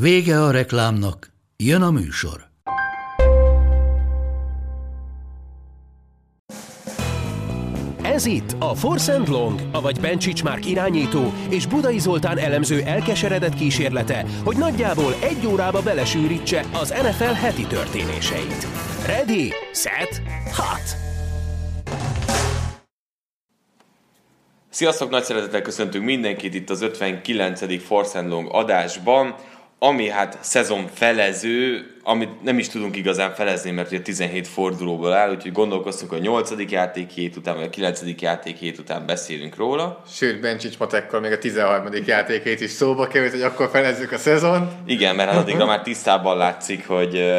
Vége a reklámnak, jön a műsor. Ez itt a Force and Long, avagy Bencsics Márk irányító és Budai Zoltán elemző elkeseredett kísérlete, hogy nagyjából egy órába belesűrítse az NFL heti történéseit. Ready, set, hot! Sziasztok, nagy szeretettel köszöntünk mindenkit itt az 59. Force and Long adásban ami hát szezon felező, amit nem is tudunk igazán felezni, mert ugye 17 fordulóból áll, úgyhogy gondolkoztunk a 8. játék hét után, vagy a 9. játék hét után beszélünk róla. Sőt, Bencsics Matekkal még a 13. játék is szóba került, hogy akkor felezzük a szezon. Igen, mert hát addigra már tisztában látszik, hogy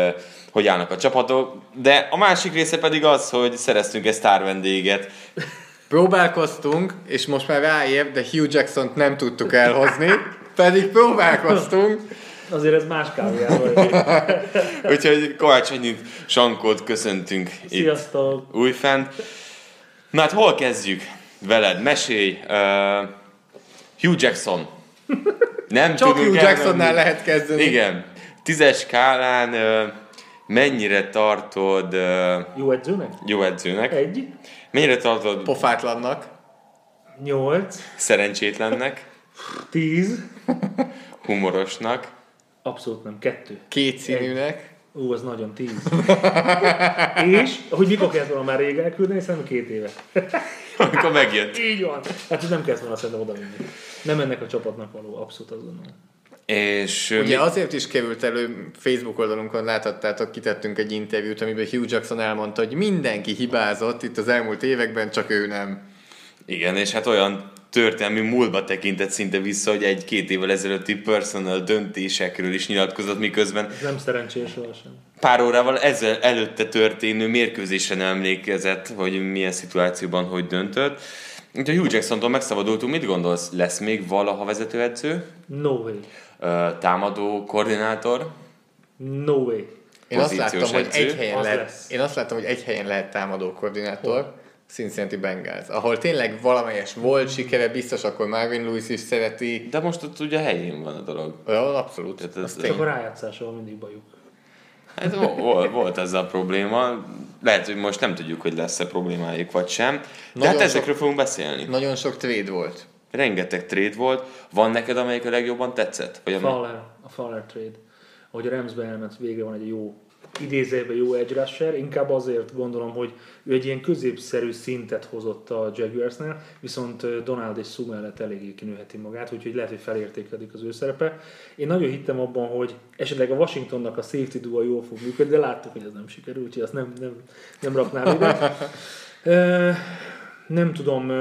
hogy állnak a csapatok, de a másik része pedig az, hogy szereztünk egy sztár vendéget. Próbálkoztunk, és most már ráér, de Hugh Jackson-t nem tudtuk elhozni, pedig próbálkoztunk. Azért ez más kávéjával. Úgyhogy Kovács Annyit Sankót köszöntünk Sziasztok. itt újfent. Na hát hol kezdjük veled? Mesélj. Uh, Hugh Jackson. Nem Csak Hugh Jacksonnál lehet kezdeni. Igen. Tízes skálán uh, mennyire tartod... Uh, jó edzőnek? Jó edzőnek. Egy. Mennyire tartod... Pofátlannak. Nyolc. Szerencsétlennek. Tíz. Humorosnak. Abszolút nem. Kettő. Két színűnek. Ó, az nagyon tíz. és, hogy mikor kellett volna már rég elküldeni, szerintem két éve. Amikor megjött. Így van. Hát nem kellett volna szerintem oda vinni. Nem ennek a csapatnak való, abszolút azonnal. És, Ugye mi... azért is került elő, Facebook oldalunkon láthattátok, kitettünk egy interjút, amiben Hugh Jackson elmondta, hogy mindenki hibázott itt az elmúlt években, csak ő nem. Igen, és hát olyan történelmi múltba tekintett szinte vissza, hogy egy-két évvel ezelőtti personal döntésekről is nyilatkozott, miközben... Ez nem szerencsés sem. Pár órával ezzel előtte történő mérkőzésre nem emlékezett, hogy milyen szituációban hogy döntött. Úgyhogy Hugh Jackson-tól megszabadultunk, mit gondolsz, lesz még valaha vezetőedző? No way. támadó koordinátor? No way. Én azt, láttam, hogy egy helyen lehet, én azt láttam, hogy egy helyen lehet támadó koordinátor. Hol? Cincinnati Bengals, ahol tényleg valamelyes volt sikere, biztos akkor Marvin Lewis is szereti. De most ott ugye helyén van a dolog. Ja, abszolút. Tehát ez, Csak a rájátszással mindig bajuk. Hát volt, volt ez a probléma. Lehet, hogy most nem tudjuk, hogy lesz-e problémájuk vagy sem. De nagyon hát ezekről sok, fogunk beszélni. Nagyon sok trade volt. Rengeteg trade volt. Van neked, amelyik a legjobban tetszett? Vagy Fowler, a Fowler trade. Ahogy a Ramsbe elment, végre van egy jó idézőben jó edge rusher, inkább azért gondolom, hogy ő egy ilyen középszerű szintet hozott a Jaguarsnál, viszont Donald és Sue mellett eléggé kinőheti magát, úgyhogy lehet, hogy felértékelik az ő szerepe. Én nagyon hittem abban, hogy esetleg a Washingtonnak a safety duo jól fog működni, de láttuk, hogy ez nem sikerült, úgyhogy azt nem, nem, nem raknám ide. nem tudom,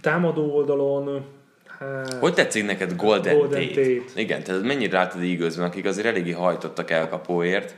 támadó oldalon Hát, hogy tetszik neked Golden, Golden Tate? Tate? Igen, tehát mennyire látod eagles akik azért eléggé hajtottak el kapóért.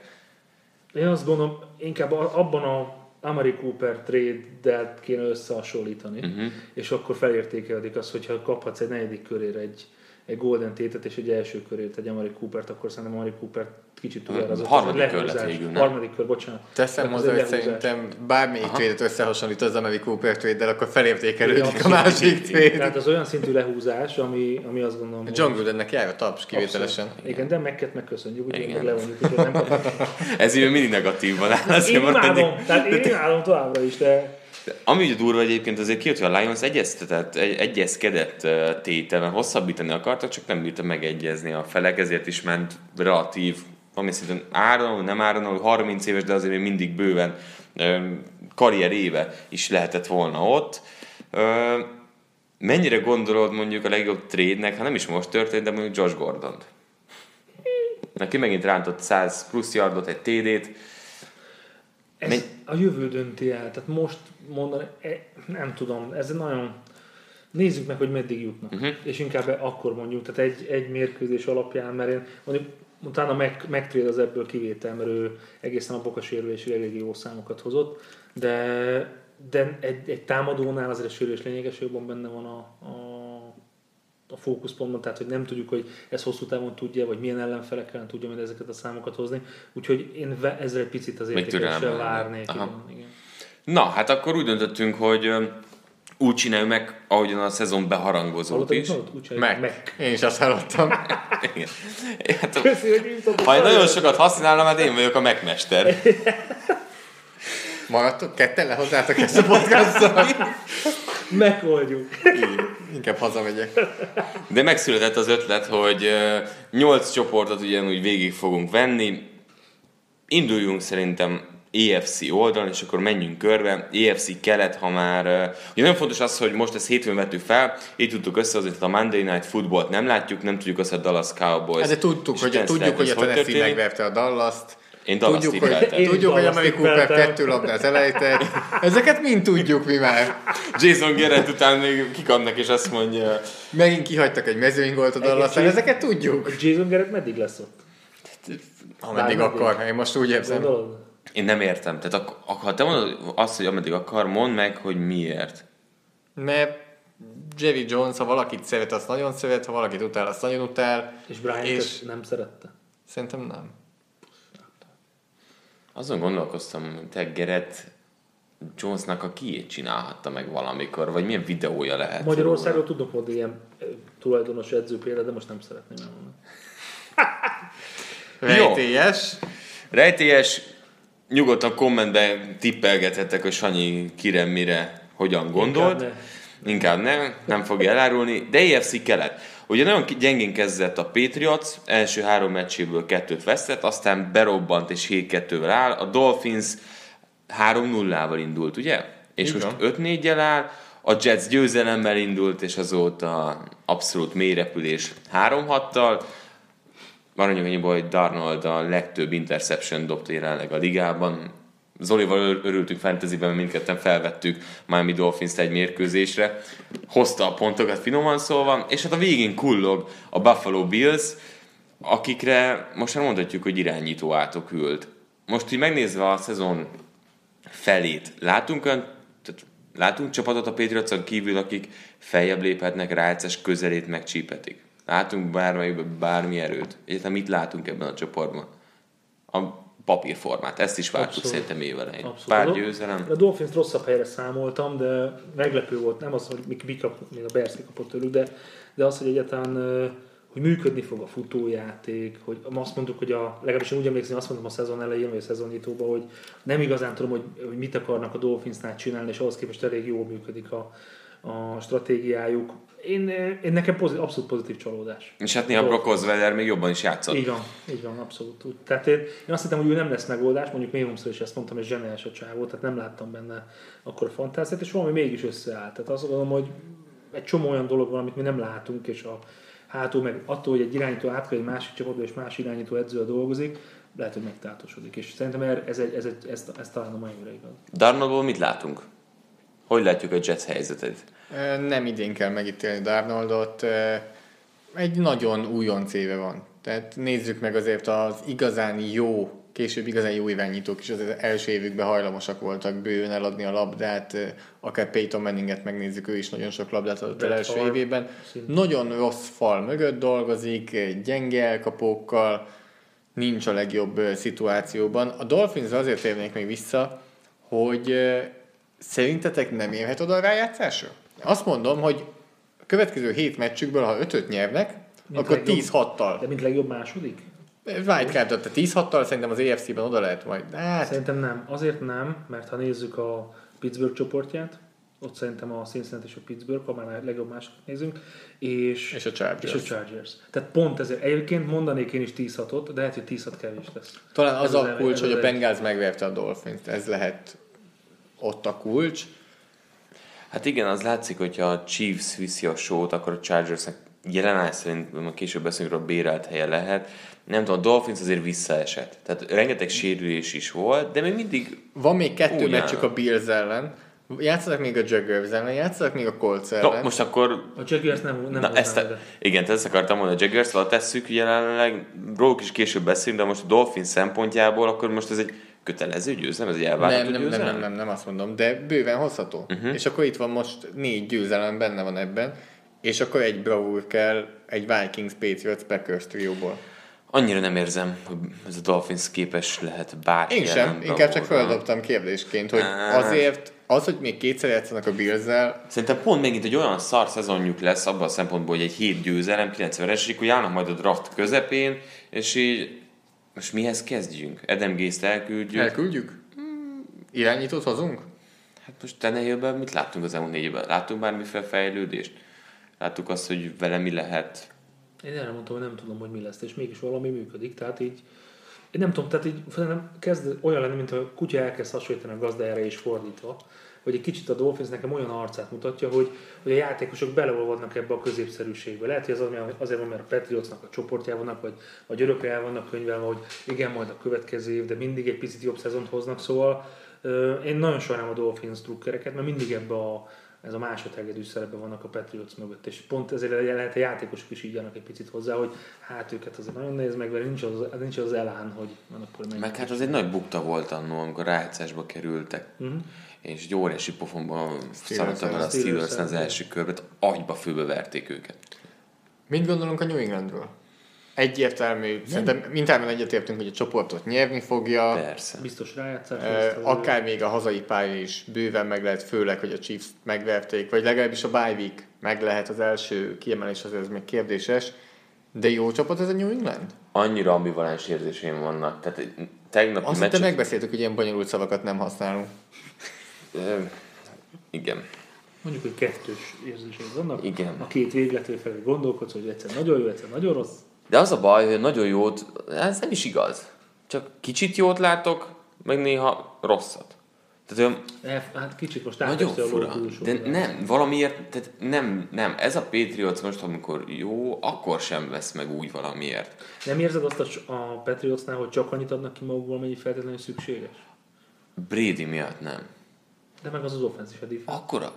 Én azt gondolom, inkább abban a Amari Cooper trade-del kéne összehasonlítani, uh-huh. és akkor felértékelődik az, hogyha kaphatsz egy negyedik körére egy, egy Golden Tétet és egy első körét egy Amari Coopert, akkor szerintem Amari Cooper kicsit túl az Harmadik kör lett végül, nem? Harmadik kör, bocsánat. Teszem hozzá, hogy szerintem bármelyik trade összehasonlít az Amari Cooper trade akkor felértékelődik a másik trade. Tehát az olyan szintű lehúzás, ami, ami azt gondolom... John Grudennek jár a taps kivételesen. Igen, Igen de megket megköszönjük, úgyhogy meg levonjuk, úgyhogy nem Ez így mindig negatív van. Én imádom, tehát én imádom továbbra is, de ami ugye durva egyébként azért kijött, hogy a Lions egyeztetett, egy, egyezkedett tételben hosszabbítani akartak, csak nem bírta megegyezni a felek, ezért is ment relatív, valami szinten áron, nem áron, 30 éves, de azért még mindig bőven karrier éve is lehetett volna ott. Mennyire gondolod mondjuk a legjobb trade-nek, ha nem is most történt, de mondjuk Josh Gordon-t? Neki megint rántott 100 plusz yardot, egy TD-t, ez Men... a jövő dönti el, tehát most mondani, e, nem tudom, ez nagyon... Nézzük meg, hogy meddig jutnak. Uh-huh. És inkább akkor mondjuk, tehát egy, egy mérkőzés alapján, mert én mondjuk utána meg, megtréd az ebből kivétel, mert ő egészen a boka sérülésig elég jó számokat hozott, de, de egy, egy támadónál azért a sérülés lényeges jobban benne van a, a a fókuszpontban, tehát hogy nem tudjuk, hogy ez hosszú távon tudja, vagy milyen ellenfelekkel tudja majd ezeket a számokat hozni. Úgyhogy én ezzel egy picit az értékeléssel várnék. Igen, igen. Na, hát akkor úgy döntöttünk, hogy úgy csináljuk meg, ahogyan a szezon beharangozót is. meg. meg. Én is azt hallottam. Igen. Hát, ha én nagyon sokat használom, hát én vagyok a megmester. Maradtok ketten lehozzátok ezt a podcastot? Megoldjuk. Inkább hazamegyek. De megszületett az ötlet, hogy nyolc csoportot ugyanúgy végig fogunk venni. Induljunk szerintem EFC oldalon, és akkor menjünk körbe. EFC kelet, ha már... Ugye nagyon fontos az, hogy most ezt hétfőn vettük fel, így tudtuk összehozni, hogy a Monday Night Football-t nem látjuk, nem tudjuk azt a Dallas Cowboys. Hát de tudtuk, hogy, tudjuk, hogy a Tennessee megverte a Dallas-t. Én Dallas tudjuk, hogy, tudjuk, hogy Amari Cooper kettő labdát elejtett. Ezeket mind tudjuk mi már. Jason Garrett után még kikapnak és azt mondja... Megint kihagytak egy mezőnygolt a dallas ezeket tudjuk. Jason Garrett meddig lesz ott? Ameddig akar, én most úgy érzem. Én nem értem. Tehát ak- ha te mondod azt, hogy ameddig akar, mondd meg, hogy miért. Mert Jerry Jones, ha valakit szeret, azt nagyon szeret, ha valakit utál, azt nagyon utál. És Brian és... nem szerette? Szerintem nem. Azon gondolkoztam, hogy te Gerett Jonesnak a kiét csinálhatta meg valamikor, vagy milyen videója lehet. Magyarországról tudok mondani ilyen tulajdonos edző példa, de most nem szeretném elmondani. Rejtélyes. Rejtélyes. Nyugodtan kommentben tippelgethetek, hogy Sanyi kire, mire, hogyan gondolt. Inkább ne. Inkább ne, nem fogja elárulni. De EFC kelet. Ugye nagyon gyengén kezdett a Patriots, első három meccséből kettőt vesztett, aztán berobbant és 7-2-vel áll. A Dolphins 3-0-val indult, ugye? És Igen. most 5-4-jel áll. A Jets győzelemmel indult, és azóta abszolút mélyrepülés 3-6-tal. Aranyagannyiból, hogy Darnold a legtöbb interception dobta jelenleg a ligában. Zolival örültünk fantasyben, mindketten felvettük Miami dolphins egy mérkőzésre. Hozta a pontokat finoman szólva, és hát a végén kullog a Buffalo Bills, akikre most már mondhatjuk, hogy irányító átok ült. Most így megnézve a szezon felét, látunk olyan, tehát látunk csapatot a Patriotson kívül, akik feljebb léphetnek, rájátszás közelét megcsípetik. Látunk bármelyikben bármi erőt. Egyáltalán mit látunk ebben a csoportban? A papírformát. Ezt is vártuk Abszolút. szerintem évelején. Pár győzelem. A Dolphins rosszabb helyre számoltam, de meglepő volt. Nem az, hogy mi, mi kap, még a Bears kapott tőlük, de, de az, hogy egyáltalán hogy működni fog a futójáték, hogy azt mondtuk, hogy a, legalábbis én úgy emlékszem, azt mondtam a szezon elején, vagy a szezonnyitóban, hogy nem igazán tudom, hogy, hogy mit akarnak a Dolphinsnál csinálni, és ahhoz képest elég jól működik a, a stratégiájuk én, én nekem pozit, abszolút pozitív csalódás. És hát néha Brock Osweiler még jobban is játszott. Így van, így van, abszolút. Tehát én, én azt hittem, hogy ő nem lesz megoldás, mondjuk Méhomszor is ezt mondtam, és zseniális a csávó, tehát nem láttam benne akkor a fantáziát, és valami mégis összeállt. Tehát azt gondolom, hogy egy csomó olyan dolog van, amit mi nem látunk, és a hátul meg attól, hogy egy irányító átkel egy másik csapatba, és más irányító edző dolgozik, lehet, hogy megtátosodik. És szerintem ez, egy, ez, egy, ez, ez talán a mai igaz. Darnoldból mit látunk? Hogy látjuk a Jets helyzetét? Nem idén kell megítélni Darnoldot. Egy nagyon újonc éve van. Tehát nézzük meg azért az igazán jó, később igazán jó irányítók is az első évükben hajlamosak voltak bőven eladni a labdát, akár Peyton Manninget megnézzük, ő is nagyon sok labdát adott el első évében. Nagyon rossz fal mögött dolgozik, gyenge elkapókkal, nincs a legjobb szituációban. A Dolphins azért érnék még vissza, hogy szerintetek nem érhet oda a rájátszásra? Azt mondom, hogy a következő hét meccsükből, ha ötöt nyernek, mint akkor 10-6-tal. De mint legjobb második? Wildcard, tehát 10-6-tal szerintem az EFC-ben oda lehet majd. Hát... Szerintem nem. Azért nem, mert ha nézzük a Pittsburgh csoportját, ott szerintem a Cincinnati és a Pittsburgh, ha már a legjobb második nézünk, és, és, a Chargers. és a Chargers. Tehát pont ezért. Egyébként mondanék én is 10 6 de lehet, hogy 10 kevés lesz. Talán az, az a kulcs, hogy a Bengals megverte a Dolphins-t. Ez lehet ott a kulcs. Hát igen, az látszik, hogyha a Chiefs viszi a sót, akkor a Chargersnek jelenállás szerint, később beszélünk a bérelt helye lehet. Nem tudom, a Dolphins azért visszaesett. Tehát rengeteg sérülés is volt, de még mindig... Van még kettő meccsük a Bills ellen, Játszanak még a Jaguars ellen, játszanak még a Colts No, ellen. most akkor A Jaguars nem, nem Na, ezt, ide. igen, ezt akartam mondani, a Jaguars alatt tesszük jelenleg, róluk is később beszélünk, de most a Dolphin szempontjából, akkor most ez egy kötelező győzelem, ez egy elvárható nem, nem, nem, győzelem? nem, nem, nem, azt mondom, de bőven hozható. Uh-huh. És akkor itt van most négy győzelem benne van ebben, és akkor egy bravúr kell egy Vikings, Patriots, Packers trióból. Annyira nem érzem, hogy ez a Dolphins képes lehet bárki Én sem, inkább csak feldobtam kérdésként, hogy azért az, hogy még kétszer játszanak a Bills-zel, Szerintem pont megint egy olyan szar szezonjuk lesz abban a szempontból, hogy egy 7 győzelem, 90 esik, hogy állnak majd a draft közepén, és így most mihez kezdjünk? Adam Gaze-t elküldjük. elküldjük? Irányítót hozunk? Hát most Tenehillben mit láttunk az elmúlt négy évben? Láttunk bármiféle fejlődést? Láttuk azt, hogy vele mi lehet? Én erre mondtam, hogy nem tudom, hogy mi lesz, és mégis valami működik. Tehát így, én nem tudom, tehát így nem kezd olyan lenni, mint a kutya elkezd hasonlítani a gazdájára és fordítva, hogy egy kicsit a Dolphins nekem olyan arcát mutatja, hogy, hogy a játékosok beleolvadnak ebbe a középszerűségbe. Lehet, hogy az ami- azért van, mert a Patriotsnak a csoportjában vannak, vagy, vagy örökre el vannak könyvelve, hogy igen, majd a következő év, de mindig egy picit jobb szezont hoznak, szóval én nagyon sajnálom a Dolphins drukkereket, mert mindig ebbe a ez a másodhegedű szerepben vannak a Patriots mögött, és pont ezért lehet a játékosok is így egy picit hozzá, hogy hát őket azért nagyon nehéz megverni, nincs az, nincs az elán, hogy van akkor menjünk. Meg hát az egy nagy bukta volt annó, amikor rájátszásba kerültek. Uh-huh. És egy óriási pofonban szaladtak el a. Steelers az első körbe, agyba főbe verték őket. Mit gondolunk a New Englandről? Egyértelmű, szerintem mindhárman egyetértünk, hogy a csoportot nyerni fogja. Persze. Biztos rájátszás. Lesz, akár még a hazai pálya is bőven meg lehet, főleg, hogy a Chiefs megverték, vagy legalábbis a bye week meg lehet az első kiemelés, azért ez még kérdéses. De jó csapat ez a New England? Annyira ambivalens érzéseim vannak. Tehát egy tegnapi Azt meccset... megbeszéltük, hogy ilyen bonyolult szavakat nem használunk. Igen. Mondjuk, hogy kettős érzéseid vannak. Igen. A két véglető felé gondolkodsz, hogy egyszer nagyon jó, egyszer nagyon rossz. De az a baj, hogy nagyon jót, ez nem is igaz. Csak kicsit jót látok, meg néha rosszat. Tehát olyan hát kicsit most nagyon fura. De nem, valamiért, tehát nem, nem. Ez a Patriots most, amikor jó, akkor sem vesz meg úgy valamiért. Nem érzed azt a, a Patriotsnál, hogy csak annyit adnak ki magukból, mennyi feltétlenül szükséges? Brady miatt nem. De meg az az offense is a defense. Akkora.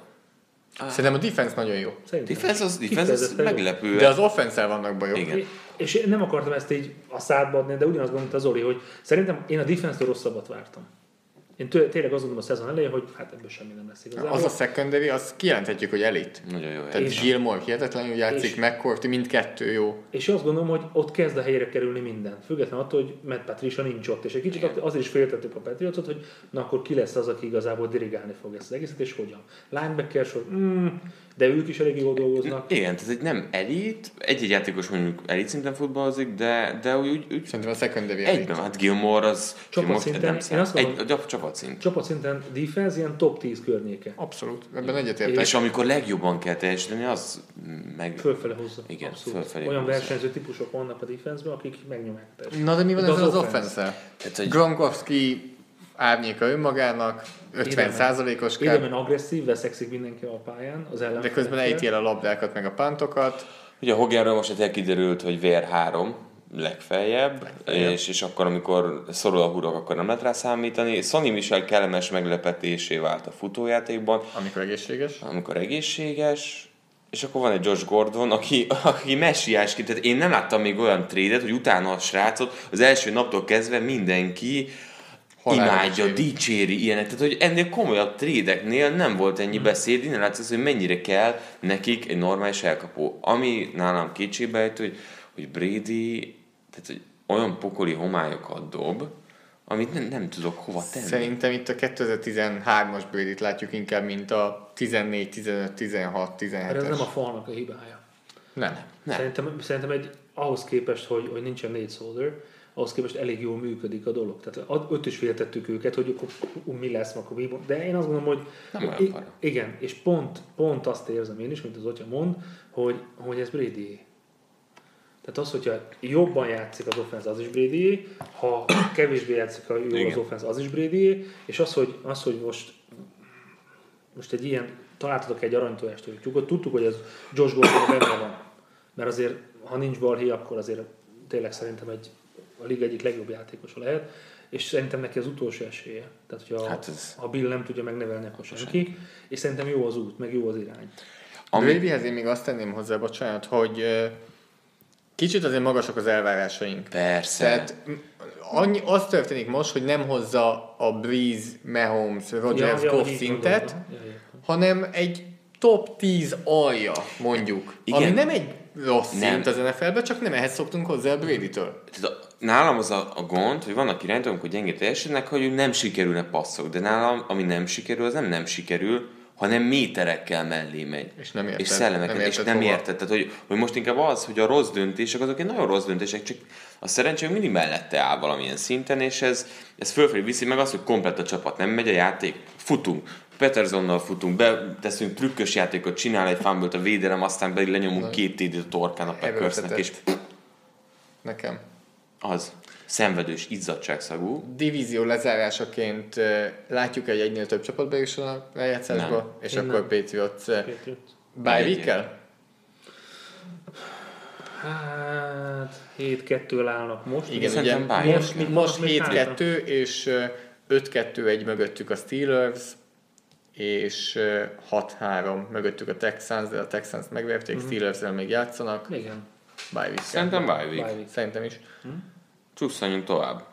Szerintem a defense nagyon jó. Szerintem. Defense az, defense az meglepő. De az offense vannak bajok. Igen. És én nem akartam ezt így a szádba adni, de ugyanazt gondolta Zoli, hogy szerintem én a defense rosszabbat vártam. Én tő, tényleg azt gondolom a szezon elején, hogy hát ebből semmi nem lesz igazából. Az a secondary, azt kijelenthetjük, hogy elit. Nagyon jó. Tehát És- Gilmore hihetetlenül játszik, McCourty mindkettő jó. És én azt gondolom, hogy ott kezd a helyre kerülni minden. Függetlenül attól, hogy Matt Patricia nincs ott. És egy kicsit azért is féltettük a Patriotsot, hogy na akkor ki lesz az, aki igazából dirigálni fog ezt az egészet, és hogyan. Linebacker sor, mm, de ők is elég jól dolgoznak. Igen, tehát egy nem elit, egy-egy játékos mondjuk elit szinten futballozik, de, de úgy, úgy Szerintem a secondary elit. egyben, hát Gilmore az Csapatszinten, nem én azt mondom- egy, a csapatszint. Csapatszinten defense ilyen top 10 környéke. Abszolút, ebben egyetértek. És amikor legjobban kell teljesíteni, az meg... Fölfele hozza. Igen, Abszolút. fölfelé Olyan hozza. versenyző típusok vannak a defense akik megnyomják. Na de mi van ezzel az offense. offense Tehát, hogy Gronkowski árnyéka önmagának, 50 százalékos Édemen agresszív, veszekszik mindenki a pályán, az ellen. de közben ejti el a labdákat, meg a pántokat. Ugye a Hoganről most egy kiderült, hogy VR3 legfeljebb, És, és akkor, amikor szorul a hurok, akkor nem lehet rá számítani. Sonny Michel kellemes meglepetésé vált a futójátékban, Amikor egészséges. amikor egészséges, és akkor van egy Josh Gordon, aki, aki messiásként, tehát én nem láttam még olyan trédet, hogy utána a srácot az első naptól kezdve mindenki imádja, dicséri. dicséri ilyenek. Tehát, hogy ennél komolyabb trédeknél nem volt ennyi beszéd, innen látszik, hogy mennyire kell nekik egy normális elkapó. Ami nálam kétségbe hogy, hogy Brady tehát, hogy olyan pokoli homályokat dob, amit nem, nem tudok hova tenni. Szerintem itt a 2013-as Brady-t látjuk inkább, mint a 14, 15, 16, 17-es. Mert ez nem a falnak a hibája. nem. Nem. Szerintem, szerintem egy, ahhoz képest, hogy, hogy nincsen Nate Solder, ahhoz képest elég jól működik a dolog. Tehát ott is féltettük őket, hogy akkor mi lesz, akkor mi De én azt gondolom, hogy Nem olyan i- para. igen, és pont, pont azt érzem én is, mint az Otya mond, hogy, hogy ez brady tehát az, hogyha jobban játszik az offense, az is brady ha kevésbé játszik a jó az Igen. offense, az is brady és az, hogy, az, hogy most most egy ilyen, találtatok egy aranytojást, hogy tyúkot, tudtuk, hogy ez Josh Gordon benne van. Mert azért, ha nincs balhé, akkor azért tényleg szerintem egy a liga egyik legjobb játékosa lehet, és szerintem neki az utolsó esélye. Tehát, hogyha Hát ez- ha Bill nem tudja megnevelni, akkor senki. És szerintem jó az út, meg jó az irány. Ami, Bradyhez én még azt tenném hozzá, bocsánat, hogy kicsit azért magasak az elvárásaink. persze. Tehát annyi, az történik most, hogy nem hozza a Breeze, Mahomes, Rodgers, ja, Goff így szintet. Ja, hanem egy top 10 alja, mondjuk. Igen. Ami nem egy rossz Nem. szint az NFL-ben, csak nem ehhez szoktunk hozzá a Brady-től. Nálam az a, a gond, hogy vannak irányítók, amikor gyengé teljesítenek, hogy nem sikerülne passzok, de nálam, ami nem sikerül, az nem nem sikerül, hanem méterekkel mellé megy. És nem érted. És szellemeket, Nem és érted nem hova. érted. Tehát, hogy, hogy most inkább az, hogy a rossz döntések, azok egy nagyon rossz döntések, csak a szerencsé mindig mellette áll valamilyen szinten, és ez, ez fölfelé viszi meg azt, hogy komplet a csapat, nem megy a játék, futunk, Petersonnal futunk, beteszünk trükkös játékot, csinál egy fumble a védelem, aztán pedig lenyomunk két TD-t a torkán a Packersnek, és. Nekem. az szenvedős, izzadságszagú. Divízió lezárásaként látjuk egy egynél több csapatba is a lejátszásba, és Én akkor. Patriots bye Egy- week-kel? Hát 7-2 állnak most. Igen, ugye most, most még 7-2, és ö, 5-2-1 mögöttük a Steelers, és ö, 6-3 mögöttük a Texans, de a Texans megverték, Mhm. Steelers-el még játszanak, Igen. bye week Szerintem bye week. Bye week. Szerintem is. Csúszoljunk tovább.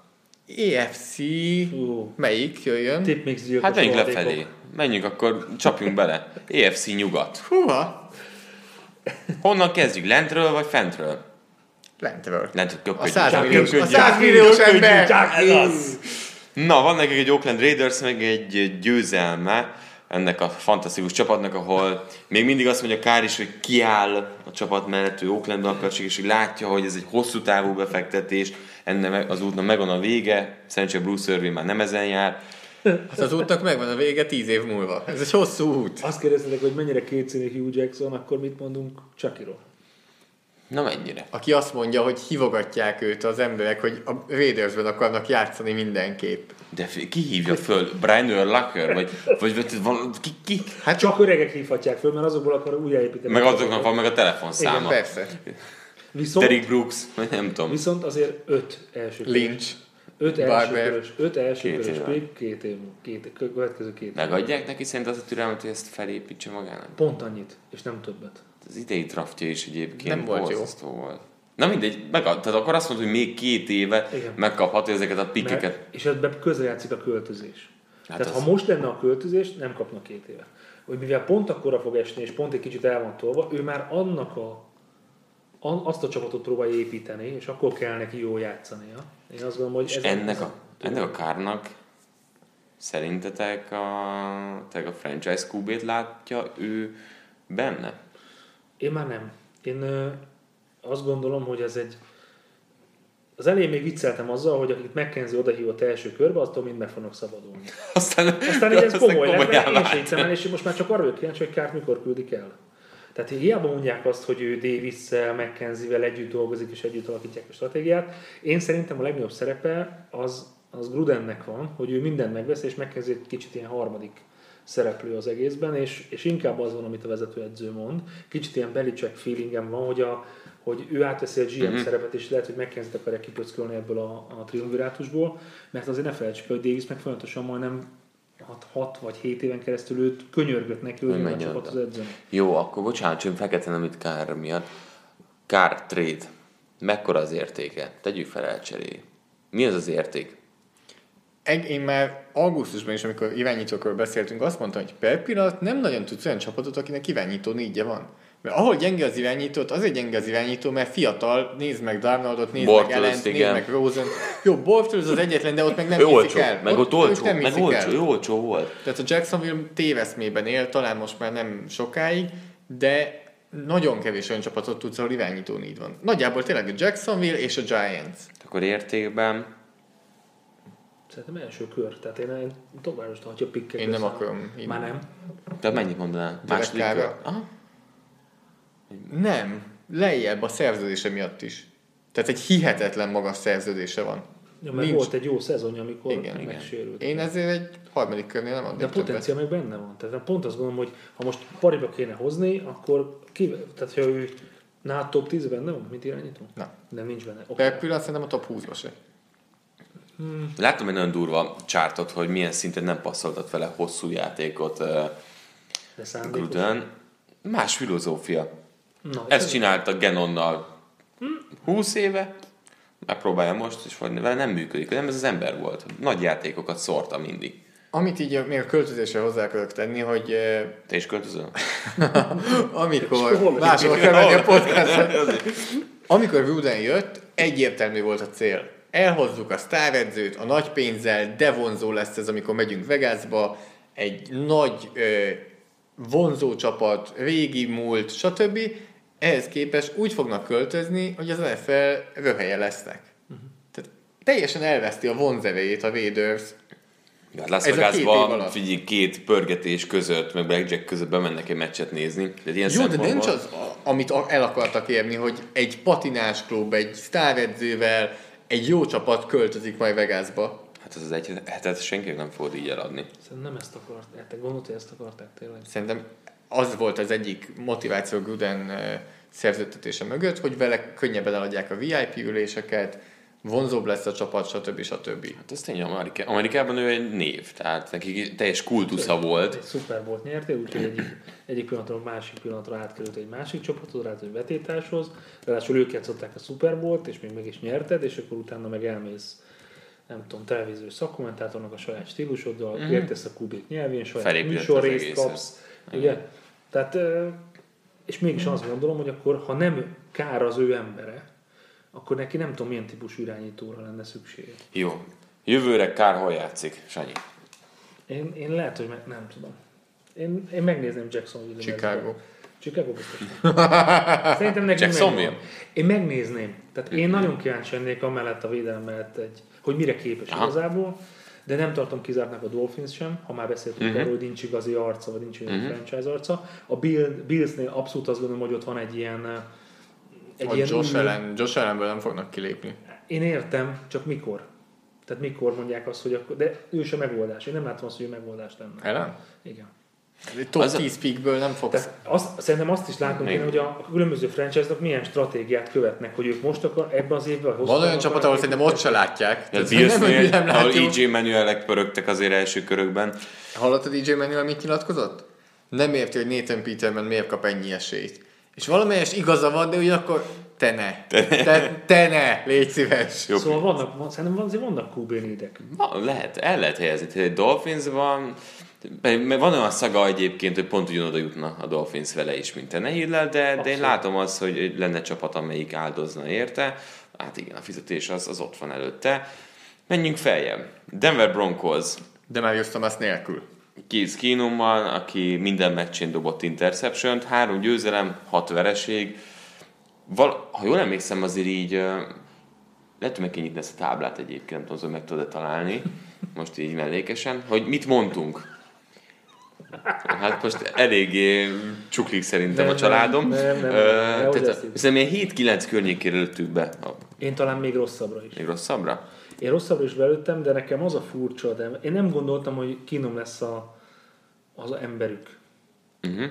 EFC, Ú. melyik jöjjön? Tipmix gyilkos Hát menjünk rohadékok. lefelé. Menjünk, akkor csapjunk bele. EFC nyugat. Húha! Honnan kezdjük? Lentről vagy fentről? Lentről. Lentről A köpködjük. 100 Csak milliós, a köpködjük. 100 milliós ember! Na, van nekik egy Oakland Raiders, meg egy győzelme ennek a fantasztikus csapatnak, ahol még mindig azt mondja Kár is, hogy kiáll a csapat mellett, ő Oaklandban akar csak, és hogy látja, hogy ez egy hosszú távú befektetés, ennek az útnak megvan a vége, szerencsére Bruce Irvin már nem ezen jár. Hát az útnak megvan a vége 10 év múlva. Ez egy hosszú út. Azt kérdeztetek, hogy mennyire kétszínű Hugh Jackson, akkor mit mondunk Chucky-ról? Na mennyire? Aki azt mondja, hogy hívogatják őt az emberek, hogy a Raidersben akarnak játszani mindenképp. De ki hívja föl? Brian Urlacher? Vagy, vagy, vagy val- ki, ki? Hát csak öregek hívhatják föl, mert azokból akar újjáépíteni. Meg azoknak van meg a telefonszáma. Igen, persze. Viszont, Derek Brooks, vagy nem tudom. viszont azért öt első. Lynch. Öt első Barber. körös, öt első Két körös pick, két év, két, következő két év. Megadják neki szerint az a türelmet, hogy ezt felépítse magának? Pont annyit, és nem többet. Az idei draftja is egyébként Nem volt jó. volt. Na mindegy, megad, tehát akkor azt mondod, hogy még két éve Igen. megkaphatja ezeket a pikeket. Mert, és ebben közrejátszik a költözés. Hát Hát Tehát az- ha most lenne a költözés, nem kapnak két éve. Hogy mivel pont akkora fog esni, és pont egy kicsit el van tolva, ő már annak a azt a csapatot próbálja építeni, és akkor kell neki jó játszania. Én azt gondolom, hogy És ez ennek a, ennek a kárnak szerintetek a, a franchise QB-t látja ő benne? Én már nem. Én ö, azt gondolom, hogy ez egy... Az elején még vicceltem azzal, hogy akit McKenzie odahívott első körbe, aztól mind meg fognak szabadulni. Aztán, Aztán így ez komoly lett, mert én se vált. hittem el, és most már csak arra vagyok kíváncsi, hogy Kárt mikor küldik el. Tehát hiába mondják azt, hogy ő Davis-szel, McKenzie-vel együtt dolgozik és együtt alakítják a stratégiát. Én szerintem a legnagyobb szerepe az, az Grudennek van, hogy ő mindent megvesz, és McKenzie egy kicsit ilyen harmadik szereplő az egészben, és, és inkább az van, amit a vezetőedző mond. Kicsit ilyen Belichick feelingem van, hogy, a, hogy ő átveszi a GM Mhm. mm-hmm. szerepet, és lehet, hogy McKenzie-t akarja kipöckölni ebből a, a triumvirátusból, mert azért ne felejtsük, el, hogy Davis meg folyamatosan majdnem 6 vagy 7 éven keresztül őt könyörgött neki, hogy csapat az oda. edzőnek. Jó, akkor bocsánat, csak fekete nem itt kár miatt. Kár trade. Mekkora az értéke? Tegyük fel elcserél. Mi az az érték? Egy, én már augusztusban is, amikor irányítókról beszéltünk, azt mondtam, hogy per pillanat nem nagyon tudsz olyan csapatot, akinek irányító négyje van. Mert ahol gyenge az irányítót, azért gyenge az irányító, mert fiatal, nézd meg Darnoldot, nézd Bortles, meg Ellent, nézd meg Rosen. Jó, Bortles az egyetlen, de ott meg nem Ő hiszik olcsó, el. meg ott ők olcsó, nem meg olcsó, ő olcsó volt. Tehát a Jacksonville téveszmében él, talán most már nem sokáig, de nagyon kevés olyan csapatot tudsz, ahol irányító négy van. Nagyjából tényleg a Jacksonville és a Giants. Akkor értékben Szerintem első kör, tehát én, én tovább is tartja pikket. Én nem akarom hinni. Már nem. te mennyit mondanál? Második kör? Aha. Nem, lejjebb a szerződése miatt is. Tehát egy hihetetlen magas szerződése van. Ja, mert Nincs. volt egy jó szezonja, amikor Igen, igen, igen. megsérült. Én ezért egy harmadik körnél nem De a adnék potenciál még benne van. Tehát pont azt gondolom, hogy ha most pariba kéne hozni, akkor ki, tehát ha ő Na, top 10 benne van, mit irányító? Nem. Nem, nincs benne. Oké. Per pillanat szerintem a top 20-ba se. Láttam egy nagyon durva csártot, hogy milyen szinten nem passzoltat vele hosszú játékot uh. Gruden. Más filozófia. Na, Ezt csinálta Genonnal 20 éve, megpróbálja most, és vagy vele nem működik. Nem ez az ember volt. Nagy játékokat szórta mindig. Amit így még a költözésre hozzá akarok tenni, hogy Te is költözöl? amikor máshol kell menni a podcastot, amikor Gruden jött, egyértelmű volt a cél. Elhozzuk a sztáredzőt, a nagy pénzzel, de vonzó lesz ez, amikor megyünk Vegasba, egy nagy ö, vonzó csapat, régi múlt, stb. Ehhez képest úgy fognak költözni, hogy az NFL röhelye lesznek. Tehát teljesen elveszti a vonzerejét a Raiders. Ja, Las Vegasban figyelj, két pörgetés között, meg Blackjack között bemennek egy meccset nézni. De ilyen Jó, de szempontból- az, amit el akartak érni, hogy egy patinás klub, egy sztáredzővel, egy jó csapat költözik majd Vegasba. Hát az az egy hetet senki nem fogod így eladni. Szerintem nem ezt akarták. Te gondolod, hogy ezt akarták tényleg? Szerintem az volt az egyik motiváció Gruden szerződtetése mögött, hogy vele könnyebben eladják a VIP üléseket, vonzóbb lesz a csapat, stb. stb. Hát ez tény, Amerika, Amerikában ő egy név, tehát neki teljes kultusza volt. Szuper volt nyertél, úgyhogy egyik, egyik pillanatról a másik pillanatra átkerült egy másik csapathoz, rá egy vetétáshoz, ráadásul ők játszották a szuper volt, és még meg is nyerted, és akkor utána meg elmész nem tudom, televíziós szakkommentátornak a saját stílusoddal, mm. értesz a kubik nyelvén, saját Felépített műsorrészt kapsz. Ugye? Tehát, és mégis azt gondolom, hogy akkor, ha nem kár az ő embere, akkor neki nem tudom, milyen típusú irányítóra lenne szüksége. Jó. Jövőre Kár hol játszik, Sanyi? Én, én lehet, hogy meg, nem tudom. Én, én megnézném Jackson Chicago. Chicago biztos. Szerintem neki Jacksonville? megvan. Én megnézném. Tehát én nagyon kíváncsi lennék amellett a védelem mellett, egy, hogy mire képes Aha. igazából, de nem tartom kizártnak a Dolphins sem, ha már beszéltünk Mhm. uh-huh. arról, hogy nincs igazi arca, vagy nincs igazi Mhm. uh-huh. franchise arca. A Bill, Billsnél abszolút azt gondolom, hogy ott van egy ilyen eh, egy Egy ilyen Josh, új- Allen, Josh Allenből nem fognak kilépni. Én értem, csak mikor? Tehát mikor mondják azt, hogy akkor, de ő sem megoldás. Én nem látom azt, hogy ő megoldás lenne. Ellen? Igen. Top Az a- 10 pickből nem fogsz. Tehát azt, szerintem azt is Még. kéne, hogy a, a különböző franchise-nak milyen stratégiát követnek, hogy ők most akar, ebben az évben, vagy Van olyan csapat, ahol szerintem ott se látják. A Tehát nem, Billsnél, nem ahol. EJ Manuelek pörögtek azért első körökben. Hallottad DJ Manuel mit nyilatkozott? Nem érti, hogy Nathan Peterman miért kap ennyi esélyt. És valamelyes igaza van, de ugyanakkor te ne. Te, te ne, légy szíves. Jó. Szóval vannak, van, szerintem van- azért vannak QB nédek. Na, lehet, el lehet helyezni. Tehát egy Dolphinsban mert van olyan szaga egyébként, hogy pont ugyanoda jutna a Dolphins vele is, mint a Nehillel, de, de én látom azt, hogy lenne csapat, amelyik áldozna érte. Hát igen, a fizetés az, az ott van előtte. Menjünk feljebb. Denver Broncos. De már jöttem azt nélkül. Keith Keenummal, aki minden meccsén dobott interception három győzelem, hat vereség. Val- ha jól emlékszem, azért így lehet, hogy meg kell nyitni ezt a táblát egyébként, nem tudom, hogy meg tudod találni, most így mellékesen, hogy mit mondtunk. Hát most eléggé csuklik szerintem Nem, a családom. nem, nem, nem, Ö, nehogy tehát ezt így. Szerintem ilyen 7-9 környékére lőttük be. A, Én talán még rosszabbra is. még rosszabbra? Én rosszabbra is belőttem, de nekem az a furcsa, de én nem gondoltam, hogy kínom lesz a, az emberük. Uh-huh.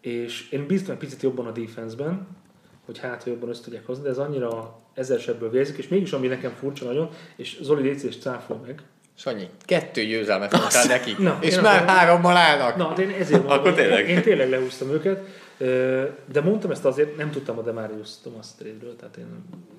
És én bíztam egy picit jobban a defense-ben, hogy hát, hogy jobban össze tudják hozni, de ez annyira ezer sebből vérzik, és mégis ami nekem furcsa nagyon, és Zoli Léci és cáfol meg. Sanyi, kettő győzelmet mondtál nekik, Na, és már akarom- hárommal állnak. Na, hát én ezért mondom, Akkor tényleg. Én, én tényleg lehúztam őket, de mondtam ezt azért, nem tudtam a Demarius Thomas trade-ről, tehát én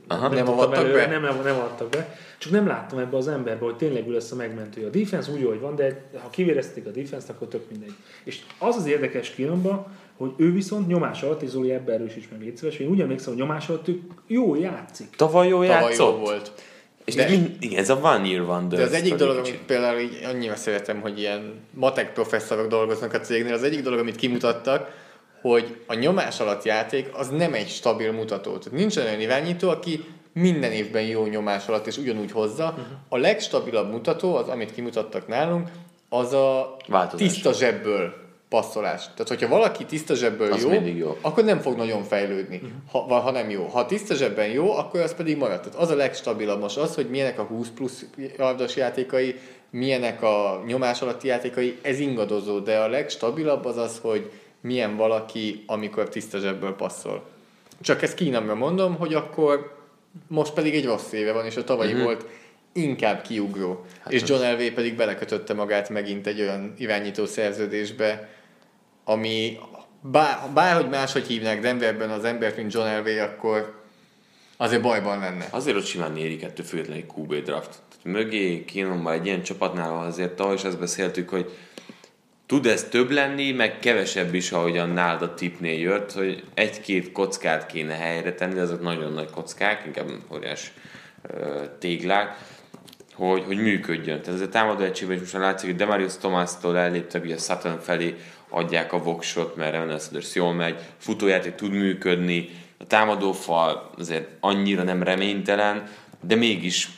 Aha. Nem tudtam avattak be? Nem, nem, nem adtak be. Csak nem láttam ebbe az emberbe, hogy tényleg ő lesz a megmentője. A defense úgy, hogy van, de ha kivérezték a defense akkor tök mindegy. És az az érdekes Kínomban, hogy ő viszont nyomás alatt, és Zoli ebbe erősíts meg légy szíves, én úgy emlékszem, hogy nyomás alatt ő jó játszik. Tavaly jó Tavaly játszott? jó volt. És De- mind, igen, ez a one year wonder. De az egyik dolog, kicsit. amit például így annyira szeretem, hogy ilyen matek professzorok dolgoznak a cégnél, az egyik dolog, amit kimutattak, hogy a nyomás alatt játék az nem egy stabil mutató. Tehát nincs olyan irányító, aki minden évben jó nyomás alatt és ugyanúgy hozza. Mhm. A legstabilabb mutató, az amit kimutattak nálunk, az a Változás. tiszta zsebből passzolás. Tehát, hogyha valaki tiszta zsebből Az jó, jó. akkor nem fog nagyon fejlődni, ha, ha, ha nem jó. Ha tiszta zsebben jó, akkor az pedig marad. Tehát az a legstabilabb most az, hogy milyenek a 20 plusz yardos játékai, milyenek a nyomás alatti játékai, ez ingadozó, de a legstabilabb az az, hogy milyen valaki, amikor tiszta zsebből passzol. Csak ezt kínámra mondom, hogy akkor most pedig egy rossz éve van, és a tavalyi uh-huh. volt inkább kiugró. Hát és John Elway pedig belekötötte magát megint egy olyan irányító szerződésbe, ami bár, bárhogy máshogy hívnák Denverben az embert, mint John Elway, akkor azért bajban lenne. Azért ott simán érik ettől függetlenül egy QB draft. Tehát mögé kínomban egy ilyen csapatnál azért tavaly is azt beszéltük, hogy tud ez több lenni, meg kevesebb is, ahogyan nálad a tipnél jött, hogy egy-két kockát kéne helyre tenni, azok nagyon nagy kockák, inkább óriás téglák, hogy, hogy működjön. Tehát ez a támadó egységben is most látszik, hogy Demarius Thomas-tól elléptek, ugye Sutton felé adják a voksot, mert Renan Sanders jól megy, futójáték tud működni, a támadófal azért annyira nem reménytelen, de mégis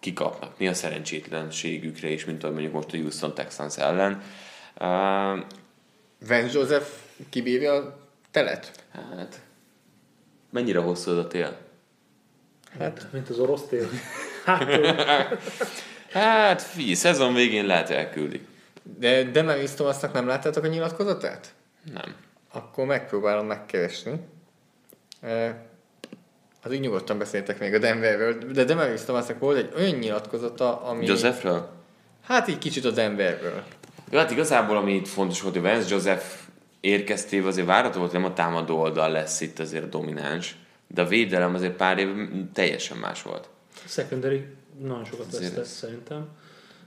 kikapnak. Mi a szerencsétlenségükre is, mint ahogy mondjuk most a Houston Texans ellen. Uh, Vance Joseph kibírja a telet? Hát, mennyire hosszú az a tél? Hát, mint az orosz tél. Hát, hát fi, szezon végén lehet elküldi. De Demeris Thomasnak nem láttátok a nyilatkozatát? Nem. Akkor megpróbálom megkeresni. Az így nyugodtan beszéltek még a Denverről, de Demeris Thomasnak volt egy olyan nyilatkozata, ami... Josephről? Hát így kicsit a Denverről. Jó, hát igazából, ami itt fontos volt, hogy Vance Joseph érkeztével azért várható volt, nem a támadó oldal lesz itt azért domináns, de a védelem azért pár év teljesen más volt. A secondary nagyon sokat vesztett szerintem.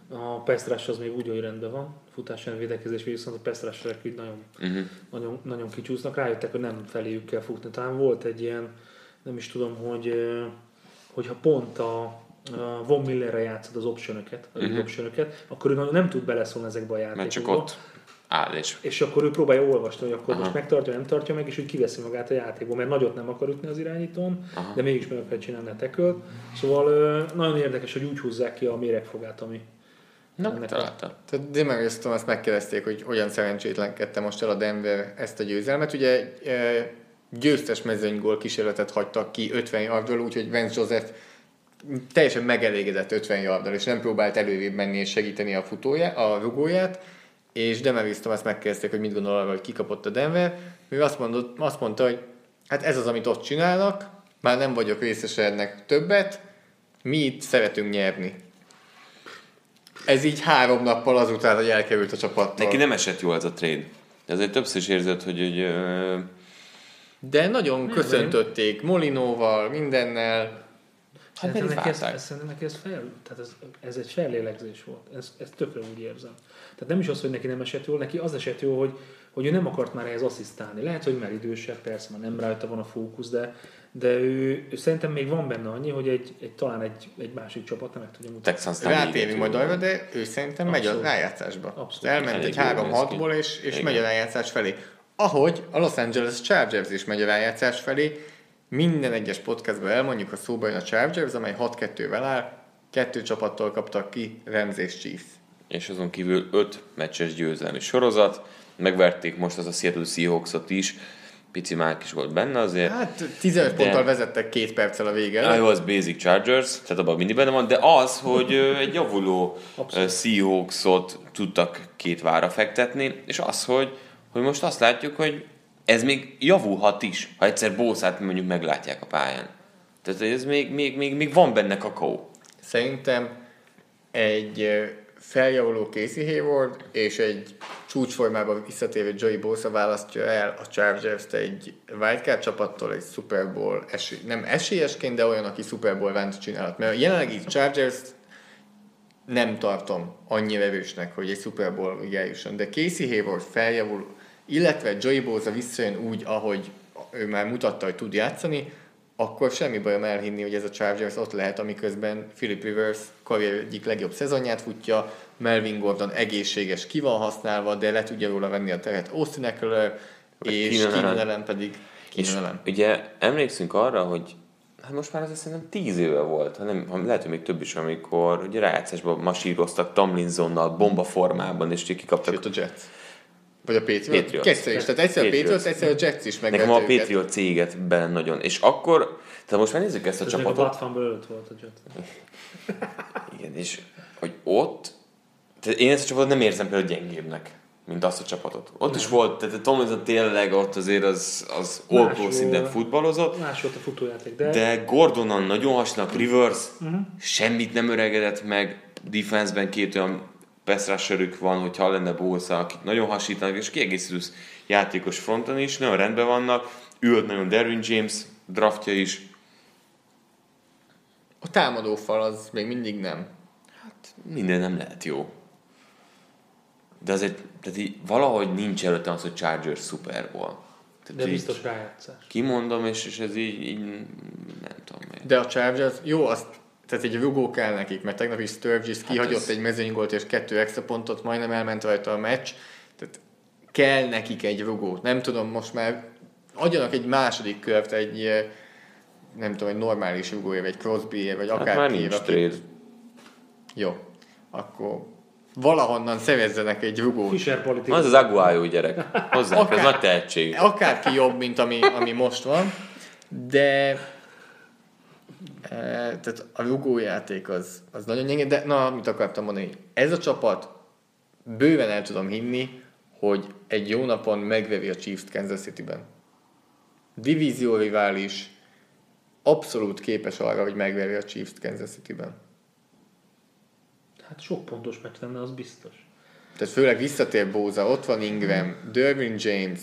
A Pestrás az még úgy, hogy rendben van, futás ellen védekezés, viszont a Pestrásra így nagyon, uh-huh. nagyon, nagyon kicsúsznak. Rájöttek, hogy nem feléjük kell futni. Talán volt egy ilyen, nem is tudom, hogy hogyha pont a, Von Millerre játszod az optionöket, az uh-huh. optionöket, akkor ő nem tud beleszólni ezekbe a játékokba. Mert csak ott áll és... És akkor ő próbálja olvasni, hogy akkor Aha. most megtartja, nem tartja meg, és úgy kiveszi magát a játékból, mert nagyot nem akar ütni az irányítón, Aha. de mégis meg akar csinálni a tekölt. Szóval nagyon érdekes, hogy úgy húzzák ki a méregfogát, ami, Na, találta. Tehát Demarius Thomas megkérdezték, hogy hogyan szerencsétlenkedte most el a Denver ezt a győzelmet. Ugye győztes mezőnygól kísérletet hagytak ki 50 yardról, úgyhogy Vance Joseph teljesen megelégedett 50 yardal, és nem próbált előrébb menni és segíteni a futója, a rugóját, és Demarius Thomas megkérdezték, hogy mit gondol arra, hogy kikapott a Denver. Ő azt, mondott, azt mondta, hogy hát ez az, amit ott csinálnak, már nem vagyok részese ennek többet, mi itt szeretünk nyerni. Ez így három nappal azután, hogy elkerült a csapattól. Neki nem esett jó ez a trade. Ezért többször is érzed, hogy... hogy De nagyon köszöntötték Molinóval, mindennel. Hát szerintem neki, ez, ez, szerintem neki ez, fel, tehát ez, ez egy fellélegzés volt. Ez, ez tökre úgy érzem. Tehát nem is az, hogy neki nem esett jól, neki az esett jó, hogy, hogy ő nem akart már ehhez asszisztálni. Lehet, hogy már idősebb, persze, már nem rajta van a fókusz, de, de ő, ő szerintem még van benne annyi, hogy egy, egy talán egy, egy másik csapat meg tudja mutatni. Rátérünk majd arra, de ő szerintem Abszolút. megy a rájátszásba. Abszolút. Elment egy 3-6-ból, és, és megy a rájátszás felé. Ahogy a Los Angeles Chargers is megy a rájátszás felé, minden egyes podcastban elmondjuk, a szóba jön a Chargers, amely 6-2-vel áll, kettő csapattól kaptak ki, Rams és Chiefs. És azon kívül 5 meccses győzelmi sorozat, megverték most az a Seattle Seahawks-ot is, pici mák is volt benne azért. Hát 15 de... ponttal vezettek két perccel a vége. Ah, jó, az Basic Chargers, tehát abban mindig benne van, de az, hogy egy javuló Seahawks-ot tudtak két vára fektetni, és az, hogy, hogy most azt látjuk, hogy ez még javulhat is, ha egyszer Bószát mondjuk meglátják a pályán. Tehát ez még, még, még, még van benne kakaó. Szerintem egy feljavuló Casey Hayward és egy csúcsformában visszatérő Joey Bosa választja el a Chargers-t egy wildcard csapattól egy Super Bowl esély, nem esélyesként, de olyan, aki Super Bowl vánt csinálhat. Mert a jelenlegi Chargers nem tartom annyira erősnek, hogy egy Super Bowl eljusson, de Casey Hayward feljavul, illetve Joey Bosa visszajön úgy, ahogy ő már mutatta, hogy tud játszani, akkor semmi bajom elhinni, hogy ez a Chargers ott lehet, amiközben Philip Rivers karrier egyik legjobb szezonját futja, Melvin Gordon egészséges, ki van használva, de le tudja róla venni a teret Austin Eckler, és Keenan pedig Keenan Ugye emlékszünk arra, hogy hát most már ez szerintem tíz éve volt, hanem lehet, hogy még több is, amikor ugye rájátszásban masíroztak Tomlinsonnal bomba formában, és kikaptak. Sőt a Jets. Vagy a Patriot? Patriot. Kettő is. Tehát egyszer a Patriot, egyszer a Jets is Nekem a Patriot céget benne nagyon. És akkor, tehát most megnézzük ezt a Ez csapatot. a volt a Jets. Igen, és hogy ott, tehát én ezt a csapatot nem érzem például gyengébbnek. mint azt a csapatot. Ott is volt, tehát Tomlinson tényleg ott azért az, az olkó szinten futballozott, Más volt a futójáték, de, de Gordonon nagyon hasonlnak, Rivers semmit nem öregedett meg, defenseben két olyan pass rusherük van, hogyha lenne Bosa, akik nagyon hasítanak, és kiegészítő játékos fronton is, nagyon rendben vannak, ült nagyon Derwin James draftja is, A támadófal az még mindig nem. minden nem lehet jó. De azért, tehát így valahogy nincs előtte az, hogy Chargers Super Bowl. Tehát de biztos rájátszás. Kimondom, és, és ez így, így, nem tudom miért. De a Chargers, jó, azt, tehát egy rugó kell nekik, mert tegnap is Sturgis hát kihagyott ez- egy mezőnygolt és kettő extra pontot, majdnem elment rajta a meccs. Tehát kell nekik egy rugó. Nem tudom, most már adjanak egy második kört, egy eh, nem tudom, egy normális rugóért, vagy crosby vagy Hát akár már nincs trade. Jó, akkor valahonnan szerezzenek egy rugót. Fischer politika. Az az Aguayo gyerek. Hozzá, ez Akár- nagy tehetség. Akárki jobb, mint ami, ami most van, de e, tehát a rugójáték az, az nagyon gyenge, de na, mit akartam mondani, ez a csapat bőven el tudom hinni, hogy egy jó napon megveri a Chiefs Kansas City-ben. Divízió rivális, abszolút képes arra, hogy megveri a Chiefs Kansas City-ben. Hát sok pontos meccs lenne, az biztos. Tehát főleg visszatér Bóza, ott van Ingram, Derwin James,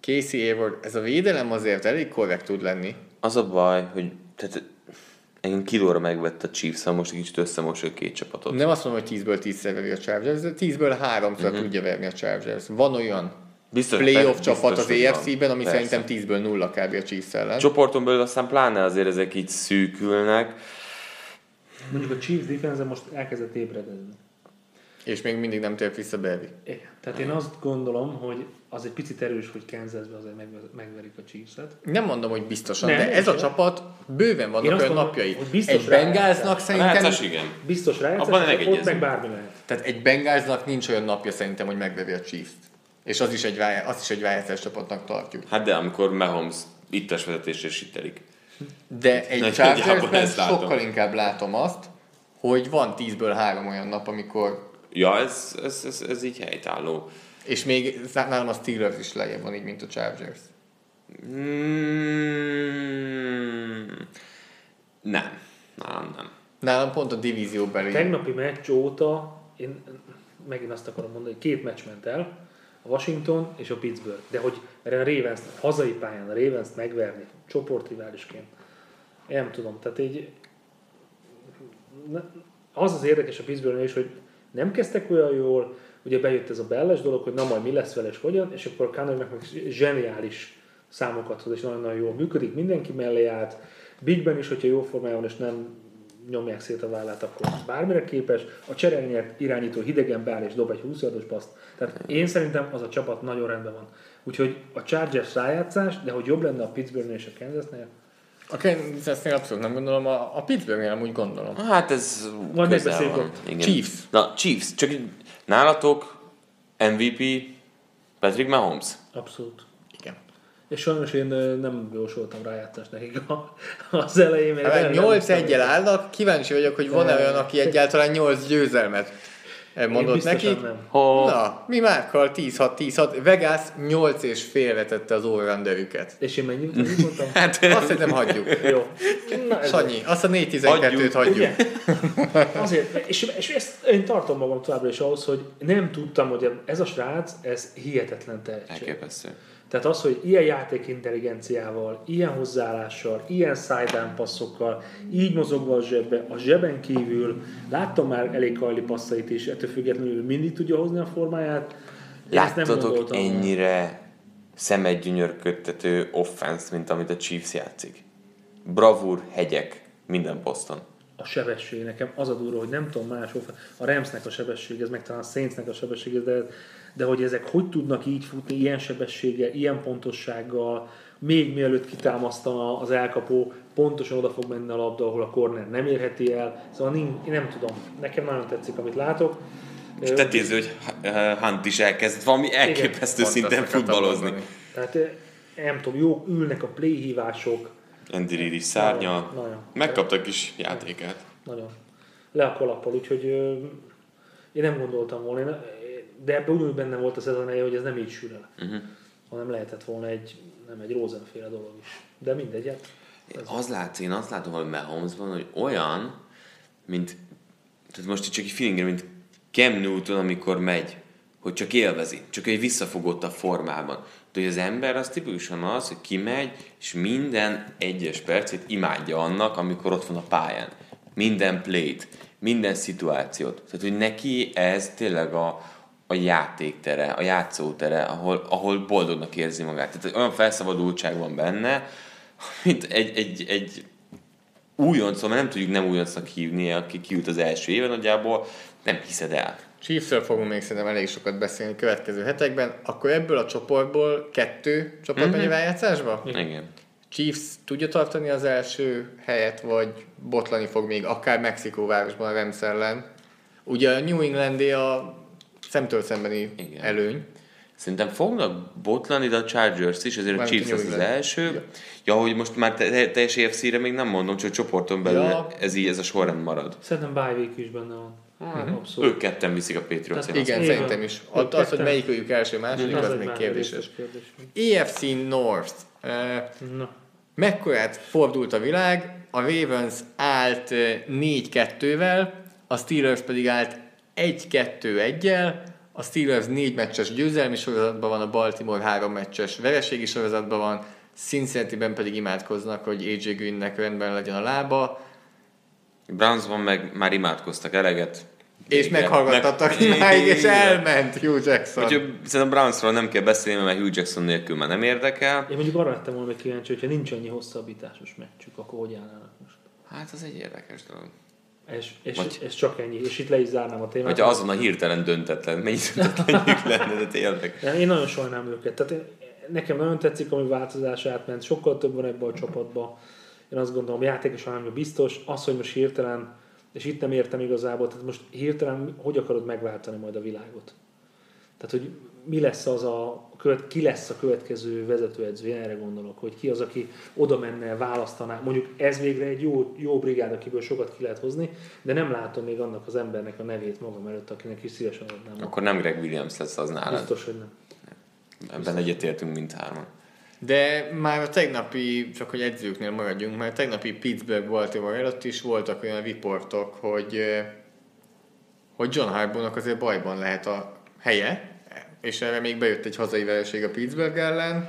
Casey Hayward, ez a védelem azért elég korrekt tud lenni. Az a baj, hogy tehát engem kilóra megvett a Chiefs, ha most egy kicsit összemosol két csapatot. Nem azt mondom, hogy 10-ből 10-szer veri a Chargers, de 10-ből 3-szor uh-huh. tudja verni a Chargers. Van olyan Biztos, playoff biztos, csapat az hogy van. AFC-ben, ami Persze. szerintem 10-ből 0 kb. a Chiefs ellen. Csoporton belül aztán pláne azért ezek így szűkülnek. Mondjuk a Chiefs defense most elkezdett ébredezni. És még mindig nem tért vissza Berry. Igen. Tehát én azt gondolom, hogy az egy picit erős, hogy Kansasbe azért meg, megverik a Chiefs-et. Nem mondom, hogy biztosan, Nem, de nem ez a is. csapat bőven vannak olyan mondom, napjai. biztos Egy. Bengáznak szerintem, Rájátszás igen. Biztos rájátszás, Abban ott megegyezünk. meg bármi lehet. tehát egy Bengáznak nincs olyan napja szerintem, hogy megveri a Chiefs-t. És az is egy, azt is egy rájátszás csapatnak tartjuk. Hát de amikor Mahomes ittes vezetésre sittelik. De egy Chargersben sokkal inkább látom azt, hogy van 10-ből 3 olyan nap, amikor Ja, ez, ez, ez, ez így helytálló. és még nálam a Steelers is lejjebb van így, mint a Chargers. Mm, nem. Nálam nem. Nálam pont a divízióbeli. Tegnapi meccs óta, én megint azt akarom mondani, hogy két meccs ment el, a Washington és a Pittsburgh. De hogy erre a ravens hazai pályán a ravens megverni, csoportriválisként, én nem tudom. Tehát így az az érdekes a Pittsburghnél is, hogy nem kezdtek olyan jól, ugye bejött ez a belles dolog, hogy na majd mi lesz vele és hogyan, és akkor Conor meg zseniális számokat hoz, és nagyon-nagyon jól működik, mindenki mellé állt, Bigben is, hogyha jó formájában és nem nyomják szét a vállát, akkor bármire képes. A cserélnyert irányító hidegen beáll és dob egy 20 yardos paszt. Tehát én szerintem az a csapat nagyon rendben van. Úgyhogy a Chargers rájátszás, de hogy jobb lenne a Pittsburghnél és a Kansasnél, A Kansasnél abszolút nem gondolom, a, a Pittsburghnél amúgy gondolom. Hát ez Majd közel van. Igen. Chiefs. Na, Chiefs. Csak nálatok MVP Patrick Mahomes. abszolút. Igen. És sajnos én nem jósoltam rájátszást nekik a, az elején. mert Hát nem- 8 nem- 1 állnak, kíváncsi vagyok, hogy van-e olyan, aki egyáltalán 8 győzelmet mondott neki. nem. Ha Na, mi Márkkal 10-6, 10-6. Vegas 8 és félre tette az all És én mennyit, mennyit mondtam? Hát, Azt szerintem hagyjuk. Jó. Na, ez Sanyi, azt a 4-12-t hagyjuk. Ugye? Azért, és, és ezt én tartom magam továbbra is ahhoz, hogy nem tudtam, hogy ez a srác, ez hihetetlen tehetség. elképesztő. Tehát az, hogy ilyen játékintelligenciával, ilyen hozzáállással, ilyen sideline passzokkal, így mozogva a zsebbe, a zseben kívül, láttam már elég kajli passzait is, ettől függetlenül mindig tudja hozni a formáját. Láttatok ennyire szemedgyönyörködtető offense, mint amit a Chiefs játszik? Bravúr, hegyek, minden poszton. A sebesség nekem az a durva, hogy nem tudom más, a Ramsnek a sebesség, ez meg talán a Saintsnek a sebesség, de, de hogy ezek hogy tudnak így futni ilyen sebességgel, ilyen pontossággal, még mielőtt kitámasztana az elkapó, pontosan oda fog menni a labda, ahol a corner nem érheti el. Szóval én, én nem tudom, nekem nagyon tetszik, amit látok. És tetéző, hogy Hunt is elkezdett valami elképesztő Pont szinten futballozni. Tehát eh, nem tudom, jó ülnek a play is szárnya. Nagyon. Megkaptak kis játékát. Nagyon. Le a kalappal, úgyhogy ö, én nem gondoltam volna. Én, de ebben ugyanúgy benne volt a szezon hogy ez nem így sül el. Uh-huh. Hanem lehetett volna egy, nem egy Rosenféle dolog is. De mindegy, hát az lát, én azt látom valami Mahomesban, hogy olyan, mint, tehát most itt csak egy feeling, mint Cam Newton, amikor megy, hogy csak élvezi, csak egy visszafogottabb formában. De hogy az ember az tipikusan az, hogy kimegy, és minden egyes percét imádja annak, amikor ott van a pályán. Minden plate, minden szituációt. Tehát, hogy neki ez tényleg a, a játéktere, a játszótere, ahol, ahol boldognak érzi magát. Tehát olyan felszabadultság van benne, mint egy, egy, egy újoncon, mert nem tudjuk nem újoncnak hívni, aki kiült az első éven, nagyjából nem hiszed el. Chiefsről fogunk még szerintem elég sokat beszélni a következő hetekben. Akkor ebből a csoportból kettő csapat megy a rájátszásba? Igen. Chiefs tudja tartani az első helyet, vagy botlani fog még akár Mexikóvárosban a Rams ellen. Ugye a New Englandé a szemtől szembeni Igen. előny. Szerintem fognak botlani, de a Chargers is, ezért a Mármint Chiefs a New az, az England. első. Ja, hogy most már te- te- teljes EFC-re még nem mondom, csak a csoporton belül Ja. ez így, ez a sorrend marad. szerintem bye week is benne van. Abszolút. Ők ketten viszik a Patriots. Tehát Igen, Így szerintem is. Ott az, hogy melyik őjük első, második, Az az még kérdéses. EFC North. Eh, Na, Mekkorát fordult a világ, a Ravens állt eh, 4-2-vel, a Steelers pedig állt 1-2-1-el, a Steelers 4 meccses győzelmi sorozatban van, a Baltimore 3 meccses vereségi sorozatban van, Cincinnati-ben pedig imádkoznak, hogy AJ Greennek rendben legyen a lába, Brownsban meg már imádkoztak eleget. és Igen. meghallgattattak Meg- imáig, és elment Hugh Jackson. Úgyhogy szerintem Brownsról nem kell beszélni, mert Hugh Jackson nélkül már nem érdekel. én mondjuk arra lettem volna kíváncsi, hogyha nincs annyi hosszabbításos meccsük, akkor hogy állnának most? Hát az egy érdekes dolog. És, és, Vagy- és csak ennyi. És itt le is zárnám a témát. Hogyha azon a hirtelen döntetlen, mennyi döntetlenjük lenne, de tényleg. Én nagyon sajnálom őket. Tehát én, nekem nagyon tetszik, ami változás átment. Sokkal több van ebben a csapatban. Én azt gondolom, játékosan nem biztos. Az, hogy most hirtelen, és itt nem értem igazából, tehát most hirtelen hogy akarod megváltani majd a világot? Tehát, hogy mi lesz az a, követ, ki lesz a következő vezetőedző, én erre gondolok, hogy ki az, aki oda menne, választaná. Mondjuk ez végre egy jó, jó brigád, akiből sokat ki lehet hozni, de nem látom még annak az embernek a nevét magam előtt, akinek is szívesen adnám. Akkor nem Greg Williams lesz az nálad. Biztos, hogy nem. Ebben egyetértünk mindhárman. De már a tegnapi, csak hogy edzőknél maradjunk, mert a tegnapi Pittsburgh-Baltimore előtt is voltak olyan riportok, hogy, hogy John Harbaughnak azért bajban lehet a helye, és erre még bejött egy hazai vereség a Pittsburgh ellen.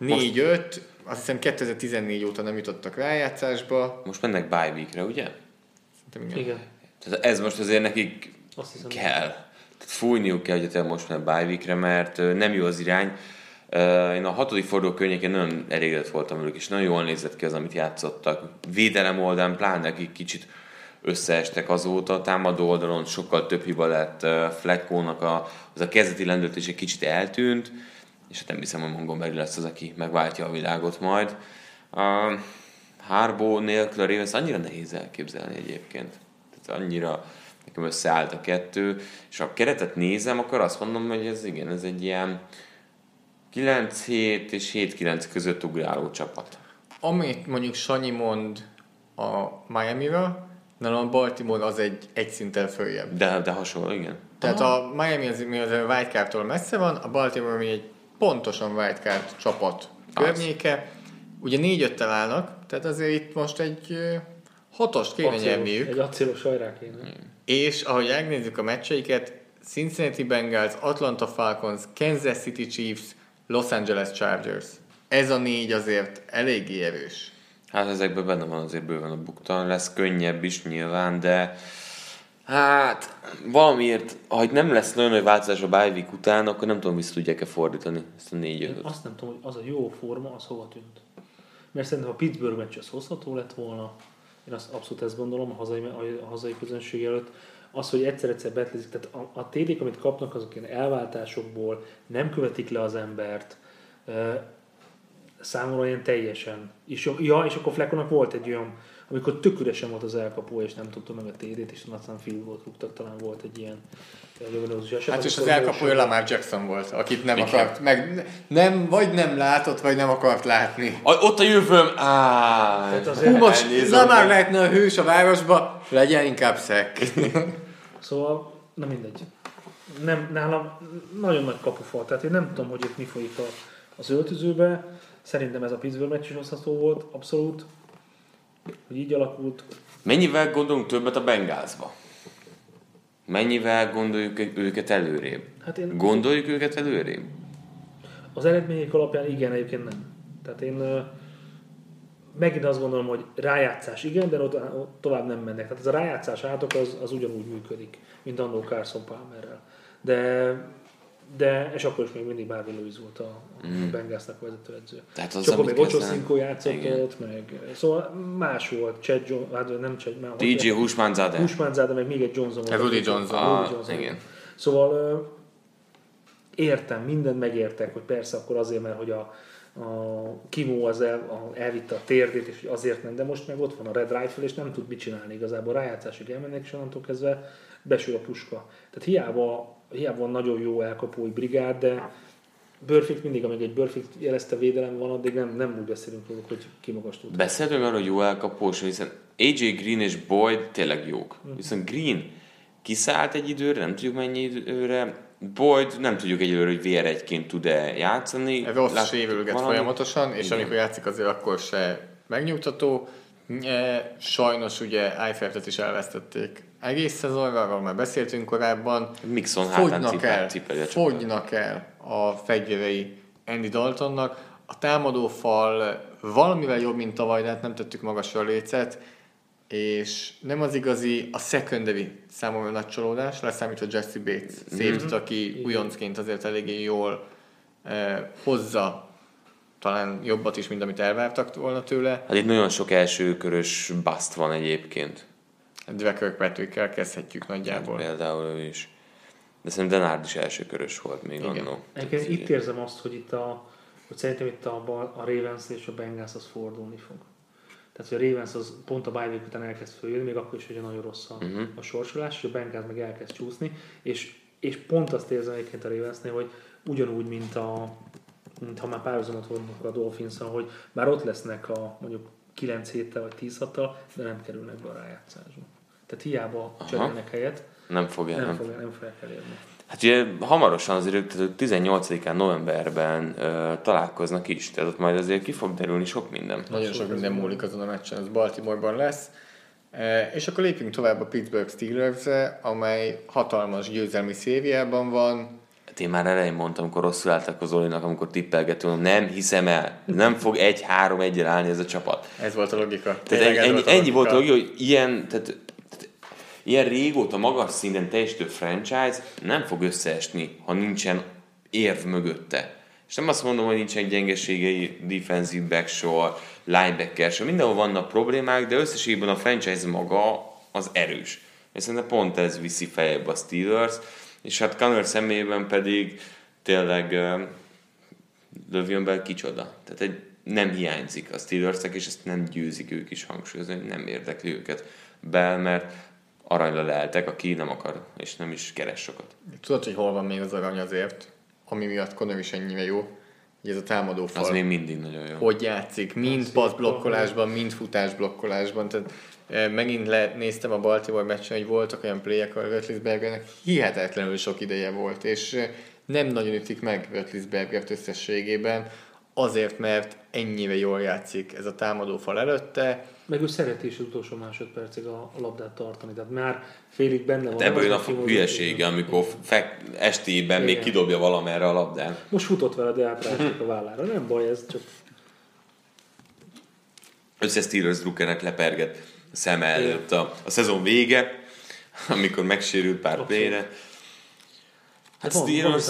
4-5, azt hiszem 2014 óta nem jutottak rájátszásba. Most mennek bye weekre, ugye? Szerintem igen. Igen. Tehát ez most azért nekik Azt hiszem, kell. Tehát fújniuk kell, hogy most már bye weekre, mert nem jó az irány. Én a hatodik forduló környékén nagyon elégedett voltam velük, és nagyon jól nézett ki az, amit játszottak. Védelem oldalán pláne akik kicsit összeestek azóta, támadó oldalon sokkal több hiba lett, Fleckónak a, az a kezdeti lendületés egy kicsit eltűnt, és hát nem hiszem, hogy Montgomery lesz az, aki megváltja a világot majd. Uh, Harbo nélkül a Ravens annyira nehéz elképzelni egyébként. Tehát annyira nekem összeállt a kettő, és ha a keretet nézem, akkor azt mondom, hogy ez igen, ez egy ilyen 9-7 és 7-9 között ugráló csapat. Amit mondjuk Sanyi mond a Miami-ra, nálam a Baltimore az egy, egy szinten följebb. De, de hasonló, igen. Tehát a Miami az, mi az a wildcardtól messze van, a Baltimore mi egy pontosan wildcard csapat környéke. Ugye négy öttel állnak, tehát azért itt most egy hatost kéne acélos, nyerniük. egy acélos sajrá kéne. És ahogy megnézzük a meccseiket, Cincinnati Bengals, Atlanta Falcons, Kansas City Chiefs, Los Angeles Chargers. Ez a négy azért eléggé erős. Hát ezekben benne van azért bőven a bukta, lesz könnyebb is nyilván, de hát valamiért, ha itt nem lesz nagyon nagy változás a bye week után, akkor nem tudom, vissza tudják-e fordítani ezt a négy Én ötöt. azt nem tudom, hogy az a jó forma, az hova tűnt. Mert szerintem a Pittsburgh meccs az hozható lett volna. Én azt abszolút ezt gondolom a hazai, a hazai közönség előtt. Az, hogy egyszer-egyszer betlezik, tehát a, a TD-k, amit kapnak, azok ilyen elváltásokból, nem követik le az embert, számomra ilyen teljesen. És, ja, és akkor Fleckonak volt egy olyan, amikor tök üresen volt az elkapó, és nem tudta meg a TD-t, és aztán field volt rúgtak, talán volt egy ilyen lögönőzős eset. Hát és az elkapója Lamar Jackson volt, akit nem Igen. akart, meg nem, vagy nem látott, vagy nem akart látni. A, ott a jövőm! Á, Tehát azért- Hú, most. Lamar lehetne a hős a városba, legyen inkább szek. Szóval, na mindegy. nem, nálam nagyon nagy kapufal, tehát én nem tudom, hogy itt mi folyik a, az öltözőbe. Szerintem ez a Pittsburgh meccs is hozható volt, abszolút, hogy így alakult. Mennyivel gondolunk többet a Bengázba? Mennyivel gondoljuk őket előrébb? Hát én Gondoljuk őket előrébb? az eredmények alapján igen, egyébként nem. Tehát én megint azt gondolom, hogy rájátszás igen, de ott, tovább nem mennek. Tehát ez a rájátszás átok az, az ugyanúgy működik, mint annó Carson Palmerrel. De, de, és akkor is még mindig Bárvi Lewis volt a, a Bengalsnak vezetőedző. Tehát az, Csak akkor még Ocho kezdenem- Cinco játszott Igen. ott, meg, szóval más volt, Chad John, hát nem Chad, már DJ Husmanzade. Husmanzade, meg még egy Johnson volt. Rudy Johnson. Rudy Ah, igen. Szóval értem, mindent megértek, hogy persze akkor azért, mert hogy a, a Kimó az el, a, elvitte a térdét, és azért nem, de most meg ott van a Red Rifle, és nem tud mit csinálni igazából. Rájátszásig elmennek, és onnantól kezdve besül a puska. Tehát hiába, hiába van nagyon jó elkapói brigád, de Burfict mindig, amíg egy Burfict jelezte védelem van, addig nem, nem úgy beszélünk róluk, hogy ki magas tud. Beszéltünk arról, hogy jó elkapós, hiszen AJ Green és Boyd tényleg jók. Viszont Green kiszállt egy időre, nem tudjuk mennyi időre, Boyd nem tudjuk egyelőre, hogy VR1-ként tud-e játszani. Rossz Lát- sérülget valami- folyamatosan, és Igen. amikor játszik azért akkor se megnyugtató. Sajnos ugye Eifeltet is elvesztették egész szezonra, arról már beszéltünk korábban. Mixon Fogynak cipel, el, csapat. fogynak el a fegyverei Andy Daltonnak. A támadó fal valamivel jobb, mint tavaly, de hát nem tettük magasra a lécet, és nem az igazi, a secondary számomra nagy csalódás, leszámítva Jesse Bates safety aki újoncként azért eléggé jól eh, hozza talán jobbat is, mint amit elvártak volna tőle. Hát itt nagyon sok első körös bust van egyébként. Dre Kirkpatrickkel kezdhetjük nagyjából. Például ő is. De szerintem Denard is első körös volt még Igen. annó. Egyébként itt érzem azt, hogy itt a, hogy szerintem itt a, a Ravens és a Bengals az fordulni fog. Tehát, hogy a Ravens az pont a bye után elkezd följönni, még akkor is, hogy nagyon rossz a, uh-huh. a sorsolás, és a Bengals meg elkezd csúszni, és, és pont azt érzem egyébként a Ravensnél, hogy ugyanúgy, mint a mint ha már párhuzamot vonnak a dolphins hogy már ott lesznek a mondjuk 9 héttel vagy 10 hattal, de nem kerülnek be a rájátszásba. Tehát hiába cserélnek helyet, Nem fogja, nem, nem, fog, nem fogják elérni. Hát ugye hamarosan azért ők tehát 18-án novemberben ö, találkoznak is, tehát ott majd azért ki fog derülni sok minden. Nagyon sok minden múlik azon a meccsen, ez Baltimoreban lesz. E, És akkor lépjünk tovább a Pittsburgh steelers amely hatalmas győzelmi szériában van. Hát én már elején mondtam, amikor rosszul álltak az Zolinak, amikor tippelgetünk, nem hiszem el, nem fog egy-három egyel állni ez a csapat. Ez volt a logika. Tehát ennyi, ennyi, volt a logika, hogy ilyen, tehát, ilyen régóta magas szinten teljesítő franchise nem fog összeesni, ha nincsen érv mögötte. És nem azt mondom, hogy nincsenek gyengeségei, defensive back sor, linebacker sor, mindenhol vannak problémák, de összességében a franchise maga az erős. És szerintem pont ez viszi feljebb a Steelers, és hát Connor személyében pedig tényleg uh, Lövion Bell kicsoda. Tehát egy, nem hiányzik a Steelersek, és ezt nem győzik ők is hangsúlyozni, nem érdekli őket Bell, mert aranyra leeltek, aki nem akar, és nem is keres sokat. Tudod, hogy hol van még az arany azért, ami miatt Conor is ennyire jó, hogy ez a támadó fal. Az még mindig nagyon jó. hogy játszik, mind pass blokkolásban, mind futás blokkolásban. Tehát e, megint le, néztem a Baltimore meccsen, hogy voltak olyan playek, ahol Rötlisbergernek hihetetlenül sok ideje volt, és e, nem nagyon ütik meg Rötlisbergert összességében, azért, mert ennyire jól játszik ez a támadó fal előtte. Meg ő szereti is az utolsó másodpercig a, a labdát tartani, tehát már félig benne van. De ebből jön a hülyesége, amikor fek, estében még kidobja valamerre a labdán. Most futott vele, de átrágtak a vállára. Nem baj, ez csak Össze Steelers Druckernek leperget szem előtt a, a szezon vége, amikor megsérült pár Abszolút. playre. Hát van, van Steelers,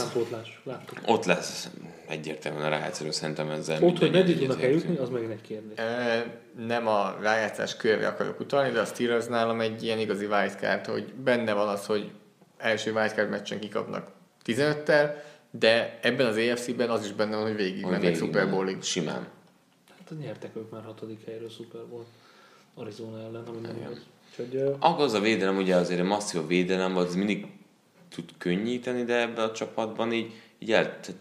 láttuk. ott lesz egyértelműen a rájátszó, szerintem ezzel Ott, hogy meddig tudnak eljutni, az megint egy kérdés. E, Nem a rájátszás körre akarok utalni, de a Steelers nálam egy ilyen igazi wildcard, hogy benne van az, hogy első wildcard meccsen kikapnak 15-tel, de ebben az AFC-ben az is benne van, hogy végig Hogy mennek Super. Bowlig. Simán. Hát nyertek ők már hatodik helyről Super Bowl Arizona ellen, ami nem igaz. Akkor az a védelem, ugye azért a masszív védelem, az mindig tud könnyíteni, de ebben a csapatban így, így el, tehát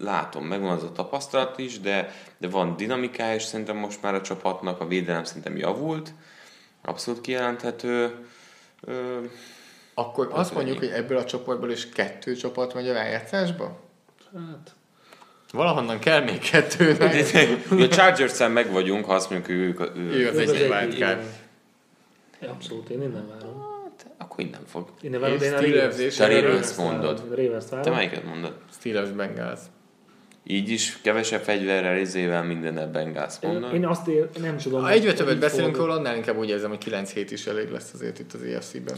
látom, megvan az a tapasztalat is, de, de van dinamikája, és szerintem most már a csapatnak a védelem szerintem javult, abszolút kijelenthető. Ö, Akkor azt mondjuk, hogy ebből a csoportból is kettő csapat megy a rájátszásba? Hát, Valahonnan kell még kettőnek. a Chargers-en meg vagyunk, ha azt mondjuk, hogy ők, ők Ő az egy wildcard. Abszolút, én innen várom. akkor innen fog. Innen várom, én a Ravens- Te Ravens mondod. Te melyiket mondod? Steelers Bengals. Így is kevesebb fegyverrel, izével, mindennel Bengals mondod? Én azt ér, nem tudom. Ha egyre többet beszélünk róla, annál inkább úgy érzem, hogy 9 hét is elég lesz azért itt az EFC-ben.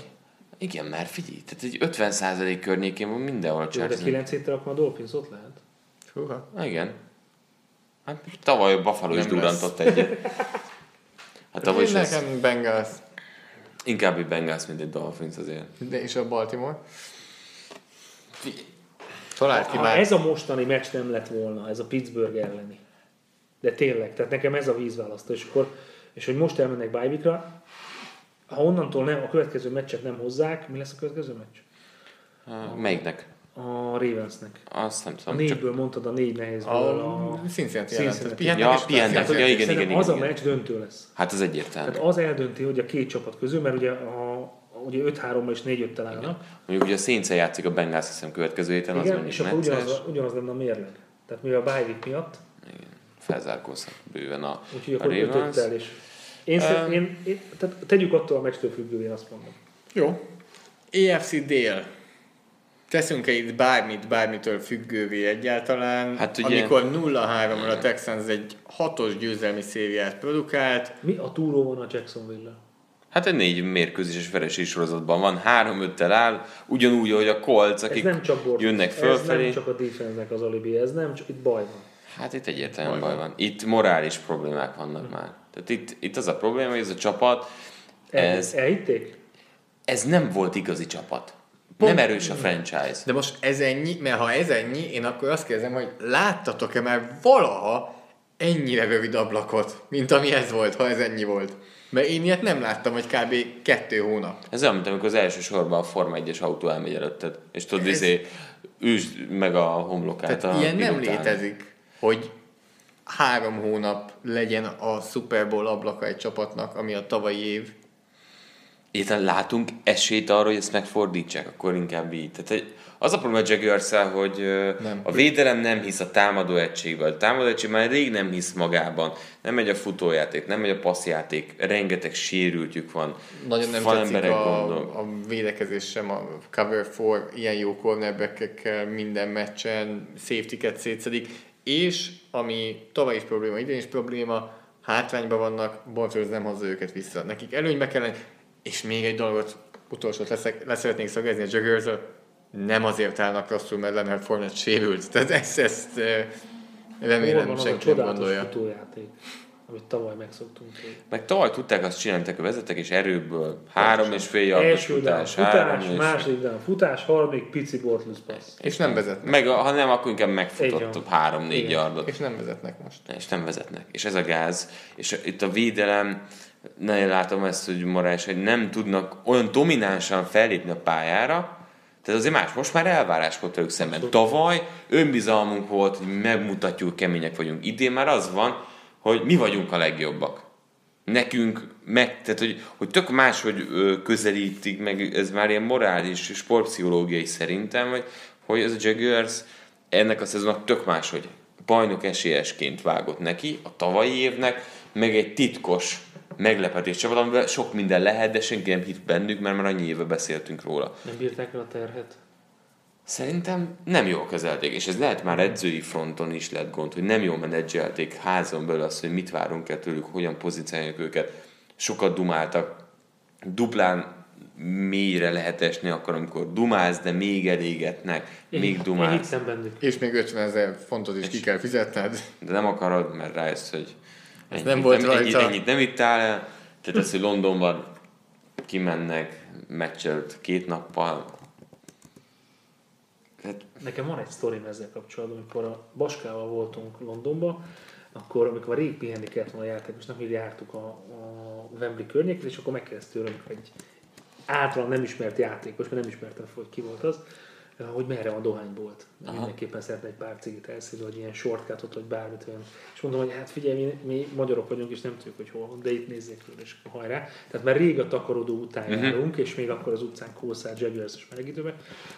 Igen, már figyelj, tehát egy 50% környékén van mindenhol a Jó, de Chargers. 9 héttel akkor a Dolphins ott lehet. Húha. Igen. Hát tavaly a Buffalo is Nem durantott egyet. Hát tavaly is nekem Bengals, inkább egy Bengals, mint egy Dolphins azért. de és a Baltimore. Talált ki Ha már. ez a mostani meccs nem lett volna, ez a Pittsburgh elleni. De tényleg, tehát nekem ez a vízválasztó. És, akkor, és hogy most elmennek bye ha onnantól nem, a következő meccset nem hozzák, mi lesz a következő meccs? Uh, melyiknek? A Ravensnek. Azt nem A tudom. Csak... négyből mondtad a négy nehézből. A A... Cincinnati. Pihentek Ja, persze. Ja, igen, Szerintem igen, az igen, a igen. meccs döntő lesz. Hát az egyértelmű. Tehát az eldönti, hogy a két csapat közül, mert ugye, a, ugye 5-3-mal és 4-5-tel állnak. Mondjuk ugye a saints játszik a Bengals, hiszem következő héten, az Igen, mondjuk és akkor necces. ugyanaz, ugyanaz lenne a mérleg. Tehát mivel a bye miatt, Felzárkózhat bőven a, úgyhogy a akkor Ravens. 5 is. Én, um, én, én, tehát tegyük attól a meccstől függő, én azt mondom. Jó. EFC dél. Teszünk-e itt bármit, bármitől függővé egyáltalán? Hát ugye- Amikor 0-3-ra a Texans egy hatos győzelmi szériát produkált, Mi a túró van a Jacksonville-lel? Hát egy négy mérkőzéses veresés sorozatban van, három öttel áll, ugyanúgy, ahogy a Colts, Ez akik nem csak Bortles, jönnek Ez fölfelé. nem csak a defense az alibi, ez nem csak itt baj van. Hát itt egyértelműen baj van. Itt morális problémák vannak már. Tehát itt, itt az a probléma, hogy ez a csapat, El, ez, Elhitték? ez nem volt igazi csapat. Nem erős a franchise. de most ez ennyi, mert ha ez ennyi, én akkor azt kérdezem, hogy láttatok-e már valaha ennyire rövid ablakot, mint ami ez volt, ha ez ennyi volt? Mert én ilyet nem láttam, hogy kb. kettő hónap. Ez olyan, mint amikor az első sorban a Forma 1-es autó elmegy előtted, és tudod, Ez- izé, üsd meg a homlokát Tehát a ilyen nem pilótának. létezik, hogy három hónap legyen a Super Bowl ablaka egy csapatnak, ami a tavalyi év. Egyáltalán látunk esélyt arra, hogy ezt megfordítsák, akkor inkább így. Tehát egy- az a probléma a jaguars hogy nem. A védelem nem hisz a támadó egységben. A támadó egység már rég nem hisz magában. Nem megy a futójáték, nem megy a passzjáték, rengeteg sérültjük van. Nagyon nem Falemberek tetszik a, gondol. a védekezés sem, a cover for ilyen jó cornerback minden meccsen, safety-ket szétszedik, és ami tavaly is probléma, idén is probléma, hátrányban vannak, Bortles nem hozza őket vissza. Nekik előnybe kellene, és még egy dolgot utolsót leszek, leszeretnénk szögezni a jaguars nem azért állnak rosszul, mert Leonard Fournette sérült. Tehát ezt, ezt Hol remélem van a senki nem gondolja. futójáték, amit tavaly megszoktunk. tőle. Meg tavaly tudták azt csinálni, hogy a vezetek, és erőből három és fél yardos Első down, futás, három futás, és... második down, futás, harmadik pici Bortles passz. És nem vezetnek. Meg ha nem, akkor inkább megfutott három-négy yardot. És nem vezetnek most. és nem vezetnek. És ez a gáz. És itt a védelem, nagyon látom ezt, hogy Marás, hogy nem tudnak olyan dominánsan fellépni a pályára, tehát azért más, most már elvárás volt velük szemben. Tavaly önbizalmunk volt, hogy megmutatjuk, kemények vagyunk. Idén már az van, hogy mi vagyunk a legjobbak. Nekünk meg, tehát hogy, hogy tök máshogy ö, közelítik meg, ez már ilyen morális, sportpszichológiai szerintem, hogy, hogy ez a Jaguars ennek a szezonnak tök máshogy bajnok esélyesként vágott neki, a tavalyi évnek, meg egy titkos meglepetés csapat, amiben sok minden lehet, de senki nem hitt bennük, mert már annyi éve beszéltünk róla. Nem bírták el a terhet? Szerintem nem jól kezelték, és ez lehet már edzői fronton is lett gond, hogy nem jól menedzselték házon belül azt, hogy mit várunk el tőlük, hogyan pozícionáljuk őket. Sokat dumáltak, duplán mélyre lehet esni akkor, amikor dumálsz, de még elégetnek, Én, még én dumálsz, hittem bennük. És még 50 ezer fontot is ki kell fizetned. de nem akarod, mert rájössz, hogy ennyit, nem volt ennyit, rajta. ennyit nem ittál. El, tehát az, hogy Londonban kimennek, meccselt két nappal, hát Nekem van egy sztorim ezzel kapcsolatban, amikor a Baskával voltunk Londonban, akkor amikor rég pihenni kellett volna a játékosnak, mi jártuk a, a Wembley környékét, és akkor megkérdezte tőlem egy általán nem ismert játékos, mert nem ismertem fel, hogy ki volt az, hogy merre van dohánybolt. Mindenképpen szeretne egy pár cigit elszívni, vagy ilyen shortcutot, vagy bármit olyan. És mondom, hogy hát figyelj, mi, mi magyarok vagyunk, és nem tudjuk, hogy hol van, de itt nézzék föl, és hajrá. Tehát már rég a takarodó után uh-huh. járunk, és még akkor az utcán kószál Jaguars és melegítőbe.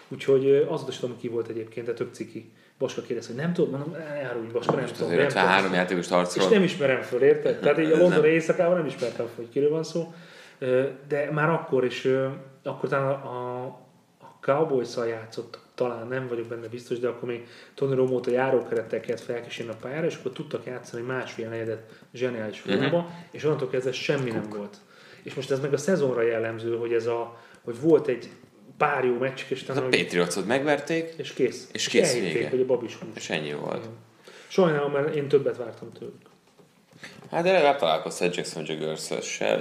Úgyhogy ö, azt is tudom, ki volt egyébként, de több ciki. Baska kérdez, hogy nem tudom, mondom, ne árulj, Baska, nem tudom. Azért nem tudom. 53 játékos És harcol. nem ismerem föl, érted? Tehát így a London éjszakában nem ismertem föl, hogy kiről van szó. De már akkor is, akkor talán a, a cowboys játszott, talán nem vagyok benne biztos, de akkor még Tony Romo-t a járókerettel kellett felkísérni a pályára, és akkor tudtak játszani másfél negyedet zseniális formában, uh-huh. és onnantól kezdve semmi nem volt. És most ez meg a szezonra jellemző, hogy ez a, hogy volt egy pár jó meccs, és A talán, Patriotsot megverték, és kész. és kész elhitték, vége. hogy a babis hús. és ennyi volt. Sajnálom, mert én többet vártam tőlük. Hát de legalább találkoztál Jackson jaggers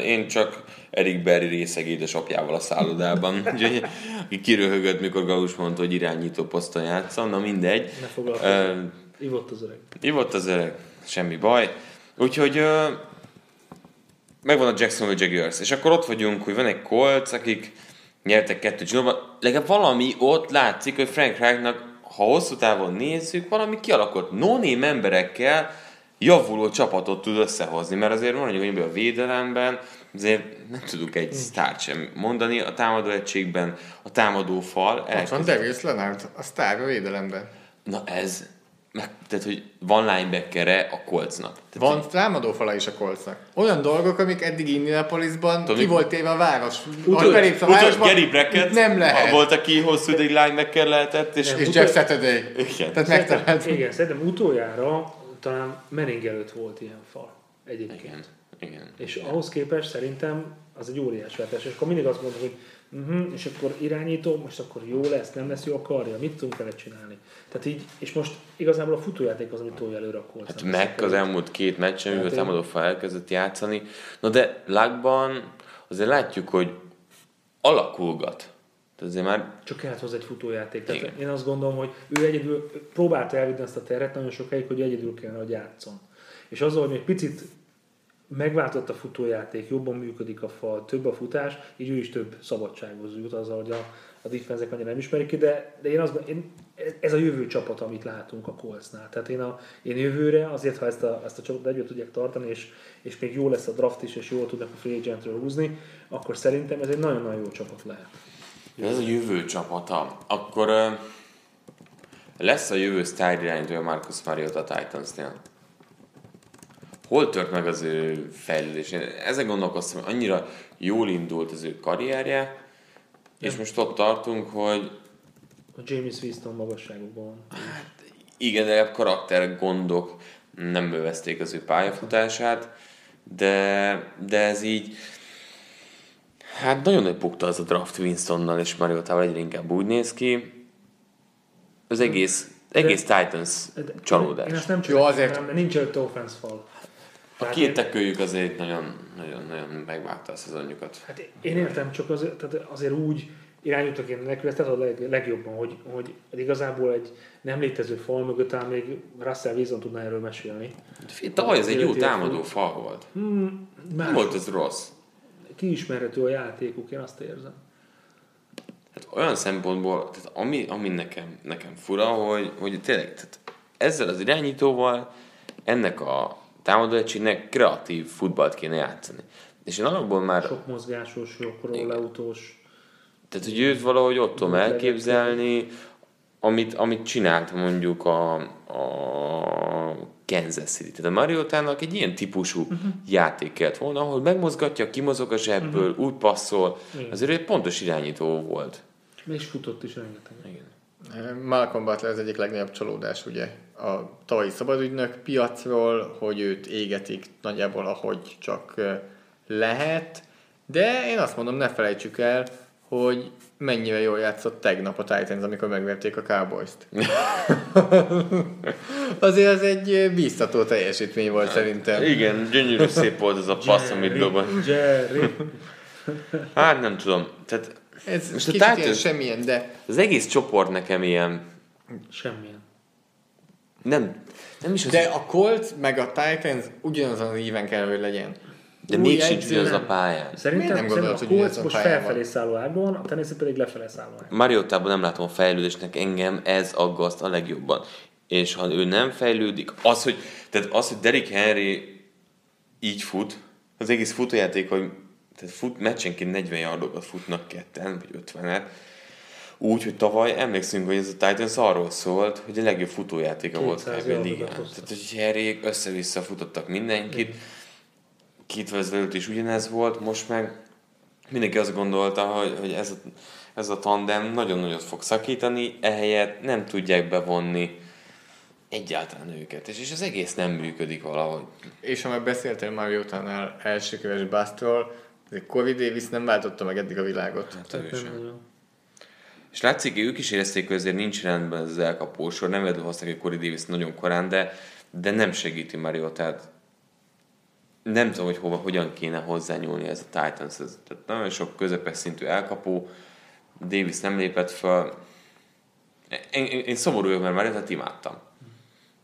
én csak Eric Berry részeg édesapjával a szállodában, úgyhogy aki kiröhögött, mikor Gaus mondta, hogy irányító poszton játszom, na mindegy. Ne foglalkozz. Ö, Ivott az öreg. Ivott az öreg, semmi baj. Úgyhogy ö, megvan a Jacksonville Jaguars, és akkor ott vagyunk, hogy van egy Colts, akik nyertek kettőt zsinórban. Legalább valami ott látszik, hogy Frank Reichnak, ha hosszú távon nézzük, valami kialakult no emberekkel javuló csapatot tud összehozni, mert azért van, hogy a védelemben azért nem tudunk egy sztárt sem mondani, a támadó egységben a támadó fal Ott van. Darius Leonard, a sztár a védelemben. Na ez, meg, tehát hogy van linebackere a. Tehát, Van támadófala is a kolcnak. Olyan dolgok, amik eddig Indianapolisban Tudom, ki volt téve a város. Utol- belépsz a Utol, városba, Gary Brackett nem lehet. Volt, aki hosszú ideig linebacker lehetett, és, És Jeff Saturday. Igen. Tehát Szerintem, megtalált. igen, szerintem utoljára talán Menning előtt volt ilyen fal egyébként. igen, igen. És ahhoz képest szerintem az egy óriás váltás. És akkor mindig azt mondom, hogy uh-huh, és akkor irányító, most akkor jó lesz, nem lesz jó a karja, mit tudunk vele csinálni. Tehát így, és most igazából a futójáték az, amit tolja előre a Colts. Hát meg az el. elmúlt két meccsen, Hát mivel én- támadó fal elkezdett játszani. Na de lágban azért látjuk, hogy alakulgat. Tehát azért már Csak kellett hozzá egy futójáték. Tehát Igen. én azt gondolom, hogy ő egyedül próbálta elvinni ezt a teret nagyon sokáig, hogy egyedül kellene, hogy játszon. És azzal, hogy egy picit megváltott a futójáték, jobban működik a fal, több a futás, így ő is több szabadsághoz jut azzal, hogy a, a defenzek annyira nem ismerik ki, de, de én azt én, ez a jövő csapat, amit látunk a Coltsnál. Tehát én, a, én jövőre azért, ha ezt a, ezt a csapatot együtt tudják tartani, és, és még jó lesz a draft is, és jól tudnak a free agentről húzni, akkor szerintem ez egy nagyon-nagyon jó csapat lehet. Ez a jövő csapata. Akkor lesz a jövő sztár irányítója Marcus Mariota a Titansnél. Hol tört meg az ő fejlődés? Én ezen gondolkoztam, hogy annyira jól indult az ő karrierje, és most ott tartunk, hogy A James Winston magasságokban van. Igen, de karakter gondok nem övezték az ő pályafutását, de, de ez így hát nagyon nagy bukta az a draft Winstonnal és Mariotával egyre inkább úgy néz ki. Az egész, egész Titans De- Én csalódás. ezt nem csak azért- azért... mert nincs előtte offense fal. A két én- tekőjük azért nagyon, nagyon, nagyon megvágta a szezonjukat. Hát én értem, csak azért, tehát azért úgy irányultak én nekül, ezt a leg, legjobban, hogy, hogy igazából egy nem létező fal mögött talán még Russell Wilson tudná erről mesélni. Tavaly ez egy jó támadó fal volt. Hmm, Nem volt ez rossz. Kiismerhető a játékuk, én azt érzem. Hát olyan szempontból, tehát ami, ami nekem, nekem fura, hogy, hogy tényleg tehát ezzel az irányítóval ennek a támadóegységnek kreatív futballt kéne játszani. És én alapból már, Sok mozgásos, sok rolloutós. tehát hogy őt valahogy ott tudom elképzelni, amit, amit csinált mondjuk a, a Kansas City. Tehát a Mariotának egy ilyen típusú uh-huh. játék kellett volna, ahol megmozgatja, kimozog a zsebből, uh-huh. úgy passzol. Igen. Azért egy pontos irányító volt. És futott is rengeteg. Igen. Malcolm Butler az egyik legnagyobb csalódás ugye a tavalyi szabadügynök piacról, hogy őt égetik nagyjából ahogy csak lehet, de én azt mondom, ne felejtsük el, hogy mennyire jól játszott tegnap a Titans, amikor megverték a Cowboys-t. Azért az egy ö, bíztató teljesítmény volt szerintem. Igen, gyönyörű szép volt ez a passz, amit dobott. Jerry. Hát nem tudom. Tehát Ez Most a kicsit ilyen Titans- semmilyen, de az egész csoport nekem ilyen Semmilyen. nem, nem is az, De a Colts meg a Titans ugyanazon az íven kell, hogy legyen. De még sincs ugyanaz a pályán. Szerintem, nem szerintem gondolod, a hogy Colts most felfelé van? szálló ágban van, a Tennessee pedig lefelé szálló ágban. Mariotában nem látom a fejlődésnek, engem ez aggaszt a legjobban. És ha ő nem fejlődik, az, hogy, tehát az, hogy Derrick Henry így fut, az egész futójáték, hogy tehát fut, meccsenként 40 yardokat futnak ketten, vagy 50-et, úgy, hogy tavaly emlékszünk, hogy ez a Titans arról szólt, hogy a legjobb futójátéka volt 200 kb. a ligán. Tehát, hogy Henryék össze-vissza futottak mindenkit, két előtt is ugyanez volt, most meg mindenki azt gondolta, hogy, hogy ez, a, ez a tandem nagyon nagyot fog szakítani, ehelyett nem tudják bevonni egyáltalán őket, és, és az egész nem működik valahogy. És ha már beszéltél Mariotánál első köves Bastról, Corey Davis nem váltotta meg eddig a világot. Hát ő sem. És látszik, ők is érezték, hogy azért nincs rendben ez az elkapósor, nem hozták egy Corey Davis nagyon korán, de, de nem segíti Mariotát. Nem tudom, hogy hova, hogyan kéne hozzányúlni ez a Titans. Ez, tehát nagyon sok közepes szintű elkapó, Davis nem lépett fel. Én, én, én szomorú vagyok, mert Mariotát imádtam.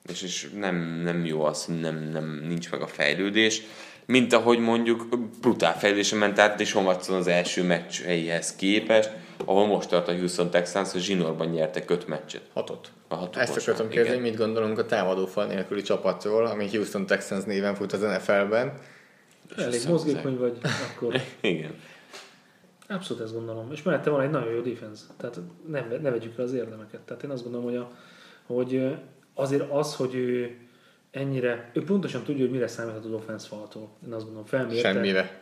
És, és nem, nem jó az, hogy nem, nem, nincs meg a fejlődés. Mint ahogy mondjuk brutál fejlődésen ment át Deshaun Watson az első meccseihez képest, ahol most tart a Houston Texans, hogy zsinórban nyertek öt meccset. Hatot. A Ezt akartam kérdezni, mit gondolunk a támadófal nélküli csapatról, ami Houston Texans néven fut az NFL-ben. Elég mozgékony vagy, akkor Igen. abszolút ezt gondolom. És mellette van egy nagyon jó defense. Tehát nem, ne vegyük el az érdemeket. Tehát én azt gondolom, hogy, a, hogy azért az, hogy ő ennyire, ő pontosan tudja, hogy mire számíthat az offense faltól. Én azt gondolom, felmérte. Semmire.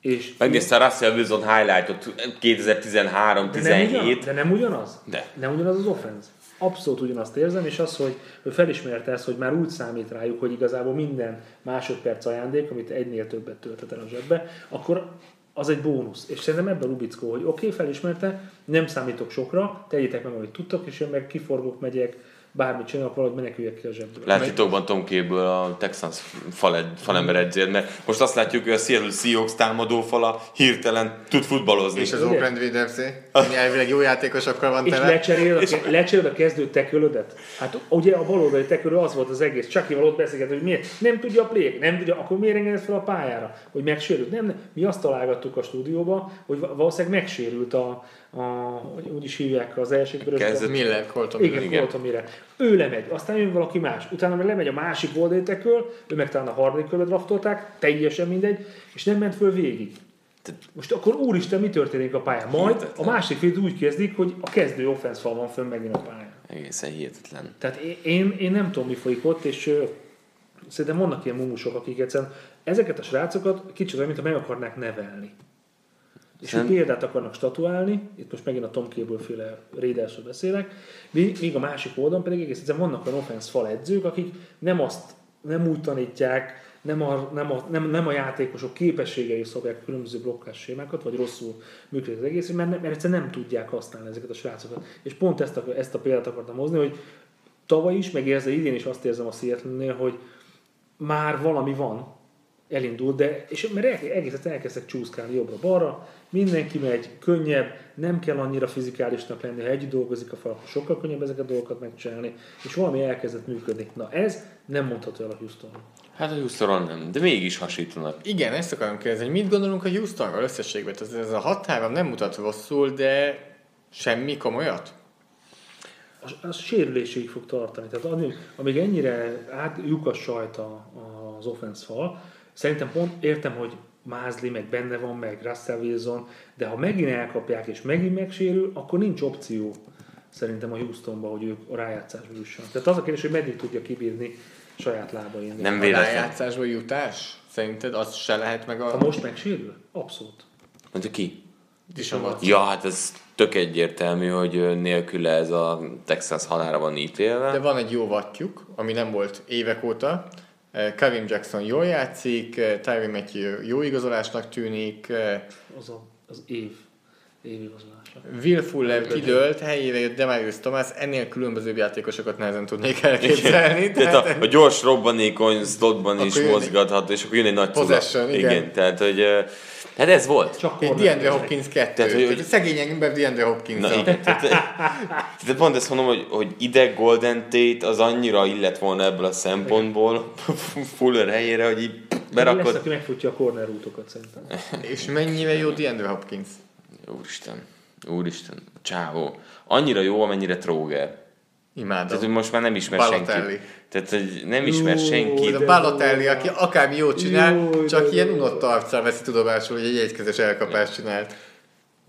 És Megnézte a Russell Wilson highlightot de nem, ugyan, 2013-17. de nem ugyanaz? De. Nem ugyanaz az offense. Abszolút ugyanazt érzem, és az, hogy ő felismerte ezt, hogy már úgy számít rájuk, hogy igazából minden másodperc ajándék, amit egynél többet töltet el a zsebbe, akkor az egy bónusz. És szerintem ebben Rubickó, hogy oké, okay, felismerte, nem számítok sokra, tegyétek meg, amit tudtok, és én meg kiforgok, megyek, bármit csinálok, valahogy meneküljek ki a zsebből. Lehet titokban Tom Cable a Texans fal, falember edzér, mert most azt látjuk, hogy a Seattle Seahawks támadó fala hirtelen tud futballozni. És az? Oakland Raiders ami elvileg jó játékosokkal van És tele. lecseréled a, ke- lecseréled a kezdő tekölödet? Hát ugye a baloldali tekölő az volt az egész. Csak ott beszélget, hogy miért nem tudja a play nem tudja, akkor miért engedett fel a pályára? Hogy megsérült? Nem, nem. Mi azt találgattuk a stúdióba, hogy va- valószínűleg megsérült a, a úgy is hívják az első Kezdett- Miller, Colton Igen, Miller. igen. voltam mire. Ő lemegy, aztán jön valaki más, utána meg lemegy a másik oldaltéköl, ő meg talán a harmadik körbe draftolták, teljesen mindegy, és nem ment föl végig. Most akkor úristen, mi történik a pályán? Majd a Hihetetlen. másik fél úgy kezdik, hogy a kezdő offense fal van fönn megint a pályán. Egészen hihetetlen. Tehát én, én nem tudom, mi folyik ott, és ö, szerintem vannak ilyen mumusok, akik egyszerűen ezeket a srácokat kicsit olyan, mintha meg akarnák nevelni. És egy példát akarnak statuálni, itt most megint a Tom Cable féle Raidersről beszélek, míg a másik oldalon pedig egész egyszerűen vannak olyan offense fal edzők, akik nem azt, nem úgy tanítják, nem a, nem a, nem, nem a játékosok képességei szabják különböző blokkás sémákat, vagy rosszul működik az egész, mert, nem, mert egyszerűen nem tudják használni ezeket a srácokat. És pont ezt a, ezt a példát akartam hozni, hogy tavaly is, meg érzem, idén is azt érzem a seattle hogy már valami van, elindult, de és mert el, egész egyszerűen elkezdtek csúszkálni jobbra-balra, mindenki megy, könnyebb, nem kell annyira fizikálisnak lenni, ha együtt dolgozik a fal, sokkal könnyebb ezeket a dolgokat megcsinálni, és valami elkezdett működni. Na ez nem mondható el a Houston. Hát a Houston nem, de mégis hasítanak. Igen, ezt akarom kérdezni, hogy mit gondolunk a Houstonról összességben? Ez, ez a 6 nem mutat rosszul, de semmi komolyat? Az, az sérüléséig fog tartani. Tehát amíg, amíg ennyire át, lyukas sajt a, az offense fal, szerintem pont értem, hogy Mázli meg benne van, meg Russell Wilson, de ha megint elkapják és megint megsérül, akkor nincs opció szerintem a Houstonban, hogy ők a rájátszásba jussanak. Tehát az a kérdés, hogy meddig tudja kibírni saját lábain. Nem A véletlen. rájátszásba jutás? Szerinted az se lehet meg Ha a... most megsérül? Abszolút. Mondja ki? Dishon Watson? Ja, hát ez tök egyértelmű, hogy nélküle ez a Texas halára van ítélve. De van egy jó vattyuk, ami nem volt évek óta. Eh, Kevin Jackson jól játszik, eh, Tyree Matthew jó igazolásnak tűnik, eh, Az a, az év. Évigazolása. Will Fuller kidőlt, helyére jött Demarius Thomas, ennél különbözőbb játékosokat nehezen tudnék elképzelni. Tehát a, a gyors robbanékony slotban is jön mozgathat, és akkor jön egy nagy. Possession, igen. igen. Tehát, hogy hát ez volt. Csak Egy DeAndre Hopkins 2. Tehát, hogy- Tehát, szegény ember DeAndre Hopkins. Na igen, tehát, tehát pont ezt mondom, hogy, hogy ide Golden Tate az annyira illet volna ebből a szempontból Fuller helyére, hogy így Lesz, berakod. aki megfutja a corner útokat szerintem. És mennyire jó DeAndre Hopkins? Úristen, úristen, csávó. Annyira jó, amennyire tróger. Imádom. Tehát, hogy most már nem ismer Balotelli. senki. Tehát, hogy nem ismer senki. Ez a Balotelli, aki akármi jót csinál, Jó, csak de ilyen unott arccal veszi tudomásul, hogy egy egykezes elkapást csinált.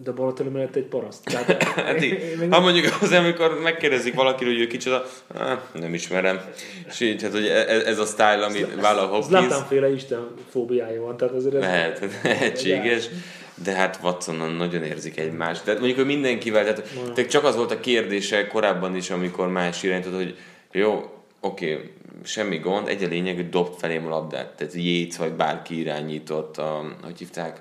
De Balotelli mellett egy paraszt. Tehát, Hát, én- ha mondjuk az, amikor megkérdezik valakiről, hogy ő kicsoda, ah, nem ismerem. És így, hát, hogy e- ez a style, ami vállal Hopkins, Zlatan féle Isten fóbiája van, tehát azért ez... lehet, lehetséges. De hát Watsonon nagyon érzik egymást. Tehát mondjuk, hogy mindenkivel, tehát, tehát csak az volt a kérdése korábban is, amikor más irányított, hogy jó, oké, semmi gond, egy a lényeg, hogy dobt felém a labdát. Tehát Jéz vagy bárki irányított, a, hogy hívták,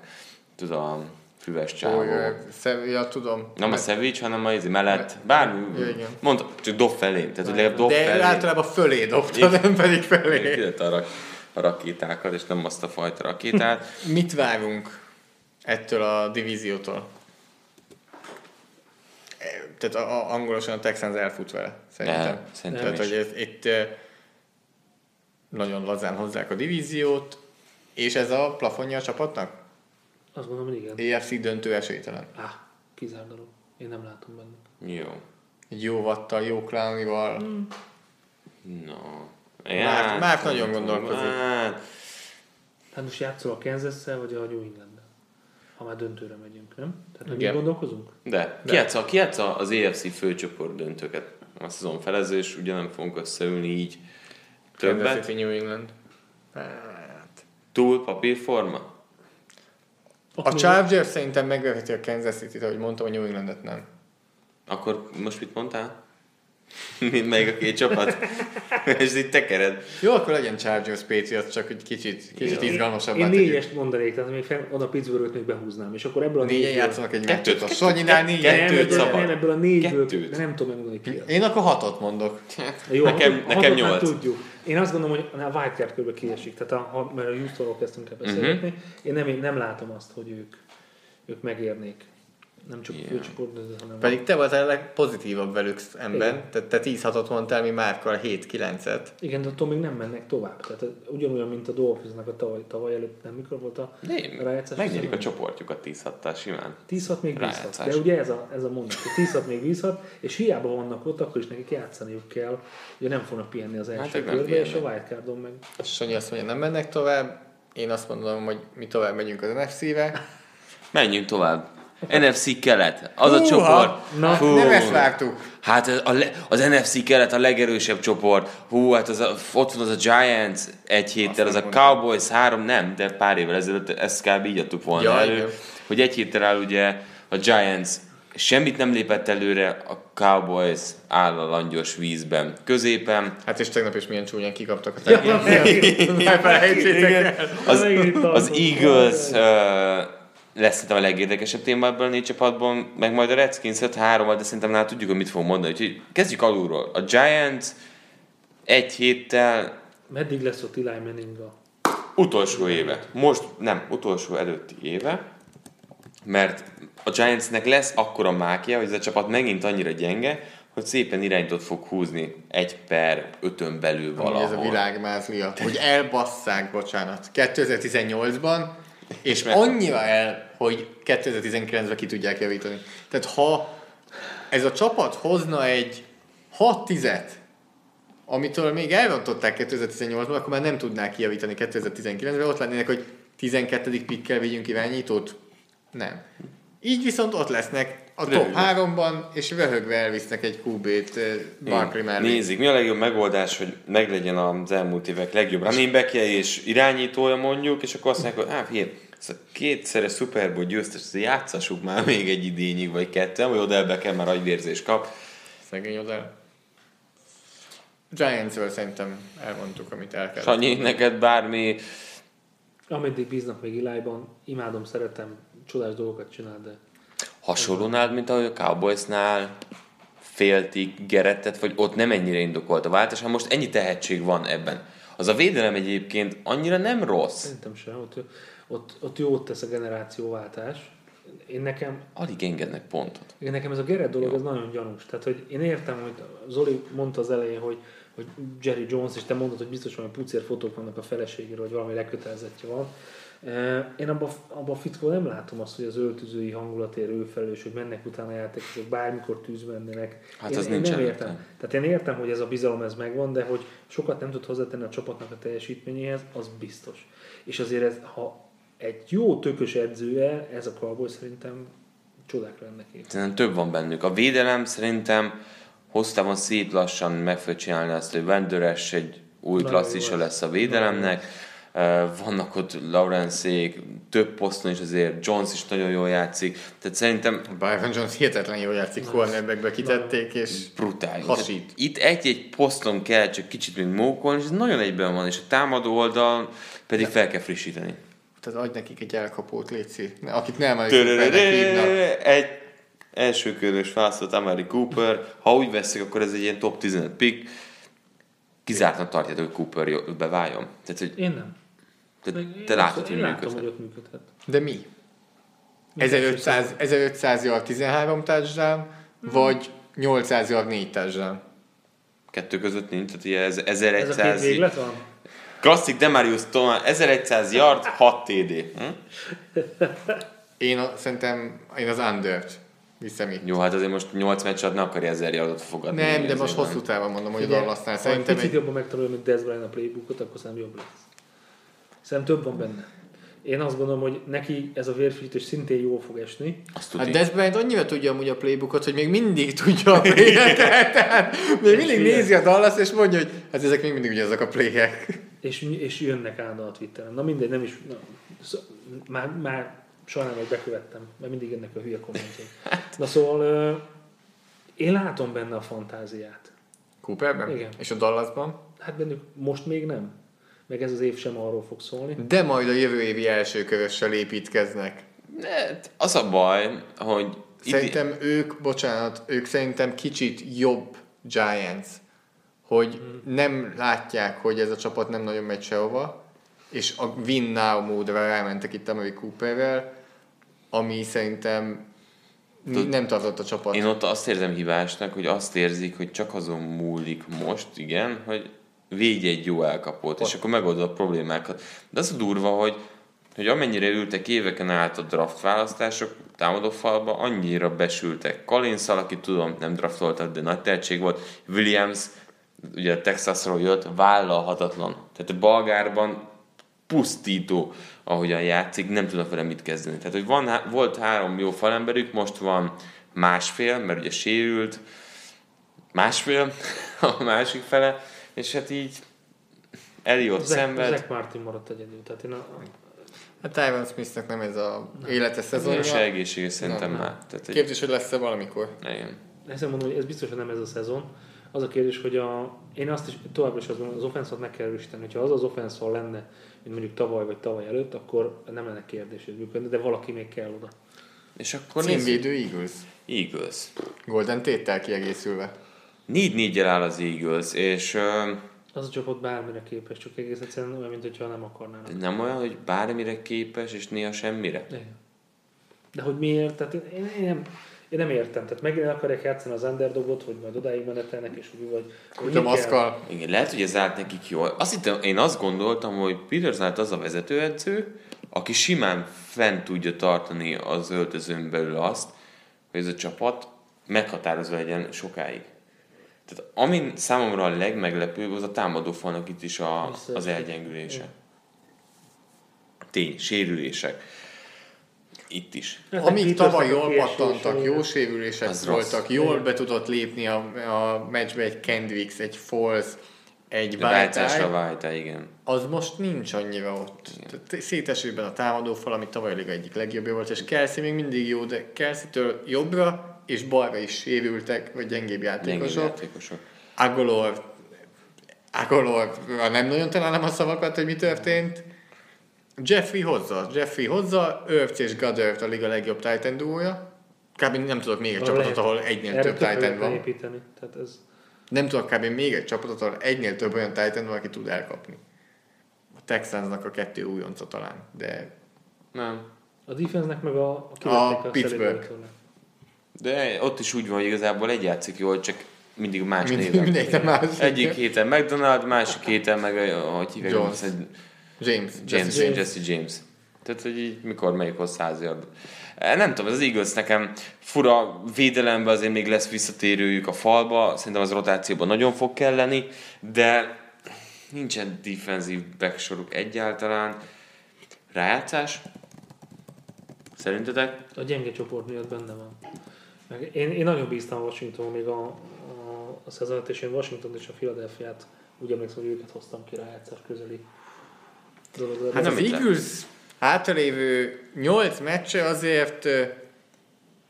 tudod, a füves csávó. Ö, ja, tudom. Nem a Szevics, hanem a izi mellett. Bármi. Ja, igen. Mondd, csak dob felém. Tehát, hogy legalább dob De felém. általában fölé dobta, nem pedig felé. Kidett a, rak- a rakétákat, és nem azt a fajta rakétát. Mit várunk ettől a divíziótól? E, Tehát a, a, angolosan a Texans elfut vele, szerintem. De, szerintem Tehát, is. hogy ez, itt nagyon lazán hozzák a divíziót, és ez a plafonja a csapatnak? Azt gondolom, hogy igen. EFC döntő esélytelen. Á, kizár dolog. Én nem látom benne. Jó. Egy jó vattal, jó clownival. No. Márk- Márk nem nagyon gondolkozik. Hát, Hát most játszol a kansas vagy a New england Ha már döntőre megyünk, nem? Tehát mi gondolkozunk? de, ki játsza, ki játsza az EFC főcsoport döntőket? A szezon felezés, ugye nem fogunk összeülni így Kansas többet. City, New England. Hát. Túl papírforma? A Chargers szerintem megverheti a Kansas City-t, ahogy mondtam, a New Englandet nem. Akkor most mit mondtál? Melyik a két csapat? és itt tekered. Jó, akkor legyen Chargers Patriots, csak egy kicsit, kicsit izgalmasabbá Én tegyük. négyest mondanék, tehát még fel, oda Pittsburghet még behúznám, és akkor ebből a Négyen játszanak egy Kettőt. A kettőt, Sanyinál kettőt, négyen. kettőt ebből, szabad. nem, ebből a négyből, Kettőt. de nem tudom megmondani ki. Én akkor hatot mondok. Jó, Nekem- hatot- nekem nyolc. tudjuk. Én azt gondolom, hogy a Wildcard körbe kiesik, tehát a, ha, mert a Houstonról kezdtünk el beszélgetni, Mhm. én nem, én nem látom azt, hogy ők, ők megérnék. Nem csak Yeah. yeah. főcsoport, hanem Pedig te voltál a legpozitívabb velük ember. Igen. Tehát te 10 hatot mondtál, mi Márkkal 7-9-et. Igen, de attól még nem mennek tovább. Tehát ugyanolyan, mint a Dolphinsnak a tavaly, tavaly előtt, nem mikor volt a Nem, rájátszás? megnyerik a csoportjukat 10 hattal simán. 10 még bízhat. De ugye ez a, ez a mondat, hogy 10 még bízhat, és hiába vannak ott, akkor is nekik játszaniuk kell. Ugye nem fognak pihenni az első Hát ők nem körbe, és a wildcardon meg. Sanyi azt mondja, nem mennek tovább. Én azt mondom, hogy mi tovább megyünk az NFC-re. Menjünk tovább. NFC kelet. Az a Húha! csoport. Na, Fú. Nem ezt vártuk. Hát a, le- az NFC kelet a legerősebb csoport. Hú, hát az a, ott van az a Giants egy héttel, az a nem. Cowboys három, nem, de pár évvel ezelőtt ezt kb. így adtuk volna Ja, elő, igen. hogy egy héttel áll ugye a Giants semmit nem lépett előre, a Cowboys áll a langyos vízben középen. Hát és tegnap is milyen csúnyán kikaptak a tekintőt. Ne felejtsétek el. Az, az. Eagles uh, lesz szerintem a legérdekesebb téma ebből a négy csapatban, meg majd a Redskins 5-3 de szerintem már tudjuk, hogy mit fog mondani. Úgyhogy kezdjük alulról. A Giants egy héttel Meddig lesz ott Eli Manning a... utolsó éve. Most nem, utolsó előtti éve, mert a Giantsnek lesz akkora mákja, hogy ez a csapat megint annyira gyenge, hogy szépen irányított fog húzni egy per ötön belül Ami ez a valahol. világmázlia, hogy elbasszák, bocsánat, 2018-ban, és meg- annyira el, hogy 2019-ben ki tudják javítani. Tehát ha ez a csapat hozna egy 6-10-et, amitől még elrontották 2018-ban, akkor már nem tudnák kijavítani 2019-ben, ott lennének, hogy 12. pikkel vigyünk irányítót? Nem. Így viszont ott lesznek a top Röhögnek. 3-ban, és röhögve elvisznek egy QB-t eh, Barkley mellé. Nézzük, mi a legjobb megoldás, hogy meglegyen az elmúlt évek legjobb running és irányítója mondjuk, és akkor azt mondják, hogy hát ez a kétszeres Super Bowl győztes, ezt játszassuk már még egy idényig, vagy kettő, vagy oda ebbe kell már agyvérzés kap. Szegény oda. Giants-ről szerintem elmondtuk, amit el kell. Sanyi, neked bármi, Ameddig bíznak még Eliban, imádom, szeretem, csodás dolgokat csinál, de hasonlónál, mint ahogy a Cowboysnál féltik Gerettet, vagy ott nem ennyire indokolt a váltás, hanem most ennyi tehetség van ebben. Az a védelem egyébként annyira nem rossz. Szerintem sem. Ott, ott, ott jót tesz a generációváltás. Én nekem, Alig engednek pontot. én nekem ez a Gerett dolog, ez nagyon gyanús. Tehát, hogy én értem, hogy Zoli mondta az elején, hogy, hogy Jerry Jones, és te mondod, hogy biztos valami pucér fotók vannak a feleségéről, vagy valami lekötelezettje van. Én abban abba a fickó nem látom azt, hogy az öltözői hangulatért ő felelős, hogy mennek utána játékosok, bármikor tűzbe mennek. Hát én, az én nincsen nem értelme. értem. Tehát én értem, hogy ez a bizalom ez megvan, de hogy sokat nem tud hozzátenni a csapatnak a teljesítményéhez, az biztos. És azért ez, ha egy jó tökös edzője, ez a Cowboy szerintem csodákra lenne képes. Szerintem több van bennük. A védelem szerintem hosszú távon szép lassan meg fog csinálni azt, hogy Vendőres egy új klasszisa lesz a védelemnek. Vannak ott Lawrence-ék, több poszton is azért, Jones is nagyon jól játszik. Tehát szerintem Byron Jones hihetetlen jól játszik, cornerbackbe kitették, és brutális. Hasít. Tehát Itt egy-egy poszton kell csak kicsit még mókolni, és ez nagyon egyben van, és a támadó oldal pedig fel kell frissíteni. Tehát adj nekik egy elkapót, Léci, akit nem. Egy első körös választott Amari Cooper. Ha úgy veszik, akkor ez egy ilyen top 15 pick. Kizártan tartjátok, hogy Cooper beváljon. Tehát, hogy Én nem. te, te látod, hogy működhet. működhet. De mi? 1500, 1500 yard 13 touchdown, vagy 800 yard 4 touchdown? Kettő között nincs, tehát ugye ez Ez a két 1100... véglet van? Klasszik Demarius Thomas, 1100 yard, 6 TD. Hm? Én a, szerintem én az under-t viszem itt. Jó, hát azért most 8 meccs ne akarja 1000 yardot fogadni. Nem, de most hosszú távon mondom, hogy a Figyelj, Dallasnál Ha szerintem picit egy, jobban megtanulja, mint Dez Bryant a playbookot, akkor szerintem jobb lesz. Szerintem több van benne. Én azt gondolom, hogy neki ez a vérfrissítés szintén jól fog esni. Azt Hát tudni. Des Bryant annyira tudja amúgy a playbookot, hogy még mindig tudja a playeket, még mindig nézi a Dallas, és mondja, hogy hát ezek még mindig ugyanazok a playek. És, és jönnek állandóan a Twitteren. Na mindegy, nem is... Na, szó, már, már sajnálom, hogy bekövettem, mert mindig jönnek a hülye kommentjeik. Na szóval ö, én látom benne a fantáziát. Cooperben? Igen. És a Dallasban? Hát bennük most még nem. Meg ez az év sem arról fog szólni. De majd a jövő évi első körössel építkeznek. Ne, az a baj, hogy idén- Szerintem ők, bocsánat, ők szerintem kicsit jobb Giants, hogy nem látják, hogy ez a csapat nem nagyon megy sehova, és a win now módra rámentek itt Amari Cooperrel, ami szerintem Tud- nem tartott a csapat. Én ott azt érzem hibásnak, hogy azt érzik, hogy csak azon múlik most, igen, hogy védj egy jó elkapót, és akkor megoldod a problémákat. De az a durva, hogy, hogy amennyire ültek éveken át a draft választások támadófalba, annyira besültek. collins aki tudom, nem draftoltak, de nagy tehetség volt. Williams, ugye a Texasról jött, vállalhatatlan. Tehát a Balgárban pusztító, ahogyan játszik, nem tudnak vele mit kezdeni. Tehát, hogy van, volt három jó falemberük, most van másfél, mert ugye sérült, másfél a másik fele, és hát így Eliott Zach, szenved. Zach Martin maradt egyedül. Tehát én a, Hát Tyron Smithnek nem ez a élete Ő szezonja. se egészséges szerintem Nem. már. Tehát, egy, Kérdés, hogy lesz-e valamikor. igen. Ezzel mondom, hogy ez biztos, hogy nem ez a szezon. Az a kérdés, hogy a, én azt is továbbra is azt mondom, az offenszot meg kell erősíteni. Hogyha az az offensz lenne, mint mondjuk tavaly vagy tavaly előtt, akkor nem lenne kérdés, hogy működne, de valaki még kell oda. És akkor. Címvédő Eagles. Eagles. Golden Téttel kiegészülve. 4-4-jel áll az Eagles, és ö, Az a csapat bármire képes, csak egész egyszerűen olyan, mint hogyha nem akarnának. nem olyan, hogy bármire képes, és néha semmire. Igen. De hogy miért? Tehát én, én, nem, én nem értem. Tehát megint el akarják játszani az underdogot, hogy majd odáig menetelnek, és úgy vagy... hogy Hogy a mi kell? maszkal. Igen, lehet, hogy ez állt nekik jól. Azt hittem, én azt gondoltam, hogy Peters állt az a vezetőedző, aki simán fent tudja tartani az öltözőn belül azt, hogy ez a csapat meghatározva legyen sokáig. Tehát ami számomra a legmeglepőbb, az a támadófalnak itt is a, az elgyengülése. Tény, sérülések. Itt is. Amíg tavaly jól pattantak, jó sérülések Az rossz. voltak, jól be tudott lépni a, a meccsbe egy Kendricks, egy Foles, egy váltá, igen. az most nincs annyira ott. Szétesőben a támadófal, ami tavaly a liga egyik legjobbja volt, és Kelsey még mindig jó, de Kelsey-től jobbra és balra is sérültek, vagy gyengébb Gyengébb játékosok. játékosok. Agolor, Agolor, nem nagyon találom a szavakat, hogy mi történt. Jeffrey hozza, Jeffrey hozza, Irvt és Goddard a liga legjobb Titan duója. kb. nem tudok még egy Arra csapatot, ahol egynél több Titan van. építeni. Tehát ez, Nem tudok kb. még egy csapatot, ahol egynél több olyan Titan van, aki tud elkapni. A Texansnak a kettő újonca talán, de Nem. a defense-nek meg a, a, A kivették Pittsburgh. De ott is úgy van, hogy igazából egy játszik jól, csak mindig más mind, néven. mindegy más. Egyik héten McDonald, másik héten meg, hogy hívják, Jones. James. James, James. Jesse James. Tehát, hogy így mikor melyik hoz 100 yard. Eh, Nem tudom, ez az Eagles nekem fura védelemben azért még lesz visszatérőjük a falba, szerintem az rotációban nagyon fog kelleni, de nincsen defensív backsoruk egyáltalán. Rájátszás? Szerintetek? A gyenge csoport miatt benne van. Meg én, én nagyon bíztam Washington még a, a, a szezonet, és én Washington és a Philadelphia-t úgy emlékszem, hogy őket hoztam ki rájátszás közeli dologra. Hát nem az Eagles hátralévő 8 meccse azért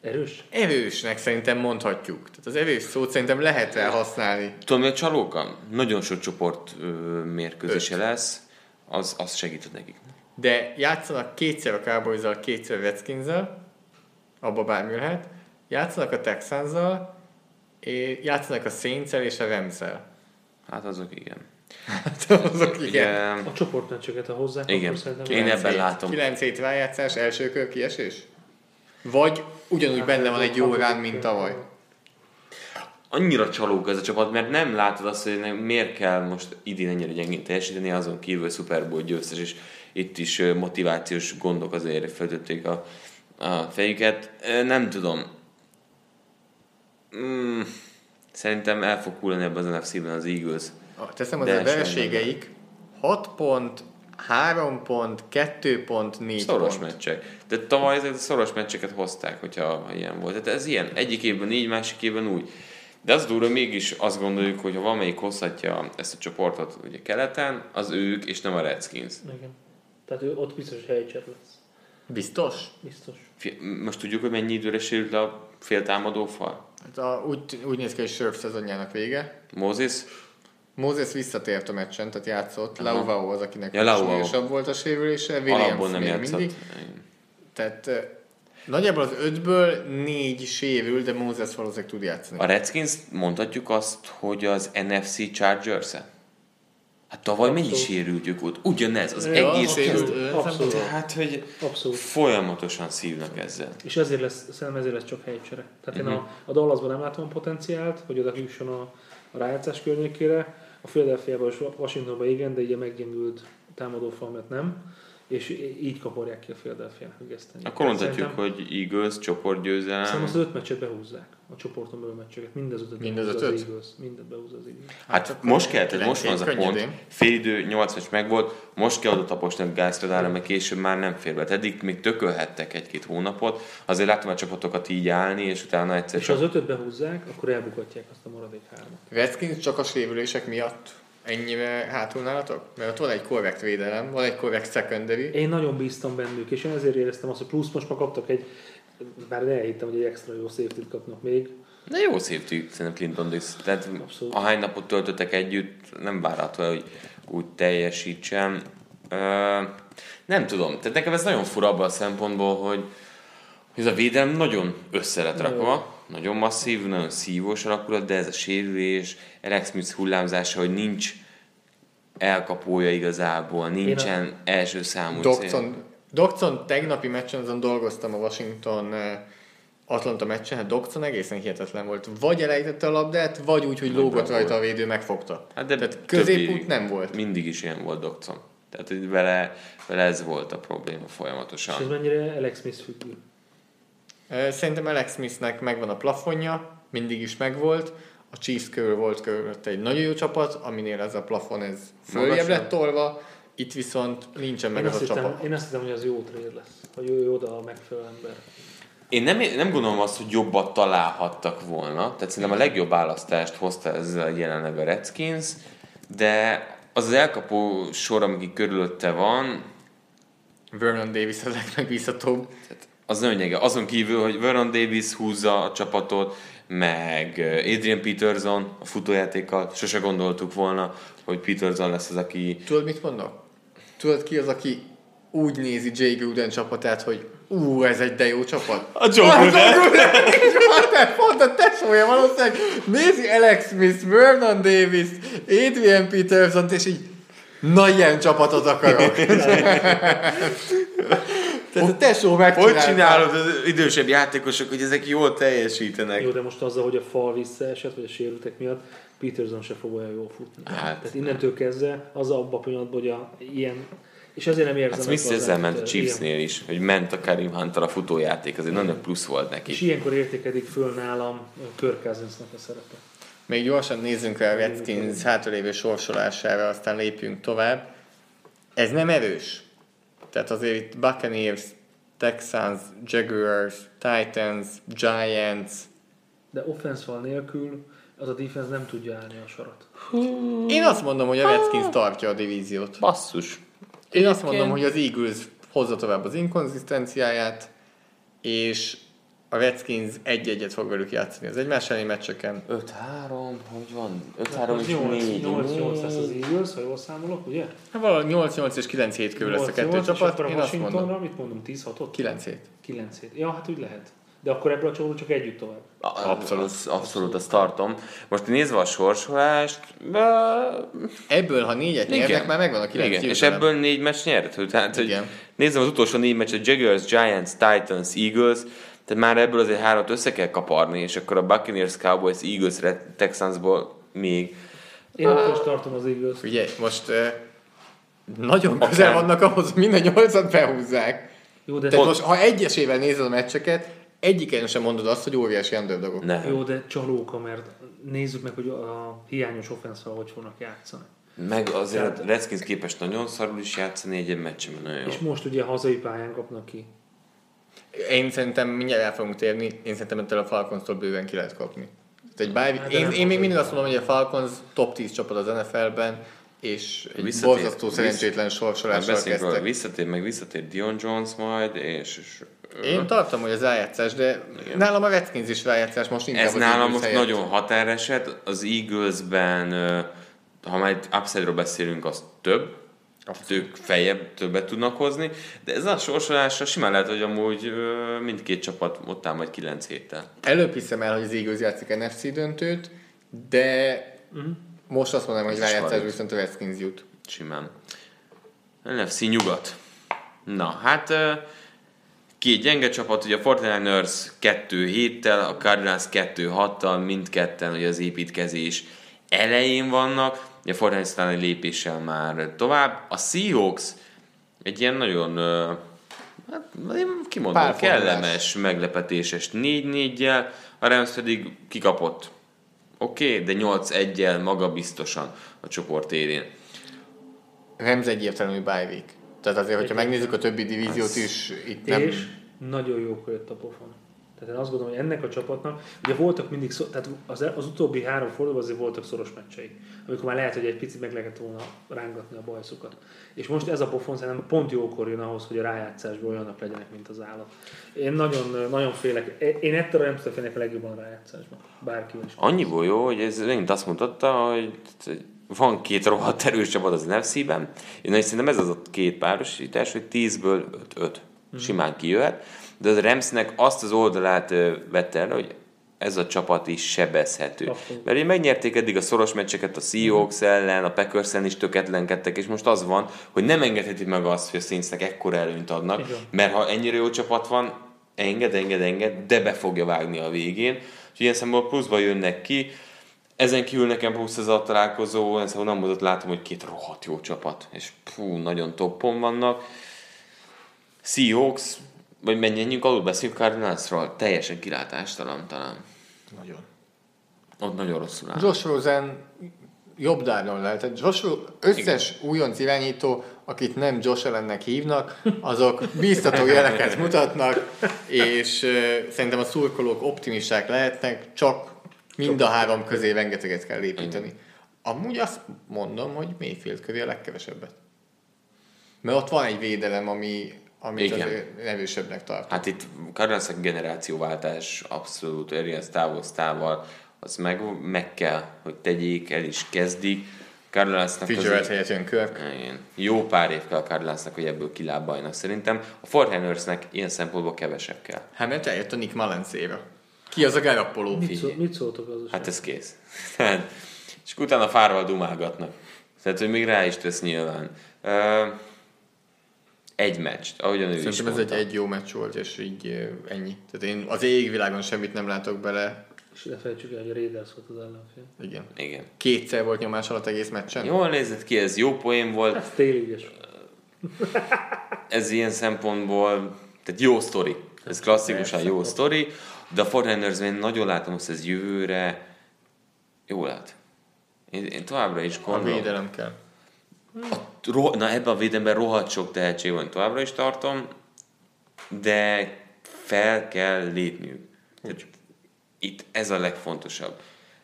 Erős? erősnek szerintem mondhatjuk. Tehát az erős szót szerintem lehet rá használni. Tudom, mi a csalóka? Nagyon sok csoport ö, mérkőzése Öt. lesz, az, az segít nekik. De játszanak kétszer a cowboys kétszer a redskins abba bármi lehet. Játszanak a texans és játszanak a saints és a rams Hát azok igen. Azok igen. A csoportmeccseket, ha hozzák, Igen. Én ebben látom. 9 hét rájátszás, első kör kiesés? Vagy ugyanúgy benne van egy jó rán, mint tavaly. annyira csalók ez a csapat, mert nem látod azt, hogy miért kell most idén ennyire gyengén teljesíteni, azon kívül Super Bowl győztes, és itt is motivációs gondok azért feltötték a, a fejüket. Nem tudom. Mm, szerintem el fog hullani ebben az NFC-ben az Eagles. Teszem, az a vereségeik 6 pont, 3 pont, 2 pont, 4 Szoros pont. meccsek. De tavaly ezeket a szoros meccseket hozták, hogyha ha ilyen volt. Tehát ez ilyen. Egyik évben így, másik évben úgy. De az durva, mégis azt gondoljuk, hogy ha valamelyik hozhatja ezt a csoportot ugye keleten, az ők, és nem a Redskins. Igen. Tehát ő ott biztos, helycser lesz. Biztos? Biztos. Most tudjuk, hogy mennyi időre sérült a féltámadó fal? Hát a, úgy, úgy néz ki, hogy Surf szezonjának vége. Moses? Moses visszatért a meccsen, tehát játszott. Aha. Lauvao az, akinek Ja, súlyosabb volt a sérülése. Williams nem még játszott. mindig. Tehát eh, nagyjából az ötből négy sérül, de Moses valószínűleg tud játszani. A Redskins mondhatjuk azt, hogy az NFC Chargers-e? Hát tavaly mennyi Abszolút. sérültjük ott? Ugyanez, az Ja, egész kezd- Abszolút. Tehát, hogy Abszolút. folyamatosan szívnak ezzel. És ezért lesz, szerintem ezért lesz csak helycsere. Tehát Mhm. én a, a Dallasban nem látom a potenciált, hogy oda jusson a, a rájátszás környékére. A Philadelphia-ban és Washingtonban igen, de ugye meggyengült támadó fal miatt nem. És így kaparják ki a Philadelphia-nak a gesztenyi. Akkor mondhatjuk, Szerintem, hogy Eagles, szerintem csoportgyőzelem. azt az öt meccset behúzzák. A csoporton belül meccseket. Mind az ötöt Mind az ötöt? Az Eagles. Mindet behúzza az Eagles. Hát akkor most kell, tehát most van az a pont, könnyedén. félidő, 8 meccs megvolt, most kell oda taposni a gázpedára, mert később már nem fér be. Tehát Eddig még tökölhettek egy-két hónapot, azért látom a csapatokat így állni, és utána egyszer És ha csak... az ötöt behúzzák, akkor elbukatják azt a maradék hármat. Redskins csak a sérülések miatt ennyire hátul nálatok? Mert ott van egy korrekt védelem, van egy korrekt secondary. Én nagyon bíztam bennük, és én ezért éreztem azt, hogy plusz most már kaptak egy, bár elhittem, hogy egy extra jó safety kapnak még. De jó safety szerintem Clinton Dix. Tehát Abszolút. ahány napot töltöttek együtt, nem várható hogy úgy teljesítsen. Ö, nem tudom, tehát nekem ez nagyon fura abban a szempontból, hogy, hogy ez a védelem nagyon össze lett rakva, nagyon masszív, nagyon szívós alakulat, de ez a sérülés, Alex Smith hullámzása, hogy nincs elkapója igazából, nincsen első számú cél. Docson, Docson tegnapi meccsen azon dolgoztam a Washington eh, Atlanta meccsen, hát Docson egészen hihetetlen volt. Vagy elejtette a labdát, vagy úgy, hogy lógott rajta a védő, megfogta. Hát de Tehát középút nem volt. Mindig is ilyen volt Docson. Tehát vele, vele ez volt a probléma És ez folyamatosan. mennyire Alex Smith függő. Szerintem Alex Smithnek megvan a plafonja, mindig is megvolt. A Chiefs körül volt körülött egy nagyon jó csapat, aminél ez a plafon ez följebb lett tolva, itt viszont nincsen meg Én az azt, a hittem, csapat. én azt hittem, hogy az jó trade lesz. Hogy ő oda a megfelelő ember. Én nem, nem gondolom azt, hogy jobbat találhattak volna. Tehát szerintem a legjobb választást hozta ezzel jelenleg a Redskins, de az az elkapó sor, ami körülötte van, Vernon Davis a legmegbízhatóbb. Az gyenge. Azon kívül, hogy Vernon Davis húzza a csapatot, meg Adrian Peterson a futójátékkal, sose gondoltuk volna, hogy Peterson lesz az, aki Tudod, mit mondok? Tudod ki az, aki úgy nézi Jay Gruden csapatát, hogy ú, ez egy de jó csapat. A Joe Gruden. Pont a tesója valószínűleg nézi Alex Smith, Vernon Davis, Adrian peterson és így na ilyen csapatot akarok. Tehát a tesó Hogy megcsinálta. csinálod az idősebb játékosok, hogy ezek jól teljesítenek? Jó, de most azzal, hogy a fal visszaesett, vagy a sérültek miatt, Peterson se fog olyan jól futni. Hát, Tehát innentől kezdve az abban a pillanatban, hogy a, ilyen, és ezért nem érzem Hát Smith ezzel ment a Chiefsnél is, hogy ment a Karim Hunter a futójáték, az egy nagyon plusz volt neki. És ilyenkor értékedik föl nálam Kirk Cousinsnak a szerepe. Még gyorsan nézzünk rá a Redskins hátralévő sorsolására, aztán lépjünk tovább. Ez nem erős. Tehát azért itt Buccaneers, Texans, Jaguars, Titans, Giants. De offenszval nélkül az a defense nem tudja állni a sarat. Én azt mondom, hogy a Redskins tartja a divíziót. Basszus. Én azt mondom, hogy az Eagles hozza tovább az inkonzisztenciáját, és a Redskins egy-egyet fog velük játszani az egymás elleni meccseken. 5-3, hogy van? 5-3 és 4. 8-8 lesz az Eagles, ha jól számolok, ugye? Hát valahogy 8-8 és 9-7 körül lesz a 8-8, kettő és csapat. akkor a Én azt mondom. Washingtonra, mit mondom, 10-6-ot? 9-7. 9 Ja, hát úgy lehet. De akkor ebből a csoportból csak együtt tovább. Abszolút. Az, abszolút, azt tartom. Most nézve a sorsolást, be- Ebből, ha négyet nyernek, igen. már megvan a 9 Igen, és ebből négy meccs nyert. Tehát, hogy Igen. nézzem az utolsó négy meccset, Jaguars, Giants, Titans, Eagles, tehát már ebből azért hármat össze kell kaparni, és akkor a Buccaneers, Cowboys, Eagles, Red- Texansból még. Én akkor is tartom az Eagles. Ugye, most uh, nagyon közel vannak ahhoz, hogy minden nyolcat behúzzák. Jó, de, Tehát most, ha egyesével nézed a meccseket, egyiken sem mondod azt, hogy óriási underdogok. Nem. jó, de csalóka, mert nézzük meg, hogy a hiányos offenszal hogy fognak játszani. Meg azért Tehát- a Redskins képest nagyon szarul is játszani egy meccsen, nagyon jó. És most ugye hazai pályán kapnak ki. Én szerintem mindjárt el fogunk térni, én szerintem ettől a Falcons-tól bőven ki lehet kapni. Egy bye, Hát, én, én még mindig azt mondom, hogy a Falcons top 10 csapat az NFL-ben, és egy Visszatér- borzasztó szerencsétlen sorsolással róla, kezdtek. visszatér, meg visszatér Dion Jones majd, és, és Én tartom, hogy az rájátszás, de nálam a Redskins is rájátszás, most inkább Ez az nálam most helyett. nagyon határeset. Az Eaglesben, ha már itt upside-ról beszélünk, az több. Tehát ők feljebb többet tudnak hozni, de ez a sorsolásra simán lehet, hogy amúgy mindkét csapat ott áll majd 9 héttel. Előbb hiszem el, hogy az Eagles játszik NFC döntőt, de most azt mondom, hogy rájátszás viszont a Redskins jut. Simán. NFC nyugat. Na, hát két gyenge csapat, ugye a 49ers 2 héttel, a Cardinals 2 6 mindketten ugye az építkezés elején vannak, ugye a 49ers talán egy lépéssel már tovább. A Seahawks egy ilyen nagyon hát, én kimondom, Párfordulás. kellemes, meglepetéses 4-4-jel, a Rams pedig kikapott. Oké, okay, de 8-1-jel magabiztosan a csoport élén. Rams egyértelmű bye week. Tehát azért, hogyha megnézzük a többi divíziót is, itt nem... És nagyon jókor jött a pofon. Tehát én azt gondolom, hogy ennek a csapatnak, ugye voltak mindig, szó, tehát az, az utóbbi három fordulóban azért voltak szoros meccsei, amikor már lehet, hogy egy picit meg lehetett volna rángatni a bajszokat. És most ez a pofon szerintem pont jókor jön ahhoz, hogy a rájátszásból olyanok legyenek, mint az állat. Én nagyon, nagyon félek, én ettől nem tudom félnek a legjobban a rájátszásban. Bárkivel is. Annyiból jó, hogy ez megint azt mutatta, hogy van két rohadt erős csapat az NFC-ben, és szerintem ez az a két párosítás, hogy 10-ből 5-5 simán kijöhet, de az Ramsnek azt az oldalát vette el, hogy ez a csapat is sebezhető. Abszolút. Mert ugye megnyerték eddig a szoros meccseket a Seahawks ellen, a packers is töketlenkedtek, és most az van, hogy nem engedhetik meg azt, hogy a Saintsnek ekkora előnyt adnak, Igen. mert ha ennyire jó csapat van, enged, enged, enged, de be fogja vágni a végén. Úgyhogy ilyen szempontból pluszba jönnek ki. Ezen kívül nekem plusz ez a találkozó, ez nem mondott, látom, hogy két rohadt jó csapat, és fú, nagyon toppon vannak. Seahawks, vagy menjünk alul beszéljünk Cardinalsról, teljesen kilátástalan talán. Nagyon. Ott nagyon rosszul áll. Josh Rosen jobb Darnold lehet. Tehát Josh, összes újonc irányító, akit nem Josh ellennek hívnak, azok bíztató jeleket mutatnak, és uh, szerintem a szurkolók optimisták lehetnek, csak mind a három közé rengeteget kell építeni. Amúgy azt mondom, hogy Mayfield köré a legkevesebbet. Mert ott van egy védelem, ami, amit Igen. azért erősebbnek tart. Hát itt Cardinals generációváltás abszolút Arians távoztával, az meg, meg kell, hogy tegyék, el is kezdik. Cardelasnak Fitzgerald azért- helyett jön Kirk. igen, jó pár év kell Cardelasnak, hogy ebből kilábaljanak szerintem. A Fortnitersnek ilyen szempontból kevesebb kell. Hát mert eljött a Nick Mullens éve. Ki az a Garoppolo? Mit, szól, mit szóltok az Hát ez kész. Tehát, és utána fárval dumálgatnak. Tehát, hogy még rá is tesz nyilván. Uh, egy meccs, ahogyan ő is Szerintem ez egy, mondta. egy jó meccs volt, és így ennyi. Tehát én az égvilágon semmit nem látok bele. És ne felejtsük el, hogy a Raiders volt az ellenfél. Igen. Igen. Kétszer volt nyomás alatt egész meccsen. Jól nézett ki, ez jó poén volt. Ez ügyes. Ez ilyen szempontból, tehát jó sztori. Ez klasszikusan jó sztori, de a Fortniners én nagyon látom, hogy ez jövőre jó lát. Én, én továbbra is A gondolom. védelem kell. Ro, na ebben a védelemben rohadt sok tehetség van, továbbra is tartom, de fel kell lépniük. Tehát Itt ez a legfontosabb.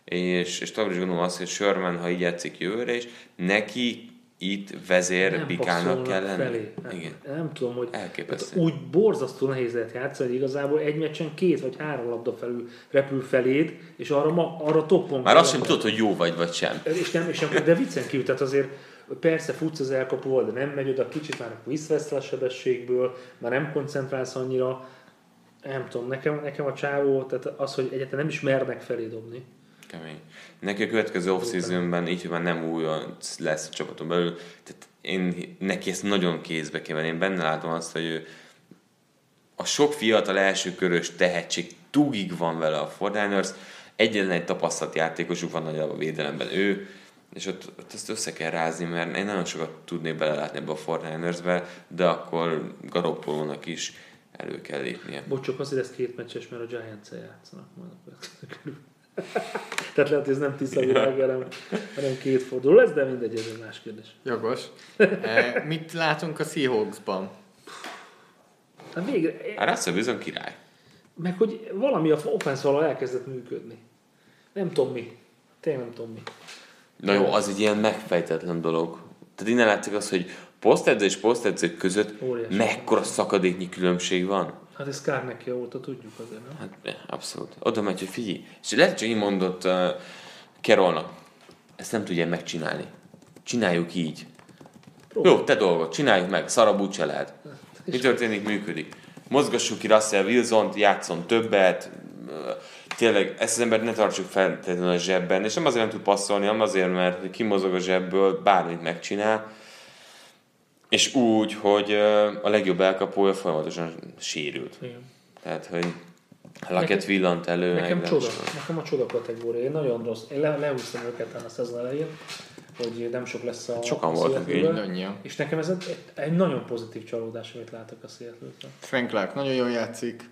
És, és továbbra is gondolom azt, hogy Sherman, ha így játszik jövőre is, neki itt vezér bikának kell lenni. Felé. Nem, Igen. nem tudom, hogy tehát úgy borzasztó nehéz lehet játszani, hogy igazából egy meccsen két vagy három labda felül repül feléd, és arra, ma, arra toppon Már azt sem tudod, hogy jó vagy, vagy sem. És nem, és nem, de viccen kívül, tehát azért persze futsz az elkapóval, de nem megy oda, kicsit már visszavesz a sebességből, már nem koncentrálsz annyira, nem tudom, nekem, nekem a csávó, tehát az, hogy egyáltalán nem is mernek felé dobni. Kemény. Neki a következő off-seasonben, így, hogy már nem új lesz a csapaton belül, tehát én neki ezt nagyon kézbe kell venni. Én benne látom azt, hogy ő a sok fiatal elsőkörös tehetség túgig van vele a Fortiners, egyetlen egy tapasztalt játékosuk van nagyjából a védelemben ő, és ott, ott ezt össze kell rázni, mert én nagyon sokat tudnék belelátni ebbe a Fortinersbe, de akkor Garoppolónak is elő kell lépnie. Bocs, csak azért ez két meccses, mert a Giants-el játszanak majd a. Tehát lehet, hogy ez nem tiszta világ, hanem, hanem két forduló lesz, de mindegy, ez egy más kérdés. Jogos. E, mit látunk a Seahawksban? Hát végre, Hát Russell bizony király. meg hogy valami a offense elkezdett működni. Nem tudom mi. Tényleg nem tudom mi. Na jó, az egy ilyen megfejtetlen dolog. Tehát innen látszik az, hogy posztedző és posztedzők között Óriási. mekkora szakadéknyi különbség van. Hát ez kár neki óta tudjuk azért, nem? Hát abszolút. Oda megy, hogy figyelj. És lehet, hogy így mondott uh, Kerolnak. Ezt nem tudja megcsinálni. Csináljuk így. Jó, te dolgod, csináljuk meg. Szarabb úgyse lehet. Mi történik? Működik. Mozgassuk ki Russell Wilson-t, játszon többet, tényleg ezt az embert ne tartsuk feltétlenül a zsebben, és nem azért nem tud passzolni, hanem azért, mert kimozog a zsebből, bármit megcsinál, és úgy, hogy a legjobb elkapója folyamatosan sérült. Igen. Tehát, hogy Laket villant elő. Nekem meg csoda, nekem a csoda kategória. Én nagyon rossz. Én le, lehúztam őket a szezon elején, hogy nem sok lesz a Sokan voltak így. És nekem ez egy, egy nagyon pozitív csalódás, amit látok a seattle Frank Clark nagyon jól játszik.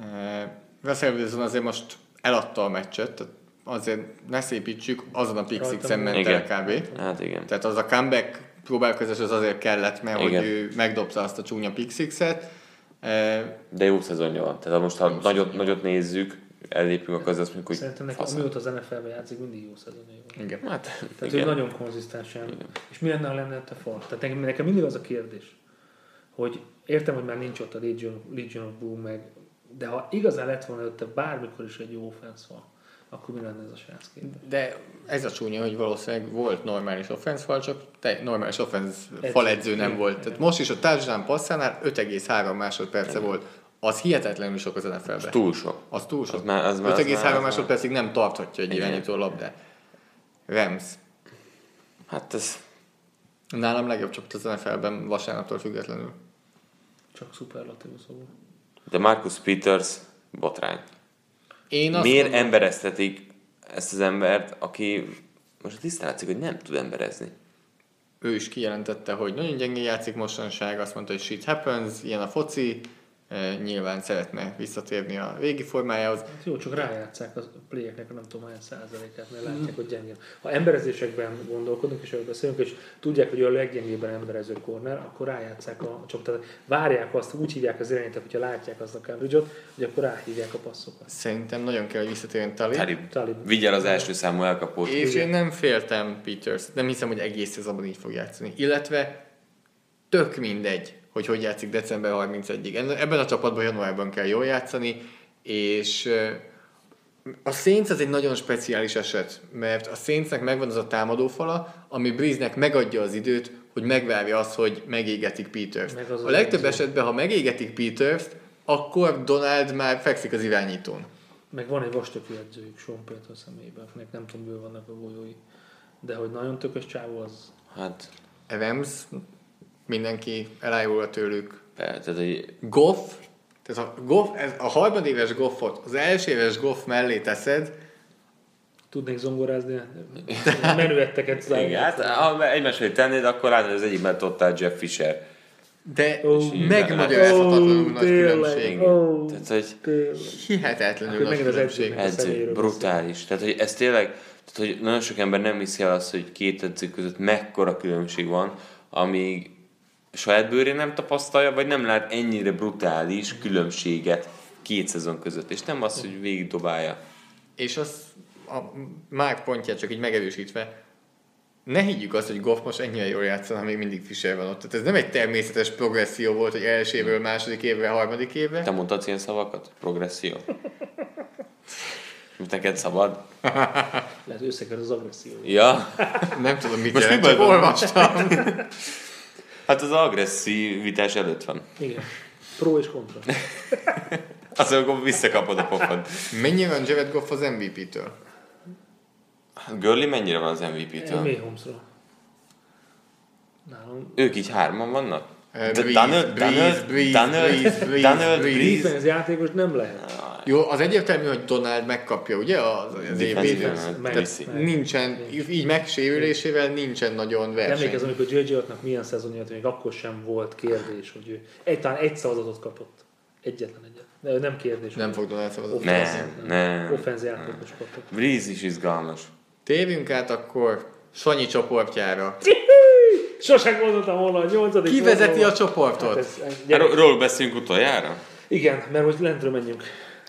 E, Russell Wilson azért most eladta a meccset, tehát azért ne szépítsük, azon a six ment Igen. el kb. Hát igen. Tehát az a comeback próbálkozás az azért kellett, mert Igen. hogy ő megdobta azt a csúnya pick sixet. E, De jó szezonja van. Tehát ha most ha nagyot, nagyot nézzük, ellépünk, akkor az azt mondjuk, hogy Szerintem neki, faszom. amióta az NFL-ben játszik, mindig jó szezonja van. igen. Hát, Tehát igen. ő nagyon konzisztensen. És mi lenne, ha lenne te fal? Tehát nekem, nekem mindig az a kérdés, hogy értem, hogy már nincs ott a Legion, Legion of Boom, meg, de ha igazán lett volna előtte bármikor is egy jó offense fal, akkor mi lenne ez a srác? De ez a csúnya, hogy valószínűleg volt normális offense fal, csak te, normális offense Edző. faledző nem Igen, volt. igen. Tehát most is a touchdown passzánál 5,3 másodperce volt. Az hihetetlenül sok az NFL-ben. Túl sok. Az túl sok. Az már- az már- az 5,3 már- az másodpercig nem tarthatja egy Igen. irányító labdát. Rams. Hát ez Nálam legjobb csapat az NFL-ben vasárnaptól függetlenül. Csak szuperlatív szóval. De Marcus Peters botrány. Én azt Miért mondom, embereztetik ezt az embert, aki most tisztán látszik, hogy nem tud emberezni. ő is kijelentette, hogy nagyon gyengén játszik mostanság, azt mondta, hogy shit happens, ilyen a foci, nyilván szeretne visszatérni a régi formájához. Hát jó, csak rájátszák a playeknek a nem tudom hány százalékát, mert látják, hogy gyengén. Ha emberezésekben gondolkodunk, és erről beszélünk, és tudják, hogy a leggyengébben emberező corner, akkor rájátszák a csapatot. Várják azt, úgy hívják az irányítók, hogyha látják azt a coverage hogy akkor ráhívják a passzokat. Szerintem nagyon kell, hogy visszatérjen Tali. Talib, Talib. vigyel az első számú elkapót. És én nem féltem Peters, nem hiszem, hogy egész szezonban így fog játszani. Illetve tök mindegy, hogy hogy játszik december 31-ig. Enne- Ebben a csapatban januárban kell jól játszani, és a Saints az egy nagyon speciális eset, mert a Saintsnek megvan az a támadófala, ami Breeze-nek megadja az időt, hogy megvárja azt, hogy megégetik Peters. Meg az a az legtöbb edző. esetben, ha megégetik peters akkor Donald már fekszik az irányítón. Meg van egy vastökű edzőjük, Sean Payton személyében, akinek nem tudom, ből vannak a golyói. De hogy nagyon tökös csávó, az Hát, Evans, mindenki elájul tőlük. tehát, hogy Goff, tehát a, Goff, ez a harmadéves Goffot az első éves Goff mellé teszed, tudnék zongorázni, menüetteket igen, hát, ha egymás mellé tennéd, akkor látod, az egyikben tudtál Jeff Fisher. de Ó, megmagyarázhatatlanul nagy tényleg, különbség. ó, Tehát, hogy tényleg. Hihetetlenül Akkor nagy különbség. személyről brutális. Tehát, hogy ez tényleg, tehát, hogy nagyon sok ember nem hiszi el azt, hogy két edző között mekkora különbség van, amíg saját bőrén nem tapasztalja, vagy nem lát ennyire brutális különbséget két szezon között. És nem az, hogy végig dobálja. És az a Mark pontját csak így megerősítve, ne higgyük azt, hogy Goff most ennyire jól játszana, ha még mindig Fischer van ott. Tehát ez nem egy természetes progresszió volt, hogy első évről második évre, harmadik évre. Te mondtad ilyen szavakat? Progresszió. Mit neked szabad? Lehet összeker az agresszió. Ja. Nem tudom, mit Most jelent, mi csak olvastam. Hát az agresszivitás előtt van. Igen. Pro és kontra. Az, akkor visszakapod a pofont. Mennyire van Jared Goff az MVP-től? Gurley mennyire van az MVP-től? Mély Holmesra. Nálam Ők így hárman vannak? Eh, Daniel- Breeze, Daniel- Breeze, Daniel- Breeze, Breeze, Daniel Breeze. Játékos nem lehet. Jó, az egyértelmű, hogy Donald megkapja, ugye? Az, az év Defensive végén. end, meg- viszi. meg- Nincsen, így megsérülésével nincsen nagyon verseny. Emlékezem, amikor J.J. Wattnak milyen szezonja még akkor sem volt kérdés, hogy ő egy, talán egy szavazatot kapott. Egyetlen egyet. De nem kérdés. Nem fog Donald szavazni. Nem, nem. Offenz játékos kapott. Breeze is izgalmas. Térjünk át akkor Sanyi csoportjára. Sosem gondoltam volna, a nyolcadik Ki vezeti a csoportot? Hát ez, ez, Ról beszélünk utoljára? Igen, mert hogy lentről menjünk.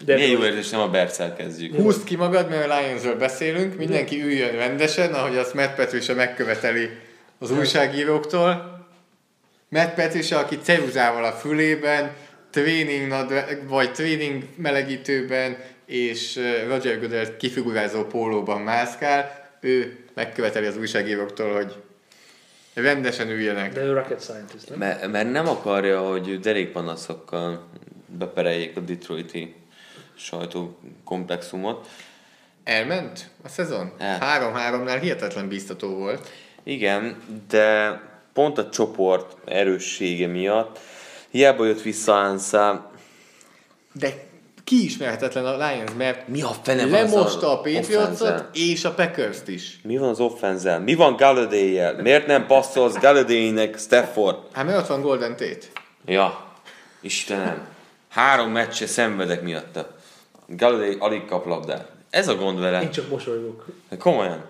De Milyen jó érzés, nem a Bercel kezdjük. Húzd ki magad, mert a Lionsről beszélünk, mindenki üljön rendesen, ahogy azt Matt Patricia megköveteli az újságíróktól. Matt Patricia, aki ceruzával a fülében, tréning nadrág, vagy tréning melegítőben, és Roger Goodell kifigurázó pólóban mászkál, ő megköveteli az újságíróktól, hogy rendesen üljenek. De ő rocket scientist, nem? Mert, mert nem akarja, hogy derékpanaszokkal bepereljék a Detroiti sajtókomplexumot. Elment a szezon? El. 3-3-nál hihetetlen biztató volt. Igen, de pont a csoport erőssége miatt hiába jött vissza Ansa, De kiismerhetetlen a Lions, mert Mi a fene lemosta a Patriotsot és a Packers-t is. mi van az offenzel? Mi van galladay Miért nem passzolsz Galladay-nek Stafford? Hát mert ott van Golden Tate. Ja, Istenem. Három meccse szenvedek miatta. Galladay alig kap labdát. Ez a gond vele. Én csak mosolygok. Komolyan.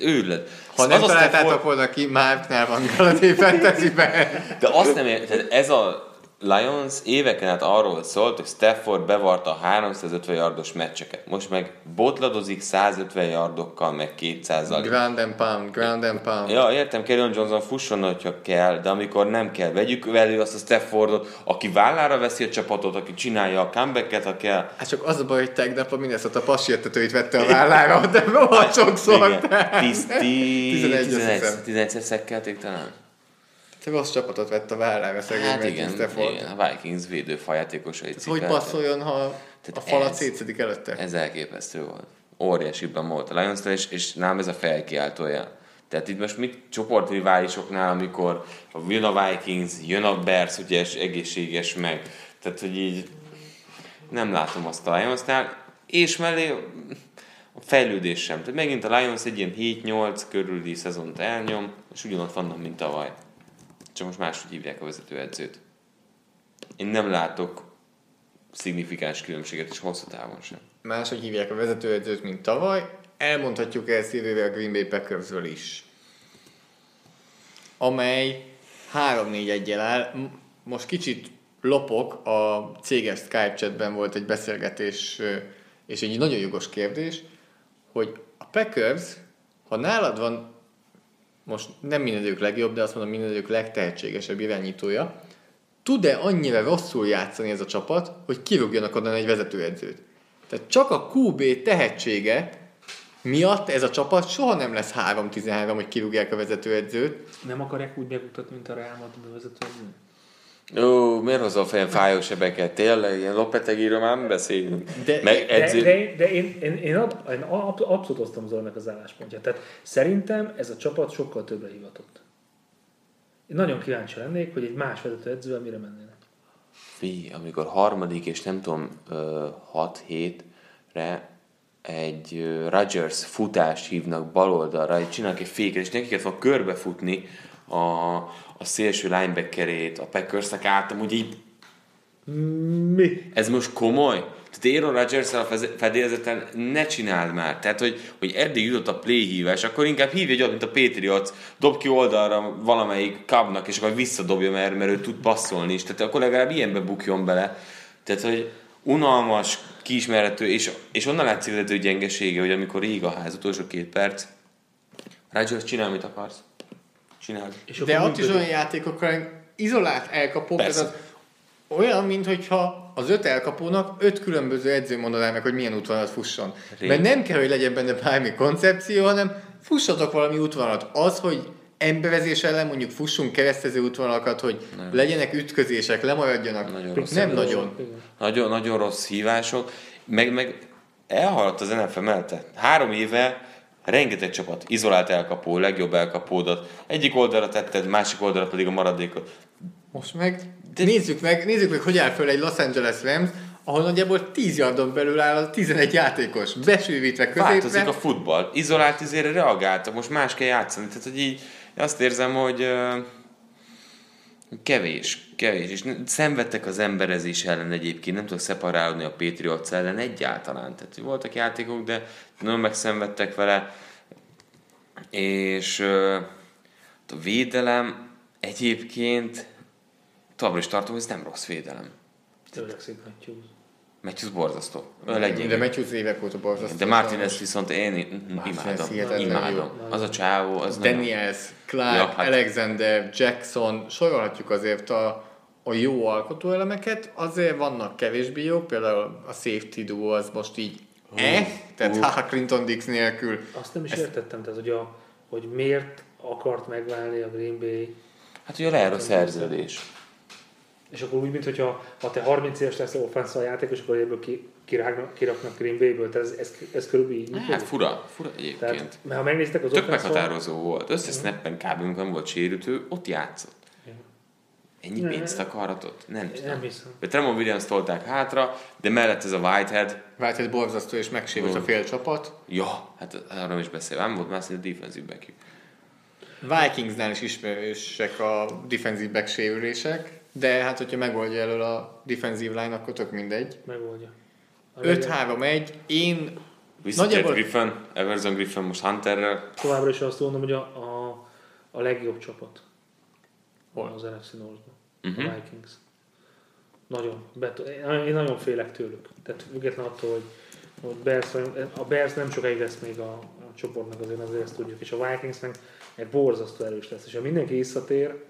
Őrület. Ha nem Az találtátok Stafford- volna ki, Márknál van Galladay fantasyben. De azt nem ér, tehát ez a Lions éveken át arról szólt, hogy Stafford bevarta a 350 yardos meccseket. Most meg botladozik 150 yardokkal, meg 200-al. Ground and pound, ground and pound. Ja, értem, Kerryon Johnson fusson, hogyha kell, de amikor nem kell, vegyük elő azt a Staffordot, aki vállára veszi a csapatot, aki csinálja a comebacket, ha kell. Hát csak az a baj, hogy tegnap a Minnesota passértetőit vette a vállára, de rohadt sokszor. Igen. 10 11, azt 11 hiszem. 11 szekkelték talán? Te rossz csapatot vett a vállára szegény Hát igen, igen, a Vikings védőfajátékosai Hogy cikkálták. passzoljon, ha a Tehát falat ez- szétszedik előtte? Ez elképesztő volt. Óriásiban volt a lions és, és nem ez a felkiáltója. Tehát itt most mit csoportriválisoknál, amikor jön a Vikings, jön a Bears, ugye és egészséges meg. Tehát, hogy így nem látom azt a Lionsnál, és mellé a fejlődés sem. Tehát megint a Lions egy ilyen 7-8 körüli szezont elnyom, és ugyanott vannak, mint tavaly. Csak most máshogy hívják a vezetőedzőt. Én nem látok szignifikáns különbséget, és hosszú távon sem. Máshogy hívják a vezetőedzőt, mint tavaly. Elmondhatjuk ezt jövőre a Green Bay Packersről is. Amely 3-4-1-jel áll. Most kicsit lopok, a céges Skype chatben volt egy beszélgetés, és egy nagyon jogos kérdés, hogy a Packers, ha nálad van, most nem mindegyik legjobb, de azt mondom mindegyik legtehetségesebb irányítója, tud-e annyira rosszul játszani ez a csapat, hogy kirúgjanak onnan egy vezetőedzőt? Tehát csak a QB tehetsége miatt ez a csapat soha nem lesz 3-13, hogy kirúgják a vezetőedzőt. Nem akarják úgy megmutatni, mint a Real Madrid vezető. Ó, miért hozol fel fájó sebeket? Tényleg, ilyen Lopetegíről már nem beszélünk. De- Meg De, edző... de, de én, én, én, ab, én ab, abszolút osztom Zolinak az álláspontját. Tehát szerintem ez a csapat sokkal többre hivatott. Én nagyon kíváncsi lennék, hogy egy más vezető edzővel mire mennének. Fi, amikor harmadik és nem tudom, 6-7-re egy Rodgers futást hívnak bal oldalra, egy csinálnak egy féket, és neki kellett volna körbefutni a, a szélső linebackerét, a Packersnek át, amúgy így Mi? ez most komoly? Tehát Aaron rodgers a fedélzeten ne csináld már. Tehát, hogy, hogy eddig jutott a play hívás, akkor inkább hívj egy mint a Patriots, dob ki oldalra valamelyik kabnak, és akkor visszadobja, mert, mert ő tud passzolni is. Tehát akkor legalább ilyenbe bukjon bele. Tehát, hogy unalmas, kiismerhető, és, és onnan látszik az gyengesége, hogy amikor ég a ház, utolsó két perc, Rodgers, csinál, amit akarsz. Csinál. És De ott is olyan játékokkal izolált elkapók, ez az olyan, mintha az öt elkapónak öt különböző edző mondaná meg, hogy milyen útvonalat fusson. Rég. Mert nem kell, hogy legyen benne bármi koncepció, hanem fussatok valami útvonalat. Az, hogy emberezés ellen mondjuk fussunk keresztező útvonalakat, hogy nem. legyenek ütközések, lemaradjanak. Nagyon nem rossz. nagyon. Nagyon, nagyon rossz hívások. Meg, meg elhaladt az NFL mellette. Három éve rengeteg csapat, izolált elkapó, legjobb elkapódat. Egyik oldalra tetted, másik oldalra pedig a maradékot. Most meg nézzük meg, nézzük meg, hogy áll föl egy Los Angeles Rams, ahol nagyjából 10 yardon belül áll a 11 játékos, besűvítve Változik középre. a futball. Izolált izére reagáltak, most más kell játszani. Tehát, hogy így azt érzem, hogy kevés, kevés. És szenvedtek az emberezés ellen egyébként, nem tudok szeparálni a Patriots ellen egyáltalán. Tehát voltak játékok, de nagyon megszenvedtek vele. És ö, a védelem egyébként továbbra is tartom, hogy ez nem rossz védelem. Tényleg szép Matthews. Borzasztó. Ő a De. Matthews évek óta borzasztó. De Martinez viszont én imádom. Imádom. jó. Az a csávó, az nagyon... Daniels, Clark, Ja, hát-. Alexander, Jackson, sorolhatjuk azért a, a jó alkotóelemeket, azért vannak kevésbé jók, például a safety duo az most így eh, tehát haha Clinton Dix nélkül. Azt nem is értettem, tehát, hogy, a, hogy miért akart megválni a Green Bay, Hát ugye a szerződés. És akkor úgy, mintha ha te 30 éves leszel offenszal játékos, akkor ebből ki, kirágnak, kiraknak Green Bay-ből, tehát ez, ez, ez körülbelül így működik. Hát fura, fura egyébként. Tehát, mert ha megnéztek az Tök offenszal, meghatározó volt. Összes snappen kb. amikor nem volt sérült, ő ott játszott. Ennyi Ne. pénzt akarhatott? Nem nem tudom. hiszem. De Tremont Williams tolták hátra, de mellett ez a Whitehead, Whitehead borzasztó és megsérült a fél csapat. ja, hát arról is beszél. Nem volt más, mint a defensive back Vikingsnál is ismerősek a defensive back sérülések, de hát hogyha megoldja elől a defensive line, akkor tök mindegy. Megoldja. A 5-3-1, én Visszatért Nagyjából- Griffin, Everson Griffin most Hunterrel. Továbbra is azt mondom, hogy a, a, a legjobb csapat. Hol? Az NFC North-ban. Mhm. A Vikings. Nagyon. Bet- én nagyon félek tőlük. Tehát független attól, hogy, hogy Bears, a Bears nem sokáig lesz még a, a csoportnak, azért azért ezt tudjuk. És a Vikings meg egy borzasztó erős lesz. És ha mindenki visszatér,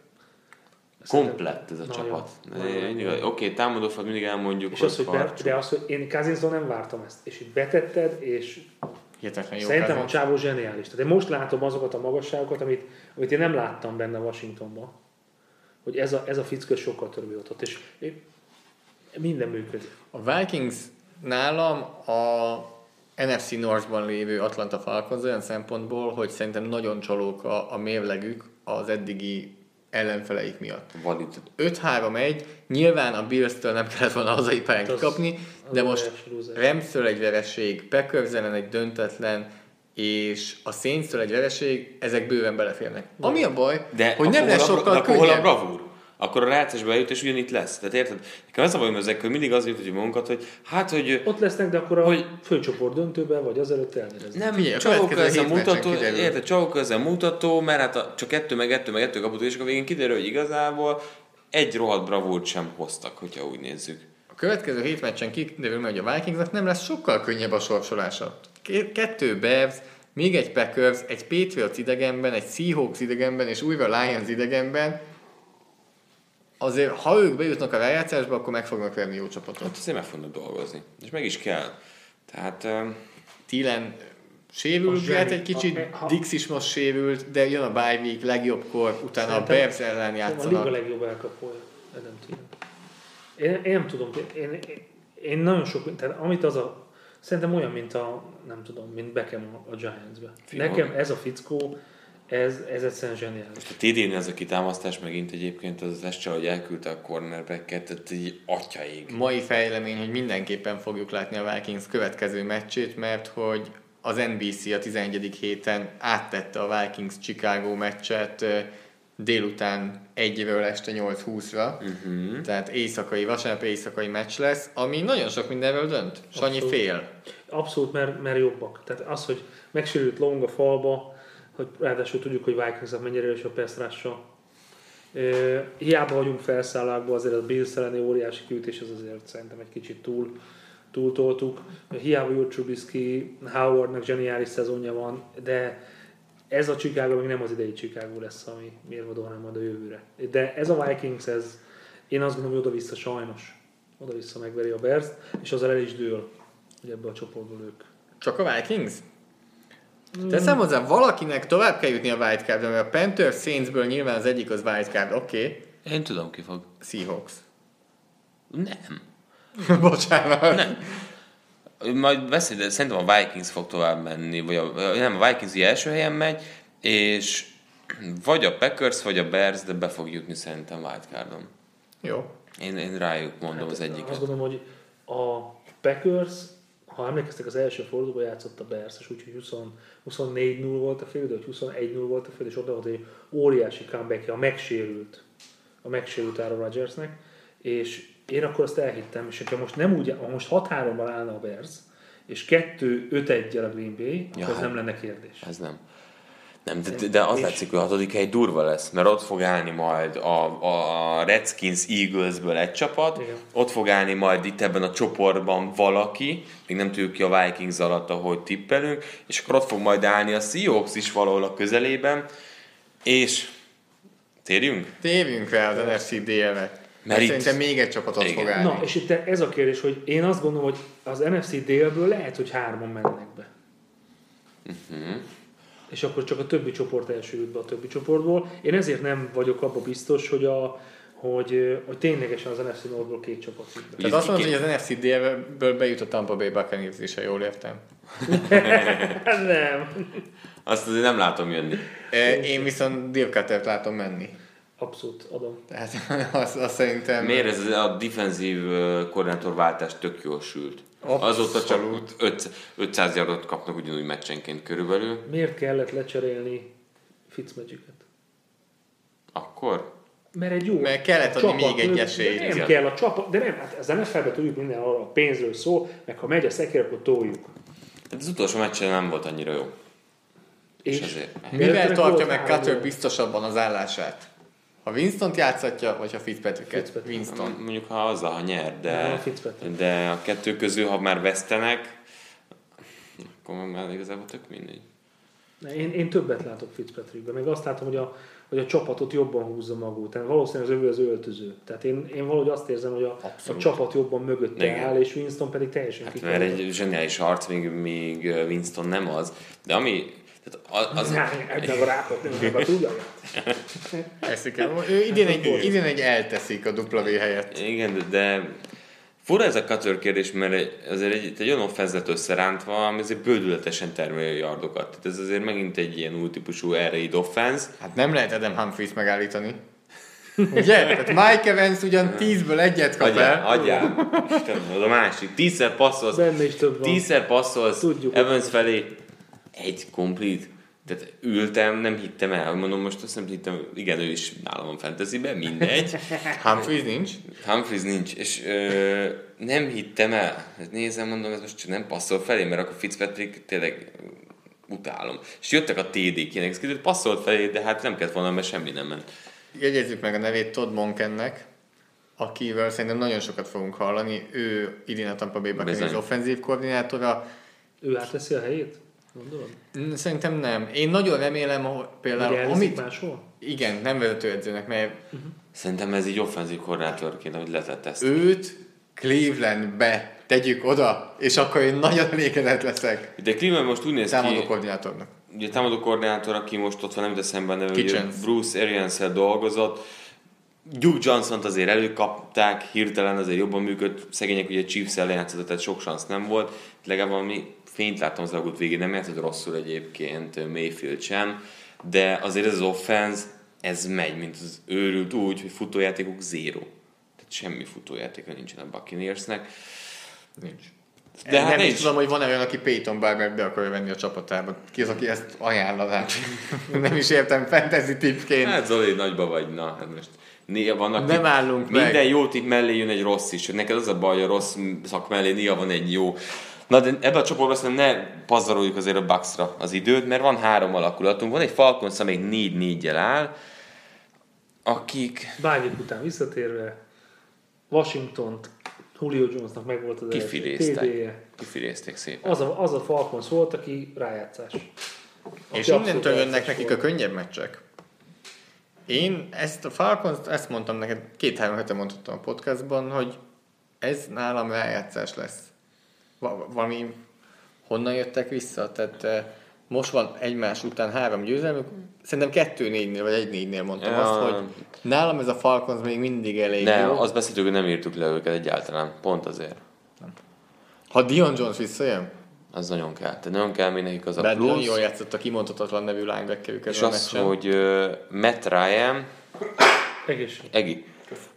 Komplett ez a Nagyon. csapat. Oké, okay, támadófal mindig elmondjuk, és az, hogy be, de az, hogy én Kazinsztól nem vártam ezt, és így betetted, és hihetetlen jó Szerintem a Cousins. csávó zseniális. Tehát én most látom azokat a magasságokat, amit, amit én nem láttam benne Washingtonban. Hogy ez a, ez a fickó sokkal több ott. És minden működik. A Vikings nálam a NFC Northban lévő Atlanta Falcons olyan szempontból, hogy szerintem nagyon csalók a, a mérlegük az eddigi ellenfeleik miatt. Valid. 5-3-1, nyilván a Bills-től nem kellett volna hazai pályán kikapni, az de most. Ramstől egy vereség, Packers egy döntetlen, és a Saints-től egy vereség, ezek bőven beleférnek. Ami a baj, De hogy nem lesz sokkal de akkor hol a könnyebb. bravúr? Akkor a rácás bejut, és ugyanitt lesz. Tehát érted? Nekem ez a bajom ezekkel, hogy mindig az jut, hogy magunkat, hogy hát, hogy Ott lesznek, de akkor a Hogy- főcsoport döntőben, vagy azelőtt elvéreznek. nem, csavok következő ez a mutató, érted, csavok ez a mutató, mert hát a, csak kettő, meg kettő, meg kettő kapott, és akkor végén kiderül, hogy igazából egy rohadt bravúrt sem hoztak, hogyha úgy nézzük. A következő hét meccsen kiderül meg, hogy a Vikingsnak nem lesz sokkal könnyebb a sorsolása. Kettő Bears, még egy Packers, egy Patriots idegenben, egy Seahawks idegenben, és újra Lions idegenben. Azért, ha ők bejutnak a rájátszásba, akkor meg fognak verni jó csapatot. Hát azért meg fognak dolgozni. És meg is kell. Tehát Thielen A sérülget egy kicsit, A- ha- Dix is most sérült, de jön a bye week, legjobbkor, utána a Szerintem- Bears ellen A liga játszanak. legjobb elkapója, Adam Thielen. Én, én nem tudom, én, én, nagyon sok, tehát amit az a, szerintem olyan, mint a, nem tudom, mint Beckham a, a Giants-be. Nekem ez a fickó, ez, ez egyszerűen zseniális. a TD-n ez a kitámasztás megint egyébként az lesz csak, hogy elküldte a cornerbacket, tehát így atyaig. Mai fejlemény, hogy mindenképpen fogjuk látni a Vikings következő meccsét, mert hogy az NBC a 11. héten áttette a Vikings-Chicago meccset délután egyről este 8-20-ra, uh-huh. tehát éjszakai, vasárnap éjszakai meccs lesz, ami nagyon sok mindenről dönt. Sanyi Abszolút. fél. Abszolút, mert, mert jobbak. Tehát az, hogy megsérült Long a falba, hogy ráadásul tudjuk, hogy vikings mennyire erős a Pestrással. Hiába vagyunk felszállákban, azért a Bills elleni óriási kiütés, az azért szerintem egy kicsit túl, túltoltuk. Hiába jó Trubisky, Howardnak zseniális szezonja van, de ez a Chicago még nem az idei Chicago lesz, ami mérvadó, hanem majd a jövőre. De ez a Vikings, ez, én azt gondolom, hogy oda-vissza sajnos. Oda-vissza megveri a Bears, és azzal el is dől, hogy ebbe a csoportból ők. Csak a Vikings? Teszem hozzá, valakinek tovább kell jutni a wildcardra, mert a Panthers Saintsből nyilván az egyik az wildcard, oké, okay. Én tudom, ki fog. Seahawks. Nem. Bocsánat. Nem. Majd beszél, de szerintem a Vikings fog tovább menni, vagy a, nem, a Vikings ugye első helyen megy, és vagy a Packers, vagy a Bears, de be fog jutni szerintem wildcardon. Jó. Én, én rájuk mondom az Azt egyiket. gondolom, hogy a Packers, ha emlékeztek, az első fordulóban játszott a és úgyhogy 20, 24-0 volt a fél, vagy 21-0 volt a fél, és oda volt egy óriási comeback a megsérült, a megsérült Aaron Rodgersnek, és én akkor azt elhittem, és hogyha most nem úgy, ha most 6 3 állna a Bears, és 2 5 1 a Green Bay, akkor Ja, ez hát. nem lenne kérdés. Ez nem. Nem, de, de az És- látszik, hogy a hatodik hely durva lesz, mert ott fog állni majd a, a Redskins Eaglesből egy csapat, Igen. ott fog állni majd itt ebben a csoportban valaki, még nem tudjuk ki a Vikings alatt, ahogy tippelünk, és akkor ott fog majd állni a Seahawks is valahol a közelében, és térjünk? Térjünk rá az NFC délre. Mert itt- szerintem még egy csapat ott fog állni. Na, és itt ez a kérdés, hogy én azt gondolom, hogy az NFC délből lehet, hogy hárman mennek be. Mhm. És akkor csak a többi csoport első jut be a többi csoportból. Én ezért nem vagyok abban biztos, hogy, a, hogy, hogy ténylegesen az NFC Nordból két csapat jut be. Tehát azt mondod, hogy az NFC délből bejut a Tampa Bay Buccaneers is, ha jól értem. nem. Azt azért nem látom jönni. Én viszont Dirk Cuttert látom menni. Abszolút adom. Tehát azt, azt szerintem... Miért ez a defenzív ö, koordinátorváltás tök jól sült? Azóta csak Abszolút. öt- 500 yardot kapnak ugyanúgy meccsenként körülbelül. Miért kellett lecserélni Fitzmagic-et? Akkor? Mert egy jó Mert kellett adni még egy esélyt, Nem igen. kell a csapat, de nem, hát az NFL-ben tudjuk minden arra a pénzről szó, meg ha megy a szekér, akkor toljuk. Hát az utolsó meccsen nem volt annyira jó. És És ezért. Mivel tartja meg Cutter biztosabban az állását? Ha Winston-t játszatja, vagy ha Fitzpatricket? Fitzpatrick. Winston. Mondjuk ha azzal, ha nyer, de, de a kettő közül, ha már vesztenek, akkor meg már igazából tök mindegy. Ne, Én, én többet látok Fitzpatrickben, meg azt látom, hogy a, hogy a csapatot jobban húzza magút. Tehát valószínűleg az övé az öltöző. Tehát én, én valahogy azt érzem, hogy a, a csapat jobban mögötte Igen. áll, és Winston pedig teljesen Hát mert egy zseniális harc, még, még Winston nem az. De ami... Tehát az, az, Meg a rákot, nem meg a tudját. Eszik el. Ő idén egy, idén egy elteszik a W helyett. Igen, de, de fura ez a Cutter kérdés, mert egy- azért egy, egy olyan offenz lett összerántva, ami azért bődületesen termelő yardokat. Tehát ez azért megint egy ilyen új típusú air raid offense. Hát nem lehet Adam Humphries megállítani. Ugye? Tehát Mike Evans ugyan 10-ből egyet kap Adjál, el. adjál. Istenem, az a másik. Tízszer passzolsz, Benne is több van. tízszer passzolsz Tudjuk. Evans felé, egy komplet. Tehát ültem, nem hittem el. Mondom, most azt nem hittem, igen, ő is nálam van fantasyben, mindegy. Humphries nincs. Humphries nincs, és ö, nem hittem el. Hát Nézem, mondom, ez most csak nem passzol felé, mert akkor Fitzpatrick tényleg utálom. És jöttek a TD-k, ilyenek, ez kiderült, passzolt felé, de hát nem kellett volna, mert semmi nem ment. Jegyezzük meg a nevét Todd Monkennek, akivel szerintem nagyon sokat fogunk hallani. Ő idén a Tampa Bay Buccaneers offenzív koordinátora. Ő átveszi a helyét? Gondolod? Mm, Szerintem nem. Én nagyon remélem, hogy például elviszik amit... máshol? Igen, nem vezetőedzőnek, mert Szerintem ez így offenzív koordinátorként, ahogy letett ezt. őt Clevelandbe tegyük oda, és akkor én nagyon elégedett leszek. De Cleveland most úgy néz Támadó ki, koordinátornak. ugye támadó koordinátor, aki most ott van, nem teszem benne, hogy. Bruce arians dolgozott. Duke Johnson-t azért előkapták, hirtelen azért jobban működött, szegények ugye chiefs ellen játszott, tehát sok szansz nem volt. Legalább valami fényt láttam az alagút végén, nem játszott rosszul egyébként Mayfield sem, de azért ez az offense, ez megy, mint az őrült úgy, hogy futójátékok zéro. Tehát semmi futójátéka nincsen a Buccaneersnek. Nincs. De hát nem is tudom, hogy van-e olyan, aki Peyton Barber be akarja venni a csapatába. Ki az, aki ezt ajánlaná? nem is értem fantasy tippként. Hát Zoli, nagyba vagy, na, hát most néha vannak Nem állunk meg. Minden jó tipp mellé jön egy rossz is. Neked az a baj, a rossz szak mellé néha van egy jó. Na, de ebben a csoportban szerintem ne pazaroljuk azért a Bucksra az időt, mert van három alakulatunk. Van egy Falcons, amelyik 4 4 jel áll, akik Bányik után visszatérve, Washington-t Julio Jonesnak meg volt az kifiléztek. Kifilézték szépen. Az a, az a Falcons volt, aki rájátszás. És Aki abszolút innentől jönnek nekik a könnyebb meccsek. Én ezt a Falcons, ezt mondtam neked, két-három hete mondhattam a podcastban, hogy ez nálam rájátszás lesz. Va- valami, honnan jöttek vissza? Tehát eh, most van egymás után három győzelmük, szerintem kettő négynél vagy egy négynél mondtam Ja. azt, hogy nálam ez a Falcons még mindig elég Nem, jó. azt beszéltük, hogy nem írtuk le őket egyáltalán. Pont azért. Ha Dion Jones visszajön, Az nagyon kell. Tehát nagyon kell még nekik az a nagyon plusz. jól játszott a kimondhatatlan nevű linebackerük És az, meccsen. hogy uh, Matt Ryan Egészség. Egi,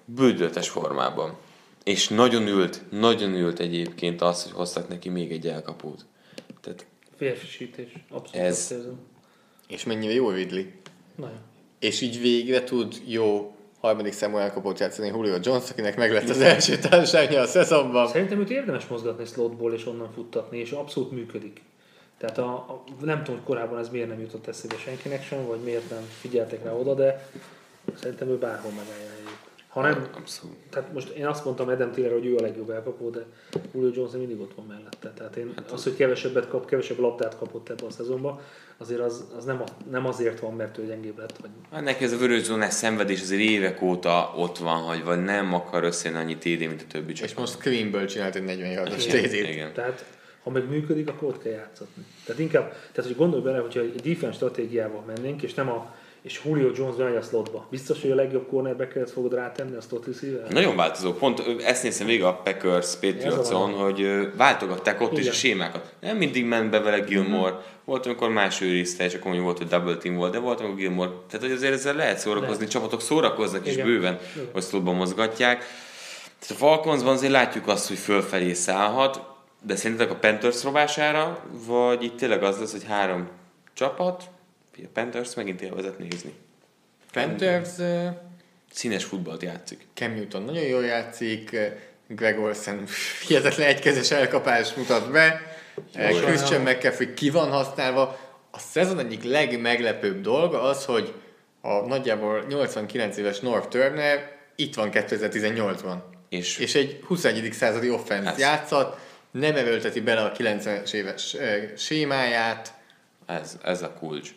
bődöletes formában. És nagyon ült, nagyon ült egyébként az, hogy hoztak neki még egy elkapót. Tehát Férfisítés. Abszolút Ez-. És mennyire jó Ridley. Nagyon. És így végre tud jó harmadik számú elkapót játszani Julio Jones, akinek meg lett az első társaságja a szezonban. Szerintem őt érdemes mozgatni slotból és onnan futtatni, és abszolút működik. Tehát a, a, nem tudom, hogy korábban ez miért nem jutott eszébe senkinek sem, vagy miért nem figyeltek rá oda, de szerintem ő bárhol megállja a helyét. Ha nem, abszolút. tehát most én azt mondtam Adam Tiller, hogy ő a legjobb elkapó, de Julio Jones mindig ott van mellette. Tehát én az, hogy kevesebbet kap, kevesebb labdát kapott ebbe a szezonban, azért az, az nem, a, nem azért van, mert ő gyengébb lett. Vagy... Hát neki ez a vörös zónás szenvedés azért évek óta ott van, hogy vagy nem akar összejönni annyi TD, mint a többi És csapat. most Screenből csinált egy 40 yardos Igen. TD-t. Igen. Tehát ha meg működik, akkor ott kell játszatni. Tehát inkább, tehát hogy gondolj bele, hogyha egy defense stratégiával mennénk, és nem a és Julio Jones bemegy a slotba. Biztos, hogy a legjobb cornerbacket fogod rátenni a slot receiver? Nagyon változó. Pont ezt néztem végig a Packers Patriotson, hogy váltogatták ott is a Igen. sémákat. Nem mindig ment be vele Gilmore. Volt, amikor más őrizte, és akkor volt, hogy double team volt, de volt, amikor Gilmore. Tehát, hogy azért ezzel lehet szórakozni, Lehet. csapatok szórakoznak is Igen. bőven, Igen. hogy slotban mozgatják. Tehát a Falconsban azért látjuk azt, hogy fölfelé szállhat, de szerintetek a Panthers robására, vagy itt tényleg az lesz, hogy három csapat, Panthers megint élvezet nézni. Panthers, Színes futballt játszik. Cam Newton nagyon jól játszik, Greg Olsen hihetetlen egykezes elkapás mutat be, Jó. Christian McCaffrey ki van használva. A szezon egyik legmeglepőbb dolga az, hogy a nagyjából 89 éves North Turner itt van 2018-ban. És, És egy 21. századi offense Ez. játszott, nem erőlteti bele a 90-es éves sémáját, Ez, ez a kulcs.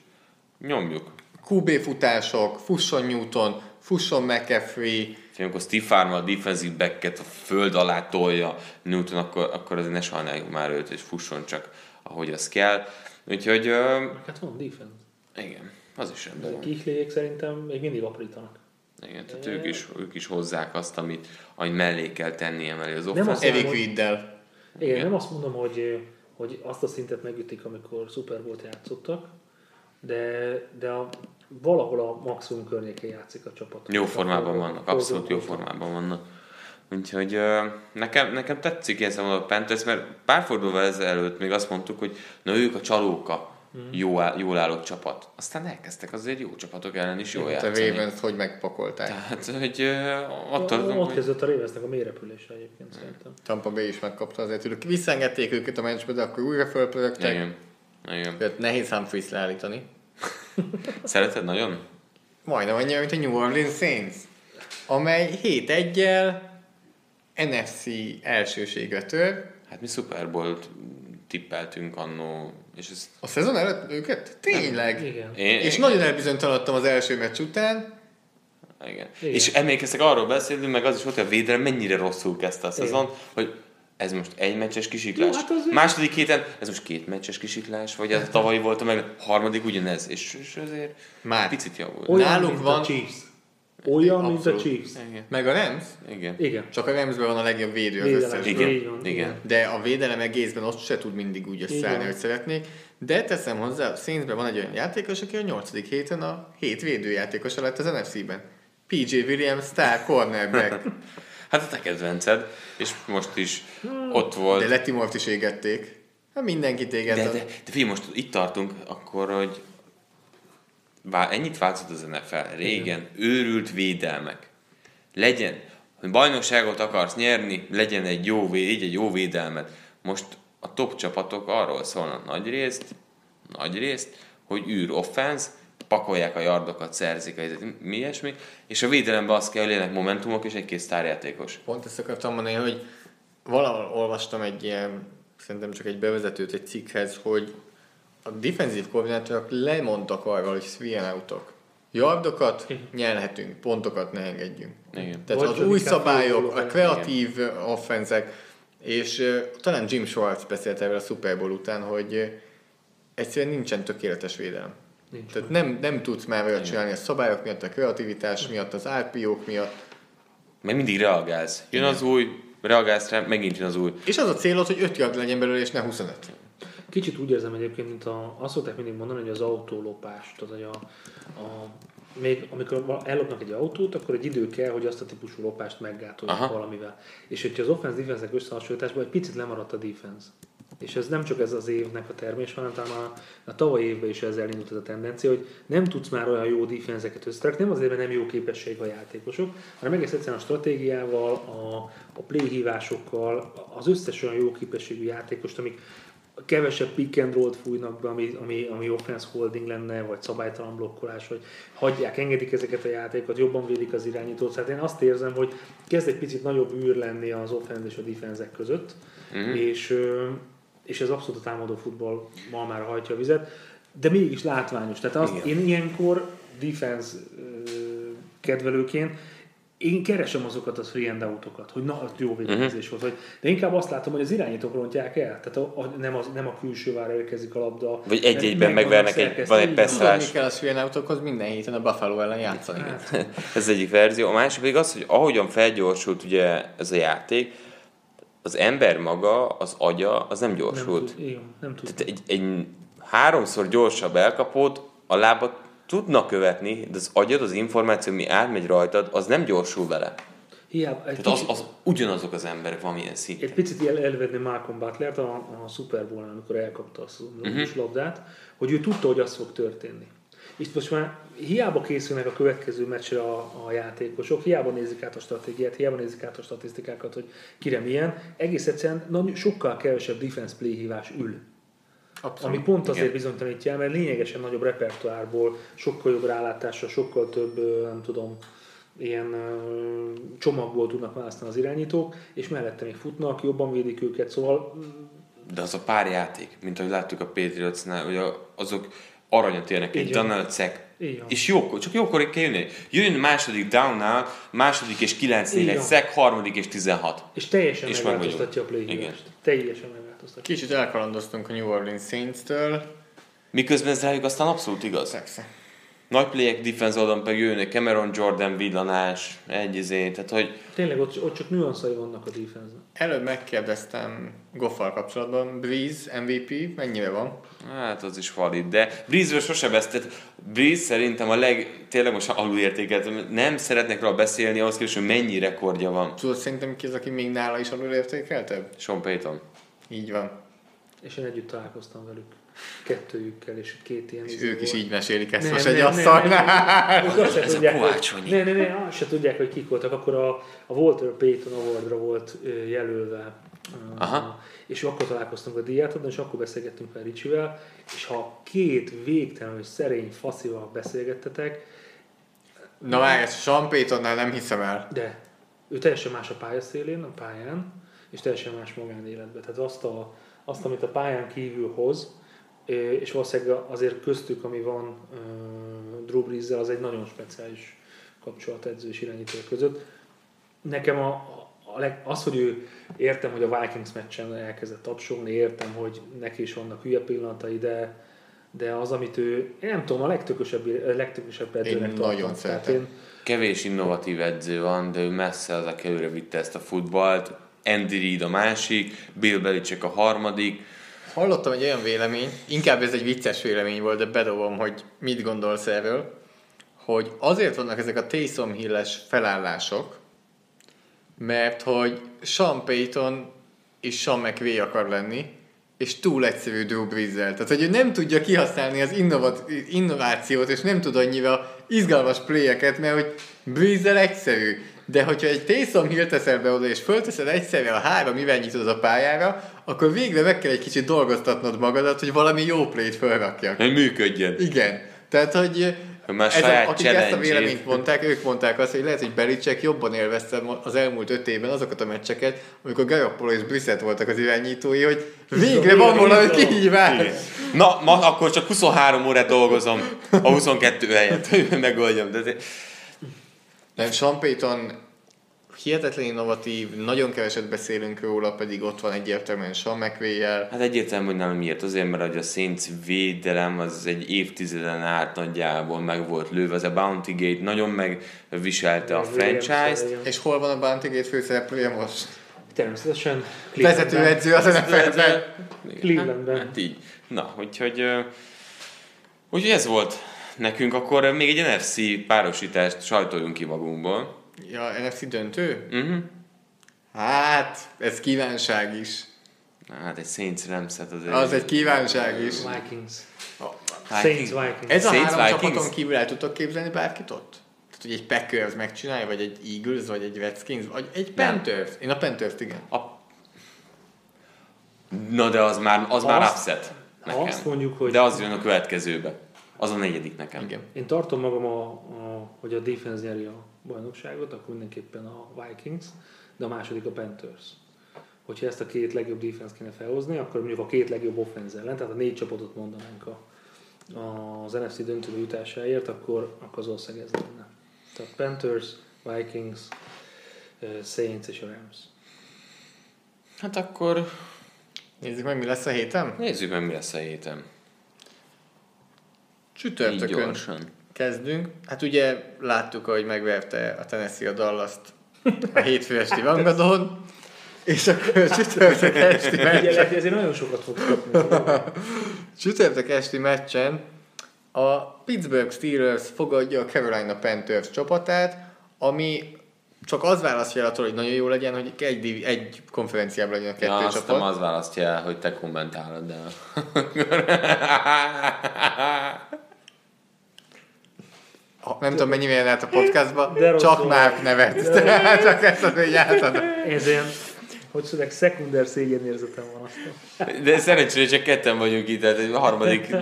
Nyomjuk. QB futások, fusson Newton, fusson McCaffrey, Amikor Steve Farmer a defensive backet a föld alá tolja Newton, akkor, akkor azért ne sajnáljuk már őt, és fusson csak, ahogy az kell. Úgyhogy, Hát van defense. igen, az is rendben van. Kihléjék szerintem még mindig aprítanak. Igen, tehát ők is, ők is hozzák azt, amit, amit mellé kell tenni emelé az Nem offense. azt- Eric hogy- Riddel. Igen, Igen. nem azt mondom, hogy, hogy azt a szintet megütik, amikor Super Bowl játszottak, de, de a, valahol a maximum környékén játszik a csapat. Jó formában vannak, abszolút jó formában vannak. Úgyhogy nekem, nekem tetszik ilyen szemben a Panthers, mert pár fordulóval ezelőtt még azt mondtuk, hogy na ők a csalóka, Mhm. jó, áll- jól állott csapat. Aztán elkezdtek azért jó csapatok ellen is jól A játszani. Ravens hogy megpakolták. Tehát, hogy ö, ott Ott, ott kezdett a Ravensnek a mélyrepülése egyébként szerintem. Tampa Bay is megkapta azért tőlük. Visszaengedték őket a meccsbe, de akkor újra fölpörögtek. igen, igen. Tehát nehéz Humphries leállítani. Szereted nagyon? Majdnem annyira, mint a New Orleans Saints, amely 7-1-jel NFC elsőségre tör. Hát mi Super Bowl-t tippeltünk annó, és ez A szezon előtt őket? Tényleg. Igen. én, És igen, nagyon elbizonytalanodtam az első meccs után. igen. Igen. És emlékeztek arról beszélünk, meg az is volt, hogy a védelem mennyire rosszul kezdte a szezon, hogy ez most egy meccses kisiklás. Jó, hát azért- Második héten, ez most két meccses kisiklás, vagy ez tavalyi volt a meg, harmadik ugyanez, és, és azért Már. picit javult. Olyan, Nálunk mint van- a Chiefs. Olyan, mint a Abszolút. Chiefs. Igen. Meg a Rams, Igen. Igen. csak a Ramsben van a legjobb védő az Védelem. összes. Igen. Van, Igen. De a védelem egészben ott se tud mindig úgy összeállni, hogy szeretnék. De teszem hozzá, a Saintsben van egy olyan játékos, aki a nyolcadik héten a hét védőjátékosa lett az NFC-ben. PJ Williams, star cornerback. Hát a te kedvenced, és most is ott volt. De Letimort is égették. Hát mindenkit éget. De, de, de figyelj, most itt tartunk, akkor, hogy vá, ennyit változott az NFL. Régen őrült védelmek. Legyen, hogy bajnokságot akarsz nyerni, legyen egy jó, vé- így egy jó védelmet. Most a top csapatok arról szólnak nagy részt, nagy részt, hogy űr offense, pakolják a yardokat, szerzik, a- mi ilyesmi, és a védelemben az kell, hogy legyenek momentumok és egy-két sztárjátékos. Pont ezt akartam mondani, hogy valahol olvastam egy ilyen, szerintem csak egy bevezetőt egy cikkhez, hogy a defensív koordinátorok lemondtak arról, hogy and out-ok. Yardokat nyerhetünk, pontokat ne engedjünk. Igen. Tehát Vagy az új szabályok, a kreatív offenzek, és uh, talán Jim Schwartz beszélt erről a Super Bowl után, hogy uh, egyszerűen nincsen tökéletes védelem. Nincs Tehát nem, nem tudsz már olyat csinálni a szabályok miatt, a kreativitás miatt, az RPO-k miatt, Meg mindig reagálsz. Jön az új, reagálsz rá, megint jön az új. És az a célod, hogy 5 yard legyen belőle, és ne 25. Kicsit úgy érzem egyébként, mint a, azt szokták mindig mondani, hogy az autólopás, tehát hogy a, a még amikor ellopnak egy autót, akkor egy idő kell, hogy azt a típusú lopást meggátolják valamivel. És hogyha az offense defense összehasonlításban egy picit lemaradt a defense. És ez nem csak ez az évnek a termés, hanem talán a, a tavalyi évben is ezzel indult ez a tendencia, hogy nem tudsz már olyan jó defenzeket összerakni, nem azért, mert nem jó képesség a játékosok, hanem egész egyszerűen a stratégiával, a, a play hívásokkal, az összes olyan jó képességű játékost, amik kevesebb pick and roll-t fújnak be, ami, ami, ami offense holding lenne, vagy szabálytalan blokkolás, vagy hagyják, engedik ezeket a játékokat, jobban védik az irányítót. Tehát én azt érzem, hogy kezd egy picit nagyobb űr lenni az offense és a defense között, uh-huh. és, és ez abszolút a támadó futball ma már hajtja a vizet, de mégis látványos. Tehát azt, Igen. én ilyenkor defense kedvelőként én keresem azokat a free and out-okat, hogy na, az jó védekezés volt. Vagy, de inkább azt látom, hogy az irányítók rontják el. Tehát a, a, nem, az, nem a külsővára érkezik a labda. Vagy egy-egyben Meg- meg megvernek egy- van egy Tudni rush. kell a Svilnautokhoz minden héten a Buffalo ellen játszani. Hát, Ez az egyik verzió. A másik pedig az, hogy ahogyan felgyorsult ugye ez a játék, az ember maga, az agya, az nem nem gyorsult. tud, igen, nem tud. Tehát egy, egy háromszor gyorsabb elkapót a lábat tudnak követni, de az agyad, az információ, ami átmegy rajtad, az nem gyorsul vele. Hiába, egy, Tehát az, kicsit, az ugyanazok az emberek valamilyen szinten. egy picit el, elvedni Malcolm Butlert a, a Super Bowl-nál, amikor elkapta a uh-huh. labdát, hogy ő tudta, hogy az fog történni. És most már hiába készülnek a következő meccsre a, a játékosok, hiába nézik át a stratégiát, hiába nézik át a statisztikákat, hogy kire milyen, egész egyszerűen nagy, sokkal kevesebb defense play hívás ül. Abszolút. Ami pont azért Igen. bizonytalanítja el, mert lényegesen nagyobb repertoárból, sokkal jobb rálátással, sokkal több, nem tudom, ilyen csomagból tudnak választani az irányítók, és mellette még futnak, jobban védik őket, szóval De az a pár játék, mint ahogy láttuk a Patriotsnál, hogy azok aranyat érnek, egy Így van. Donald Sack. Így van. És jókor, csak jókor kell jönni. Jön második downnál, második és 9 Így egy. Sack, harmadik és 16. és teljesen És megváltoztatja a meg play. Teljesen megváltoztatja. Kicsit elkalandoztunk a New Orleans Saints-től. Miközben ez rájuk aztán abszolút igaz. Persze. Nagy playek defense oldalon pedig jönnek Cameron Jordan villanás, egy izé, tehát hogy Tényleg ott, ott csak nüanszai vannak a defense Előbb megkérdeztem Goffal kapcsolatban, Breeze MVP mennyire van? Hát az is valid, de Breeze-ről sose beszélt. Breeze szerintem a leg, tényleg most alulértékelt, nem szeretnek róla beszélni, ahhoz képest, hogy mennyi rekordja van. Tudod szerintem ki az, aki még nála is alulértékeltebb? Sean Payton. Így van. És én együtt találkoztam velük. Kettőjükkel, és két ilyen És izé ők is volt. így mesélik ezt Nem, most nem, egy asztalnál. Ők azt se tudják, hogy-. Ne, ne, ne, azt se tudják, hogy kik voltak. Akkor a, a Walter Payton Awardra volt jelölve. Aha. És akkor találkoztunk a díjátadon, és akkor beszélgettünk fel Ricsivel, és ha két végtelenül szerény faszival beszélgettetek, Na már ezt Sean Paytonnál nem hiszem el. de ő teljesen más a pályaszélén, a pályán, és teljesen más magánéletben. Tehát azt, a, azt amit a pályán kívül hoz, és valószínűleg azért köztük, ami van Drew Brees-zel, az egy nagyon speciális kapcsolat edző és irányító között. Nekem a, a leg, az, hogy ő értem, hogy a Vikings meccsen elkezdett tapsolni, értem, hogy neki is vannak hülye pillanatai, de, de az, amit ő, én nem tudom, a legtökösebb, a legtökösebb edzőnek Én nagyon Tehát szeretem. én, Kevés innovatív edző van, de ő messze az, aki előre vitte ezt a futballt. Andy Reid a másik, Bill Belichick a harmadik. Hallottam egy olyan vélemény, inkább ez egy vicces vélemény volt, de bedobom, hogy mit gondolsz erről, hogy azért vannak ezek a Taysom Hill-es felállások, mert hogy Sean Payton és Sean McVay akar lenni, és túl egyszerű Drew brees Tehát, hogy ő nem tudja kihasználni az innovat, innovációt, és nem tud annyira izgalmas playeket, mert hogy brees egyszerű. De hogyha egy Taysom Hill teszel be oda, és fölteszed egyszerre a három irányítót a pályára, akkor végre meg kell egy kicsit dolgoztatnod magadat, hogy valami jó playt felrakjak. Hogy működjön. Igen. Tehát, hogy már ez a, akik ezt a véleményt mondták, ők mondták azt, hogy lehet, hogy Belicek jobban élvezte az elmúlt öt évben azokat a meccseket, amikor Garoppolo és Brissett voltak az irányítói, hogy végre van valami kihívás. Na, ma akkor csak 23 órát dolgozom a 22 helyet, hogy megoldjam. De azért- Nem, Sean Payton hihetetlen innovatív, nagyon keveset beszélünk róla, pedig ott van egyértelműen Sean McVay-jel. Hát egyértelmű, hogy nem miért. Azért, mert hogy a Saints védelem az egy évtizeden át nagyjából meg volt lőve. Az a Bounty Gate nagyon megviselte a franchise-t. És hol van a Bounty Gate főszereplője most? Természetesen Vezetőedző az NFL-ben. Clevelandben. Hát így. Na, úgyhogy, úgyhogy ez volt nekünk. Akkor még egy NFC párosítást sajtoljunk ki magunkból. Ja, NFC döntő? Uh-huh. Hát, ez kívánság is. Hát egy Saints Ramset azért. Az egy kívánság is. Vikings. Hát, Saints Vikings. Ez a Saints, három Vikings? csapaton kívül el tudtok képzelni bárkit ott? Tehát, hogy egy Packers megcsinálja, vagy egy Eagles, vagy egy Redskins, vagy egy Nem. Panthers. Én a Panthers igen. A... Na de az már, az már Azt- upset nekem. azt mondjuk, hogy- De az jön a következőbe. Az a negyedik nekem. Igen. Én tartom magam, a, a, hogy a defense nyeri a bajnokságot, akkor mindenképpen a Vikings, de a második a Panthers. Hogyha ezt a két legjobb defense kéne felhozni, akkor mondjuk a két legjobb offense ellen, tehát a négy csapatot mondanánk a, az NFC döntő jutásáért, akkor, akkor az ország ez lenne. Tehát Panthers, Vikings, Saints és a Rams. Hát akkor Nézzük meg, mi lesz a héten. nézzük meg, mi lesz a héten. Csütörtökön kezdünk. Hát ugye láttuk, hogy megverte a Tennessee a Dallas-t a hétfő esti Vangadon, és akkor csütörtök esti meccsen, ezért nagyon sokat fog kapni. csütörtök esti meccsen a Pittsburgh Steelers fogadja a Carolina Panthers csapatát, ami csak az választja el attól, hogy nagyon jó legyen, hogy egy, egy konferenciában legyen a kettő Ja, azt csapat. nem az választja el, hogy te kommentálod, de... Ha- Nem tudom, mennyire jön át a podcastba, De csak. Márk nevet. Tehát csak ezt az így átadom. Ez ilyen, hogy szóval szekunder szégyenérzetem van aztán. De szerencsére csak ketten vagyunk itt, tehát egy harmadik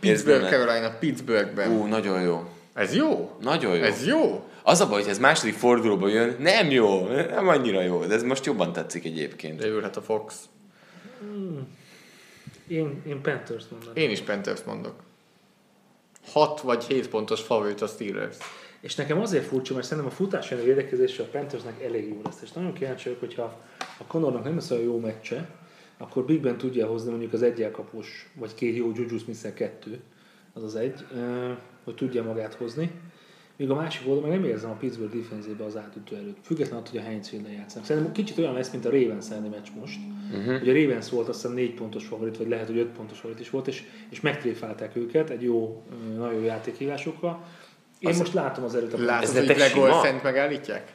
Pittsburgh. Carolina, Pittsburghben. Ú, nagyon jó. Ez jó? Nagyon jó. Ez jó? Az a baj, hogy ez második fordulóba jön, nem jó, nem annyira jó, de ez most jobban tetszik egyébként. Leülhet a Fox. Én, én Panthers mondanám. Én is Panthers mondok. 6 vagy 7 pontos favorit a Steelers. És nekem azért furcsa, mert szerintem a futás elleni védekezésre a Panthersnek elég jó lesz. És nagyon kíváncsi vagyok, hogyha a Connornak nem lesz olyan jó meccse, akkor Big Ben tudja hozni mondjuk az egyelkapos, vagy két jó Juju smith kettő, az az egy, hogy tudja magát hozni. Míg a másik oldalon meg nem érzem a Pittsburgh defenzébe az átütő előtt. Függetlenül attól, hogy a Heinz Field-en játszanak. Szerintem kicsit olyan lesz, mint a Ravens elleni meccs most. Uh-huh. Ugye a Ravens volt azt hiszem 4 pontos favorit, vagy lehet, hogy 5 pontos favorit is volt, és, és megtréfálták őket egy jó, nagyon jó játékhívásokkal. Én most látom az erőt a Látod, hogy Gregor sima? Szent megállítják?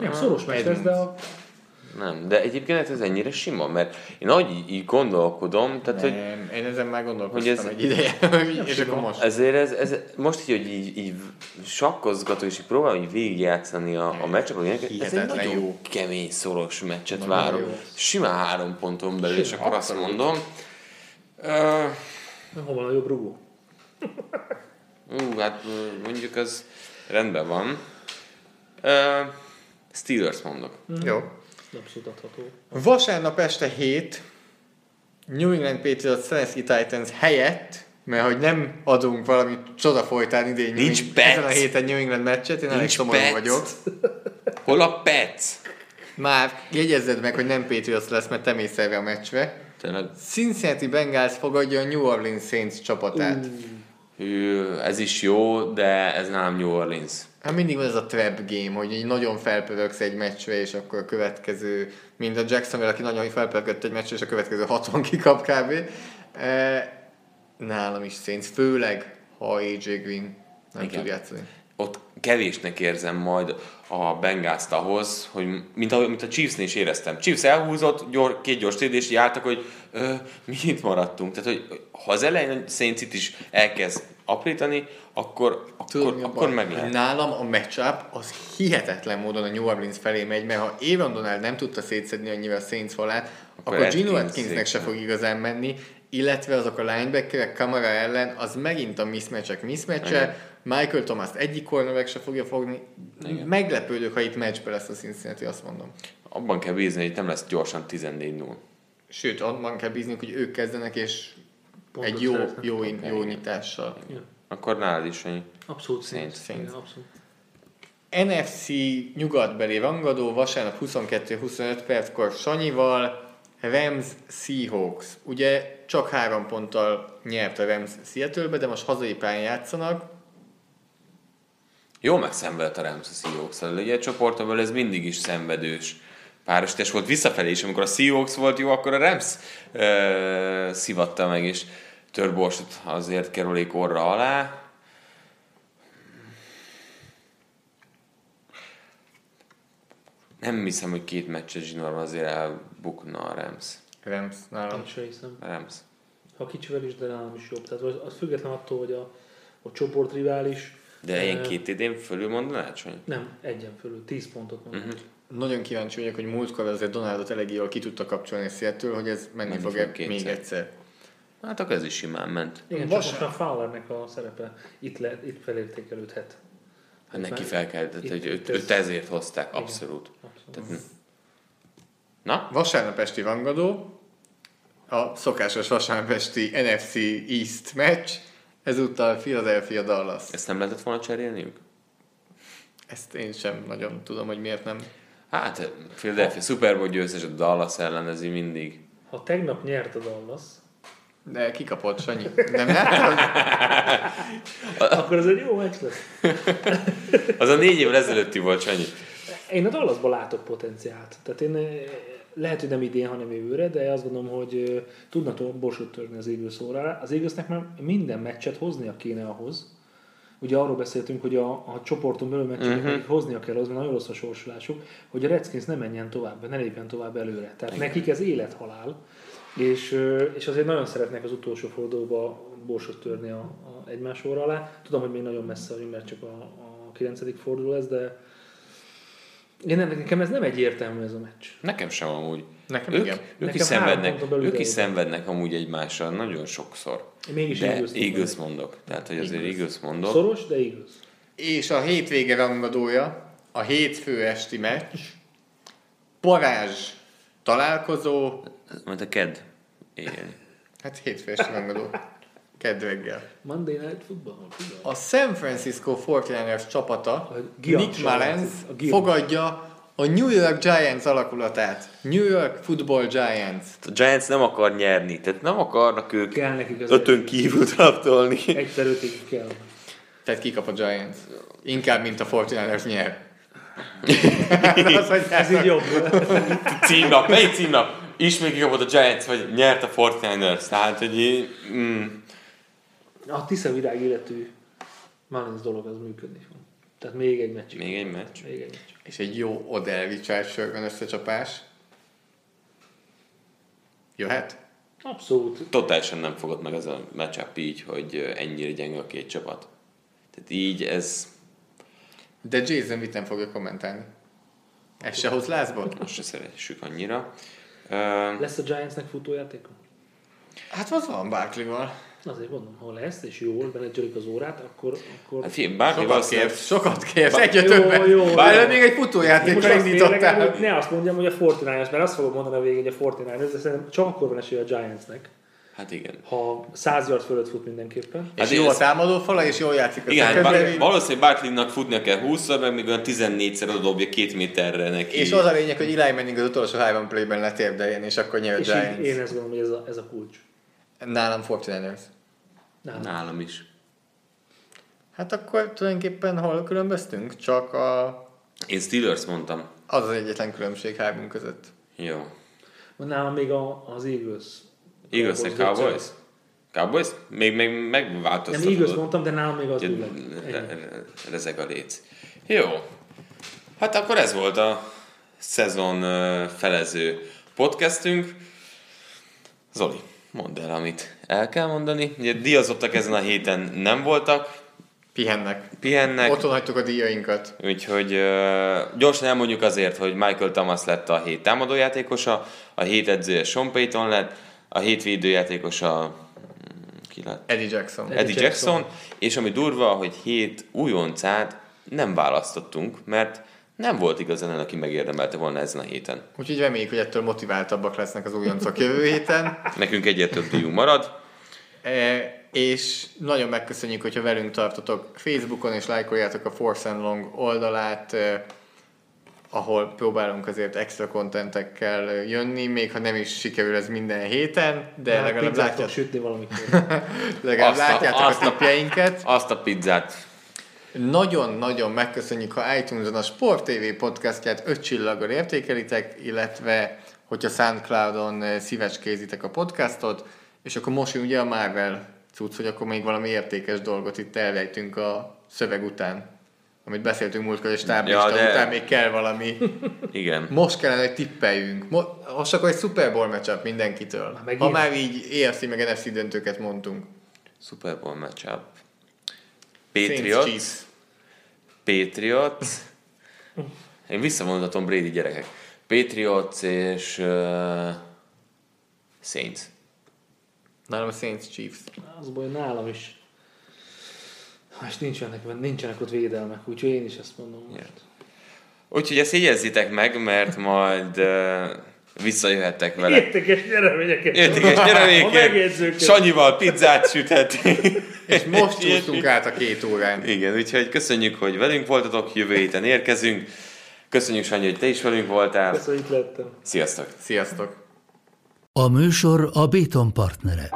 Nem, szoros meccs lesz, de a, Nem, de egyébként ez ennyire sima, mert én ahogy így, gondolkodom, tehát hogy Nem, én ezen már gondolkoztam Hogy ez- egy ideje, hogy- és akkor most. ezért ez, ez most így, hogy így, így sakkozgató, és így próbálom így végigjátszani a, a meccseket, ez egy nagyon jó. kemény, szoros meccset Nagyon várom. jó. Simán három ponton belül, és akkor azt mondom, uh, hol van a jobb rugó? ú, hát mondjuk az rendben van. Uh, Steelers mondok. Jó. Abszolút adható. Vasárnap este 7 New England Patriots Tennessee Titans helyett, mert hogy nem adunk valami csoda folytán idén Nincs New- Pets. ezen a héten New England meccset, én elég szomorú vagyok. Hol a Pets? Már jegyezzed meg, hogy nem Patriots lesz, mert te mész a meccsre. Tényleg, Cincinnati Bengals fogadja a New Orleans Saints csapatát. hű, ez is jó, de ez nálam New Orleans. Hát mindig van ez a trap game, hogy így nagyon felpörögsz egy meccsre, és akkor a következő, mint a Jacksonville, aki nagyon felpörögött egy meccsre, és a következő 60 kikap kb. E, nálam is Saints, főleg ha AJ Green nem Igen. tud játszani. ott kevésnek érzem majd a Bengals ahhoz, hogy mint a, mint a Chiefs-nél is éreztem. Chiefs elhúzott, gyor, két gyors TD, és így álltak, hogy ö, mi itt maradtunk. Tehát, hogy ha az elején a Saints is elkezd aprítani, akkor, Tudod, mi akkor, akkor meg lehet. Nálam a matchup az hihetetlen módon a New Orleans felé megy, mert ha Aaron Donald nem tudta szétszedni annyira a Saints falát, akkor, Akkor Gino Atkins Atkinsnek se fog igazán menni, illetve azok a linebackerek Kamara ellen, az megint a mismatchek mismatche, Michael Thomas egyik cornerback se fogja fogni. Igen. Meglepődök, ha itt meccsbe lesz a Cincinnati, azt mondom. Abban kell bízni, hogy nem lesz gyorsan 14-0. Sőt, abban kell bízni, hogy ők kezdenek, és egy jó, jó, Oké, jó igen. nyitással. Ja. Akkor nálad is ennyi. Abszolút. Saints. Igen, abszolút. NFC nyugatbeli rangadó vasárnap 22-25 perckor Sanyival, Rams Seahawks. Ugye csak három ponttal nyert a Rams Seattle-be, de most hazai pályán játszanak. Jó megszenvedt a Rams a seahawks Ugye a csoportból ez mindig is szenvedős párosítás volt visszafelé is. Amikor a Seahawks volt jó, akkor a Rams ö, szivatta meg, és törborsot azért kerülék orra alá. Nem hiszem, hogy két meccses zsinórban azért elbukna a Rams. Rams nálam. Én sem hiszem. Rams. Ha kicsivel is, de nálam is jobb. Tehát az, független attól, hogy a, a csoport rivális. De ilyen eh, két idén fölül mondanád, Sanyi? Nem, egyen fölül, 10 pontot mondom. Mhm. Nagyon kíváncsi vagyok, hogy múltkor azért Donaldot elég jól ki tudta kapcsolni a Seattle, hogy ez menni, Menni fog, fog kétszer. még egyszer. Hát akkor ez is simán ment. Igen, Vasár- csak most már Fowlernek a szerepe itt, le, itt felértékelődhet. Hát neki fel kell, tehát, hogy őt, őt ezért hozták, Igen. abszolút. Abszolút. Tehát, na, Vasárnap esti rangadó, a szokásos vasárnap esti NFC East meccs, ezúttal Philadelphia Dallas. ezt nem lehetett volna cserélniük? Ezt én sem nagyon tudom, hogy miért nem. Hát, Philadelphia Super Bowl győztes, a Dallas ellenezi mindig. Ha tegnap nyert a Dallas, De kikapott, Sanyi. Nem láttad? akkor ez egy jó meccs lesz. Az a négy évvel ezelőtti volt, Sanyi. Én a Dallasban látok potenciált. Tehát én eh, lehet, hogy nem idén, hanem jövőre, de azt gondolom, hogy eh, tudna borsot törni az Eagles órára. Az Eaglesnek már minden meccset hoznia kéne ahhoz. Ugye arról beszéltünk, hogy a, a csoporton belül meccset uh-huh. hoznia kell, az nagyon rossz a sorsolásuk, hogy a Redskins ne menjen tovább, ne lépjen tovább előre. Tehát Igen. nekik ez élet-halál. És, és azért nagyon szeretnek az utolsó fordulóba borsot törni a, a egymás óra alá. Tudom, hogy még nagyon messze vagyunk, mert csak a, a 9. forduló lesz, de én nem, nekem ez nem egyértelmű ez a meccs. Nekem sem amúgy. Nekem ők, igen. ők Nekem is szenvednek, ők is szenvednek amúgy egymással nagyon sokszor. Én mégis De mondom. mondok. Tehát, hogy azért Eagles mondok. Szoros, de Eagles. És a hétvége rangadója, a hétfő esti meccs, parázs találkozó, Majd a ked élni. hát hétfő esti rangadó, kedd reggel. Monday Night Football. A San Francisco 49ers csapata, Nick Mullens fogadja a New York Giants alakulatát. New York Football Giants. A Giants nem akar nyerni, tehát nem akarnak ők Kell nekik az ötön egy- kívül draftolni. Egy per ötig kell. Tehát kikap a Giants. Inkább, mint a 49ers nyer. Az, Ez így jobb. Címnap, melyik címnap? Ismét kikapott a Giants, vagy nyert a 49ers. Tehát, hogy így, mm, A Tisza virág életű Mullins dolog az működni fog. Tehát még egy meccs. még egy meccs. Még egy meccs. És egy jó Odell Richard Sherman összecsapás. Jöhet? Abszolút. Totálisan nem fogott meg ez a matchup így, hogy ennyire gyenge a két csapat. Tehát így ez De Jason mit nem fogja kommentálni? Ez se hoz lázba? most se szeressük annyira. Uh, Lesz a Giantsnek futójátéka? Hát az van Barkley-val. Azért mondom, ha lesz, és jól menedzselik az órát, akkor... akkor... hát figyelj, bárki Sokat kérsz, sokat kérsz, egyre Jó, többet. jó. Bár még egy Én futójátékkal azt indítottál. ne azt mondjam, hogy a 49ers, mert azt fogom mondani a végén, hogy a 49ers, de szerintem csak akkor van esélye a Giantsnek. Hát igen. Ha 100 yard fölött fut mindenképpen. És Hát jó a támadó fala, és jól játszik Igen, hát. Bar- valószínűleg Barkley-nak futnia kell 20-szor, meg még olyan 14-szer odobja két méterre neki. És az a lényeg, hogy Eli Manning az utolsó három playben letérdeljen, és akkor nyer a És Giants. én ezt gondolom, hogy ez a, ez a kulcs. Nálam 49ers. Nem. Nálam is. Hát akkor tulajdonképpen hol különböztünk? Csak a, Én Steelers mondtam. az az egyetlen különbség hármunk között. Jó. Nálam még a, az Eagles. Eagles and Cowboys Cowboys? Még, még Nem megváltoztatod. Eagles mondtam, de nálam még az re- Rezeg a léc. Jó. Hát akkor ez volt a szezon felező podcastünk. Zoli, mondd el, amit el kell mondani. Ugye díjazottak ezen a héten nem voltak, Pihennek. pihennek. Otthon hagytuk a díjainkat. Úgyhogy uh, gyorsan elmondjuk azért, hogy Michael Thomas lett a hét támadójátékosa, a hét edzője Sean Payton lett, a hét védőjátékosa mm, ki lett? Eddie Jackson. Eddie Eddie Jackson. Jackson, és ami durva, hogy hét újoncát nem választottunk, mert nem volt igazán, aki megérdemelte volna ezen a héten. Úgyhogy reméljük, hogy ettől motiváltabbak lesznek az újoncok jövő héten. Nekünk egyet több díjunk marad. E, és nagyon megköszönjük, hogyha velünk tartotok Facebookon, és lájkoljátok a Force and Long oldalát, e, ahol próbálunk azért extra kontentekkel jönni, még ha nem is sikerül ez minden héten, de Hát legalább, pizzát látját, fog sütni valamikor. legalább Azt a- látjátok azt a a- tippjeinket. Azt a pizzát. Nagyon-nagyon megköszönjük, ha iTunes-on a Sport TV podcastját öt csillaggal értékelitek, illetve hogyha SoundCloud-on eh, szívecskézitek a podcastot, és akkor most ugye a Marvel cucc, hogy akkor még valami értékes dolgot itt elrejtünk a szöveg után. Amit beszéltünk múltkor, és táblista Ja, de- után még kell valami. Igen. Most kellene, hogy tippeljünk. Mo- Most akkor egy Super Bowl matchup mindenkitől. megint? Ha már így EFC meg NFC döntőket mondtunk. Super Bowl matchup. Chiefs. Patriots. Én visszamondhatom Brady gyerekek. Patriots és uh, Saints. Nálam a Saints Chiefs. Az baj, nálam is. És nincsenek, nincsenek ott védelmek, úgyhogy én is ezt mondom most. Úgyhogy ezt jegyezzétek meg, mert majd uh, visszajöhettek vele. Értékes nyereményeket. Értékes nyereményeket. Sanyival pizzát süthetünk. És most úsztunk át a két órán. Igen, úgyhogy köszönjük, hogy velünk voltatok, jövő héten érkezünk. Köszönjük, Sanyi, hogy te is velünk voltál. Köszönjük, lettem. Sziasztok! Sziasztok! A műsor a Béton partnere.